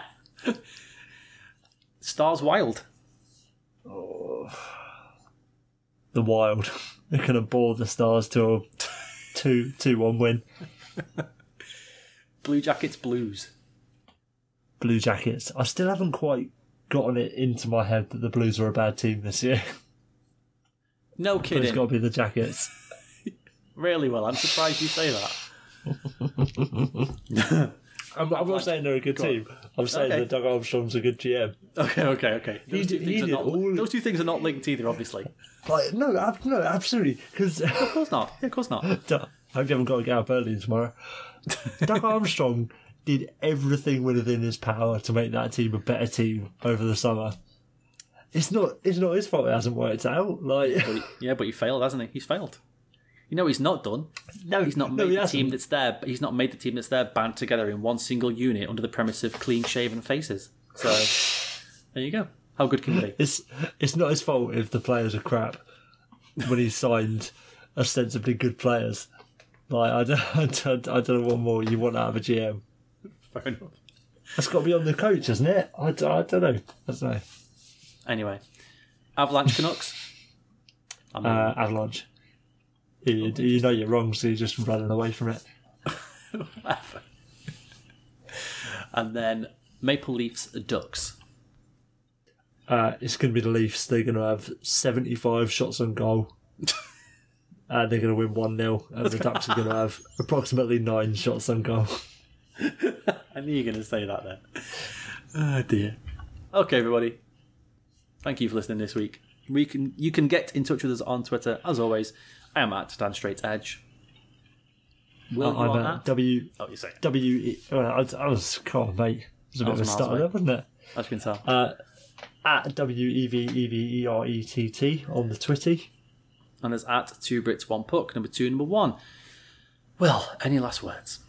Stars Wild. Oh. The Wild. (laughs) They're going to bore the Stars to a two two one win. Blue Jackets Blues. Blue Jackets. I still haven't quite gotten it into my head that the Blues are a bad team this year. No But it's got to be the Jackets. (laughs) Really well. I'm surprised you say that. (laughs) I'm, I'm not saying they're a good Go on. team. I'm saying Okay. that Doug Armstrong's a good GM. Okay, okay, okay. He Those, two did- he things are not, all- those two things are not linked either, obviously. Like, no, ab- no, absolutely. Because Of course not. Yeah, of course not. (laughs) I hope you haven't got to get up early tomorrow. Doug Armstrong did everything within his power to make that team a better team over the summer. It's not. It's not his fault it hasn't worked out. Like, But he- yeah, but he failed, hasn't he? He's failed. You know, he's not done. no, He's not no, made he the hasn't. team that's there. He's not made the team that's there band together in one single unit under the premise of clean shaven faces. So there you go. How good can he be? (laughs) It's it's not his fault if the players are crap when he signed ostensibly good players. Like I don't, (laughs) I don't, I don't know what more you want out of a GM. Fair enough. That's got to be on the coach, isn't it? I, d- I don't know. I don't know. Anyway, Avalanche Canucks. I (laughs) mean, Uh, Avalanche. You, you know you're wrong, so you're just running away from it. (laughs) and then Maple Leafs Ducks. Uh, it's going to be the Leafs. They're going to have 75 shots on goal. and (laughs) they're going to win 1 0. And the Ducks are going to have approximately 9 shots on goal. I knew you were going to say that then. Oh dear. Okay, everybody. Thank you for listening this week. We can you can get in touch with us on Twitter as always. I am at Dan Straight Edge. Will you I'm are at? W. Oh, you say. W. E- Well, I, I was. Come on, mate. It was a bit of a miles there, wasn't it? As you can tell. Uh, at W E V E V E R E T T on the Twitty. and it's at two Brits one puck number two number one. Well, any last words?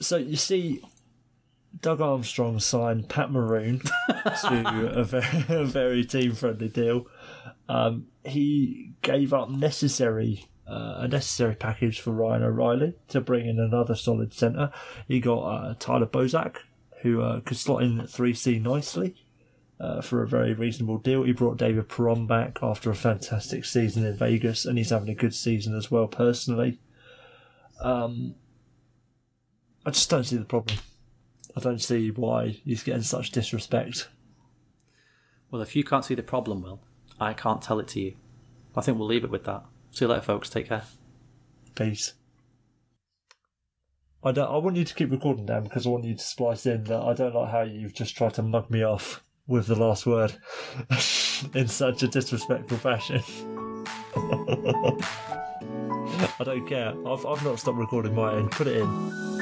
So you see, Doug Armstrong signed Pat Maroon (laughs) to a very, (laughs) a very team friendly deal. Um, he gave up necessary uh, a necessary package for Ryan O'Reilly to bring in another solid centre. He got uh, Tyler Bozak, who uh, could slot in at 3C nicely. Uh, for a very reasonable deal, he brought David Perron back after a fantastic season in Vegas, and he's having a good season as well. Personally, um, I just don't see the problem. I don't see why he's getting such disrespect. Well, if you can't see the problem, Will, I can't tell it to you. I think we'll leave it with that. See you later, folks. Take care. Peace. I don't. I want you to keep recording, Dan, because I want you to splice in that I don't like how you've just tried to mug me off with the last word (laughs) in such a disrespectful fashion. (laughs) I don't care. I've I've not stopped recording my end. Put it in.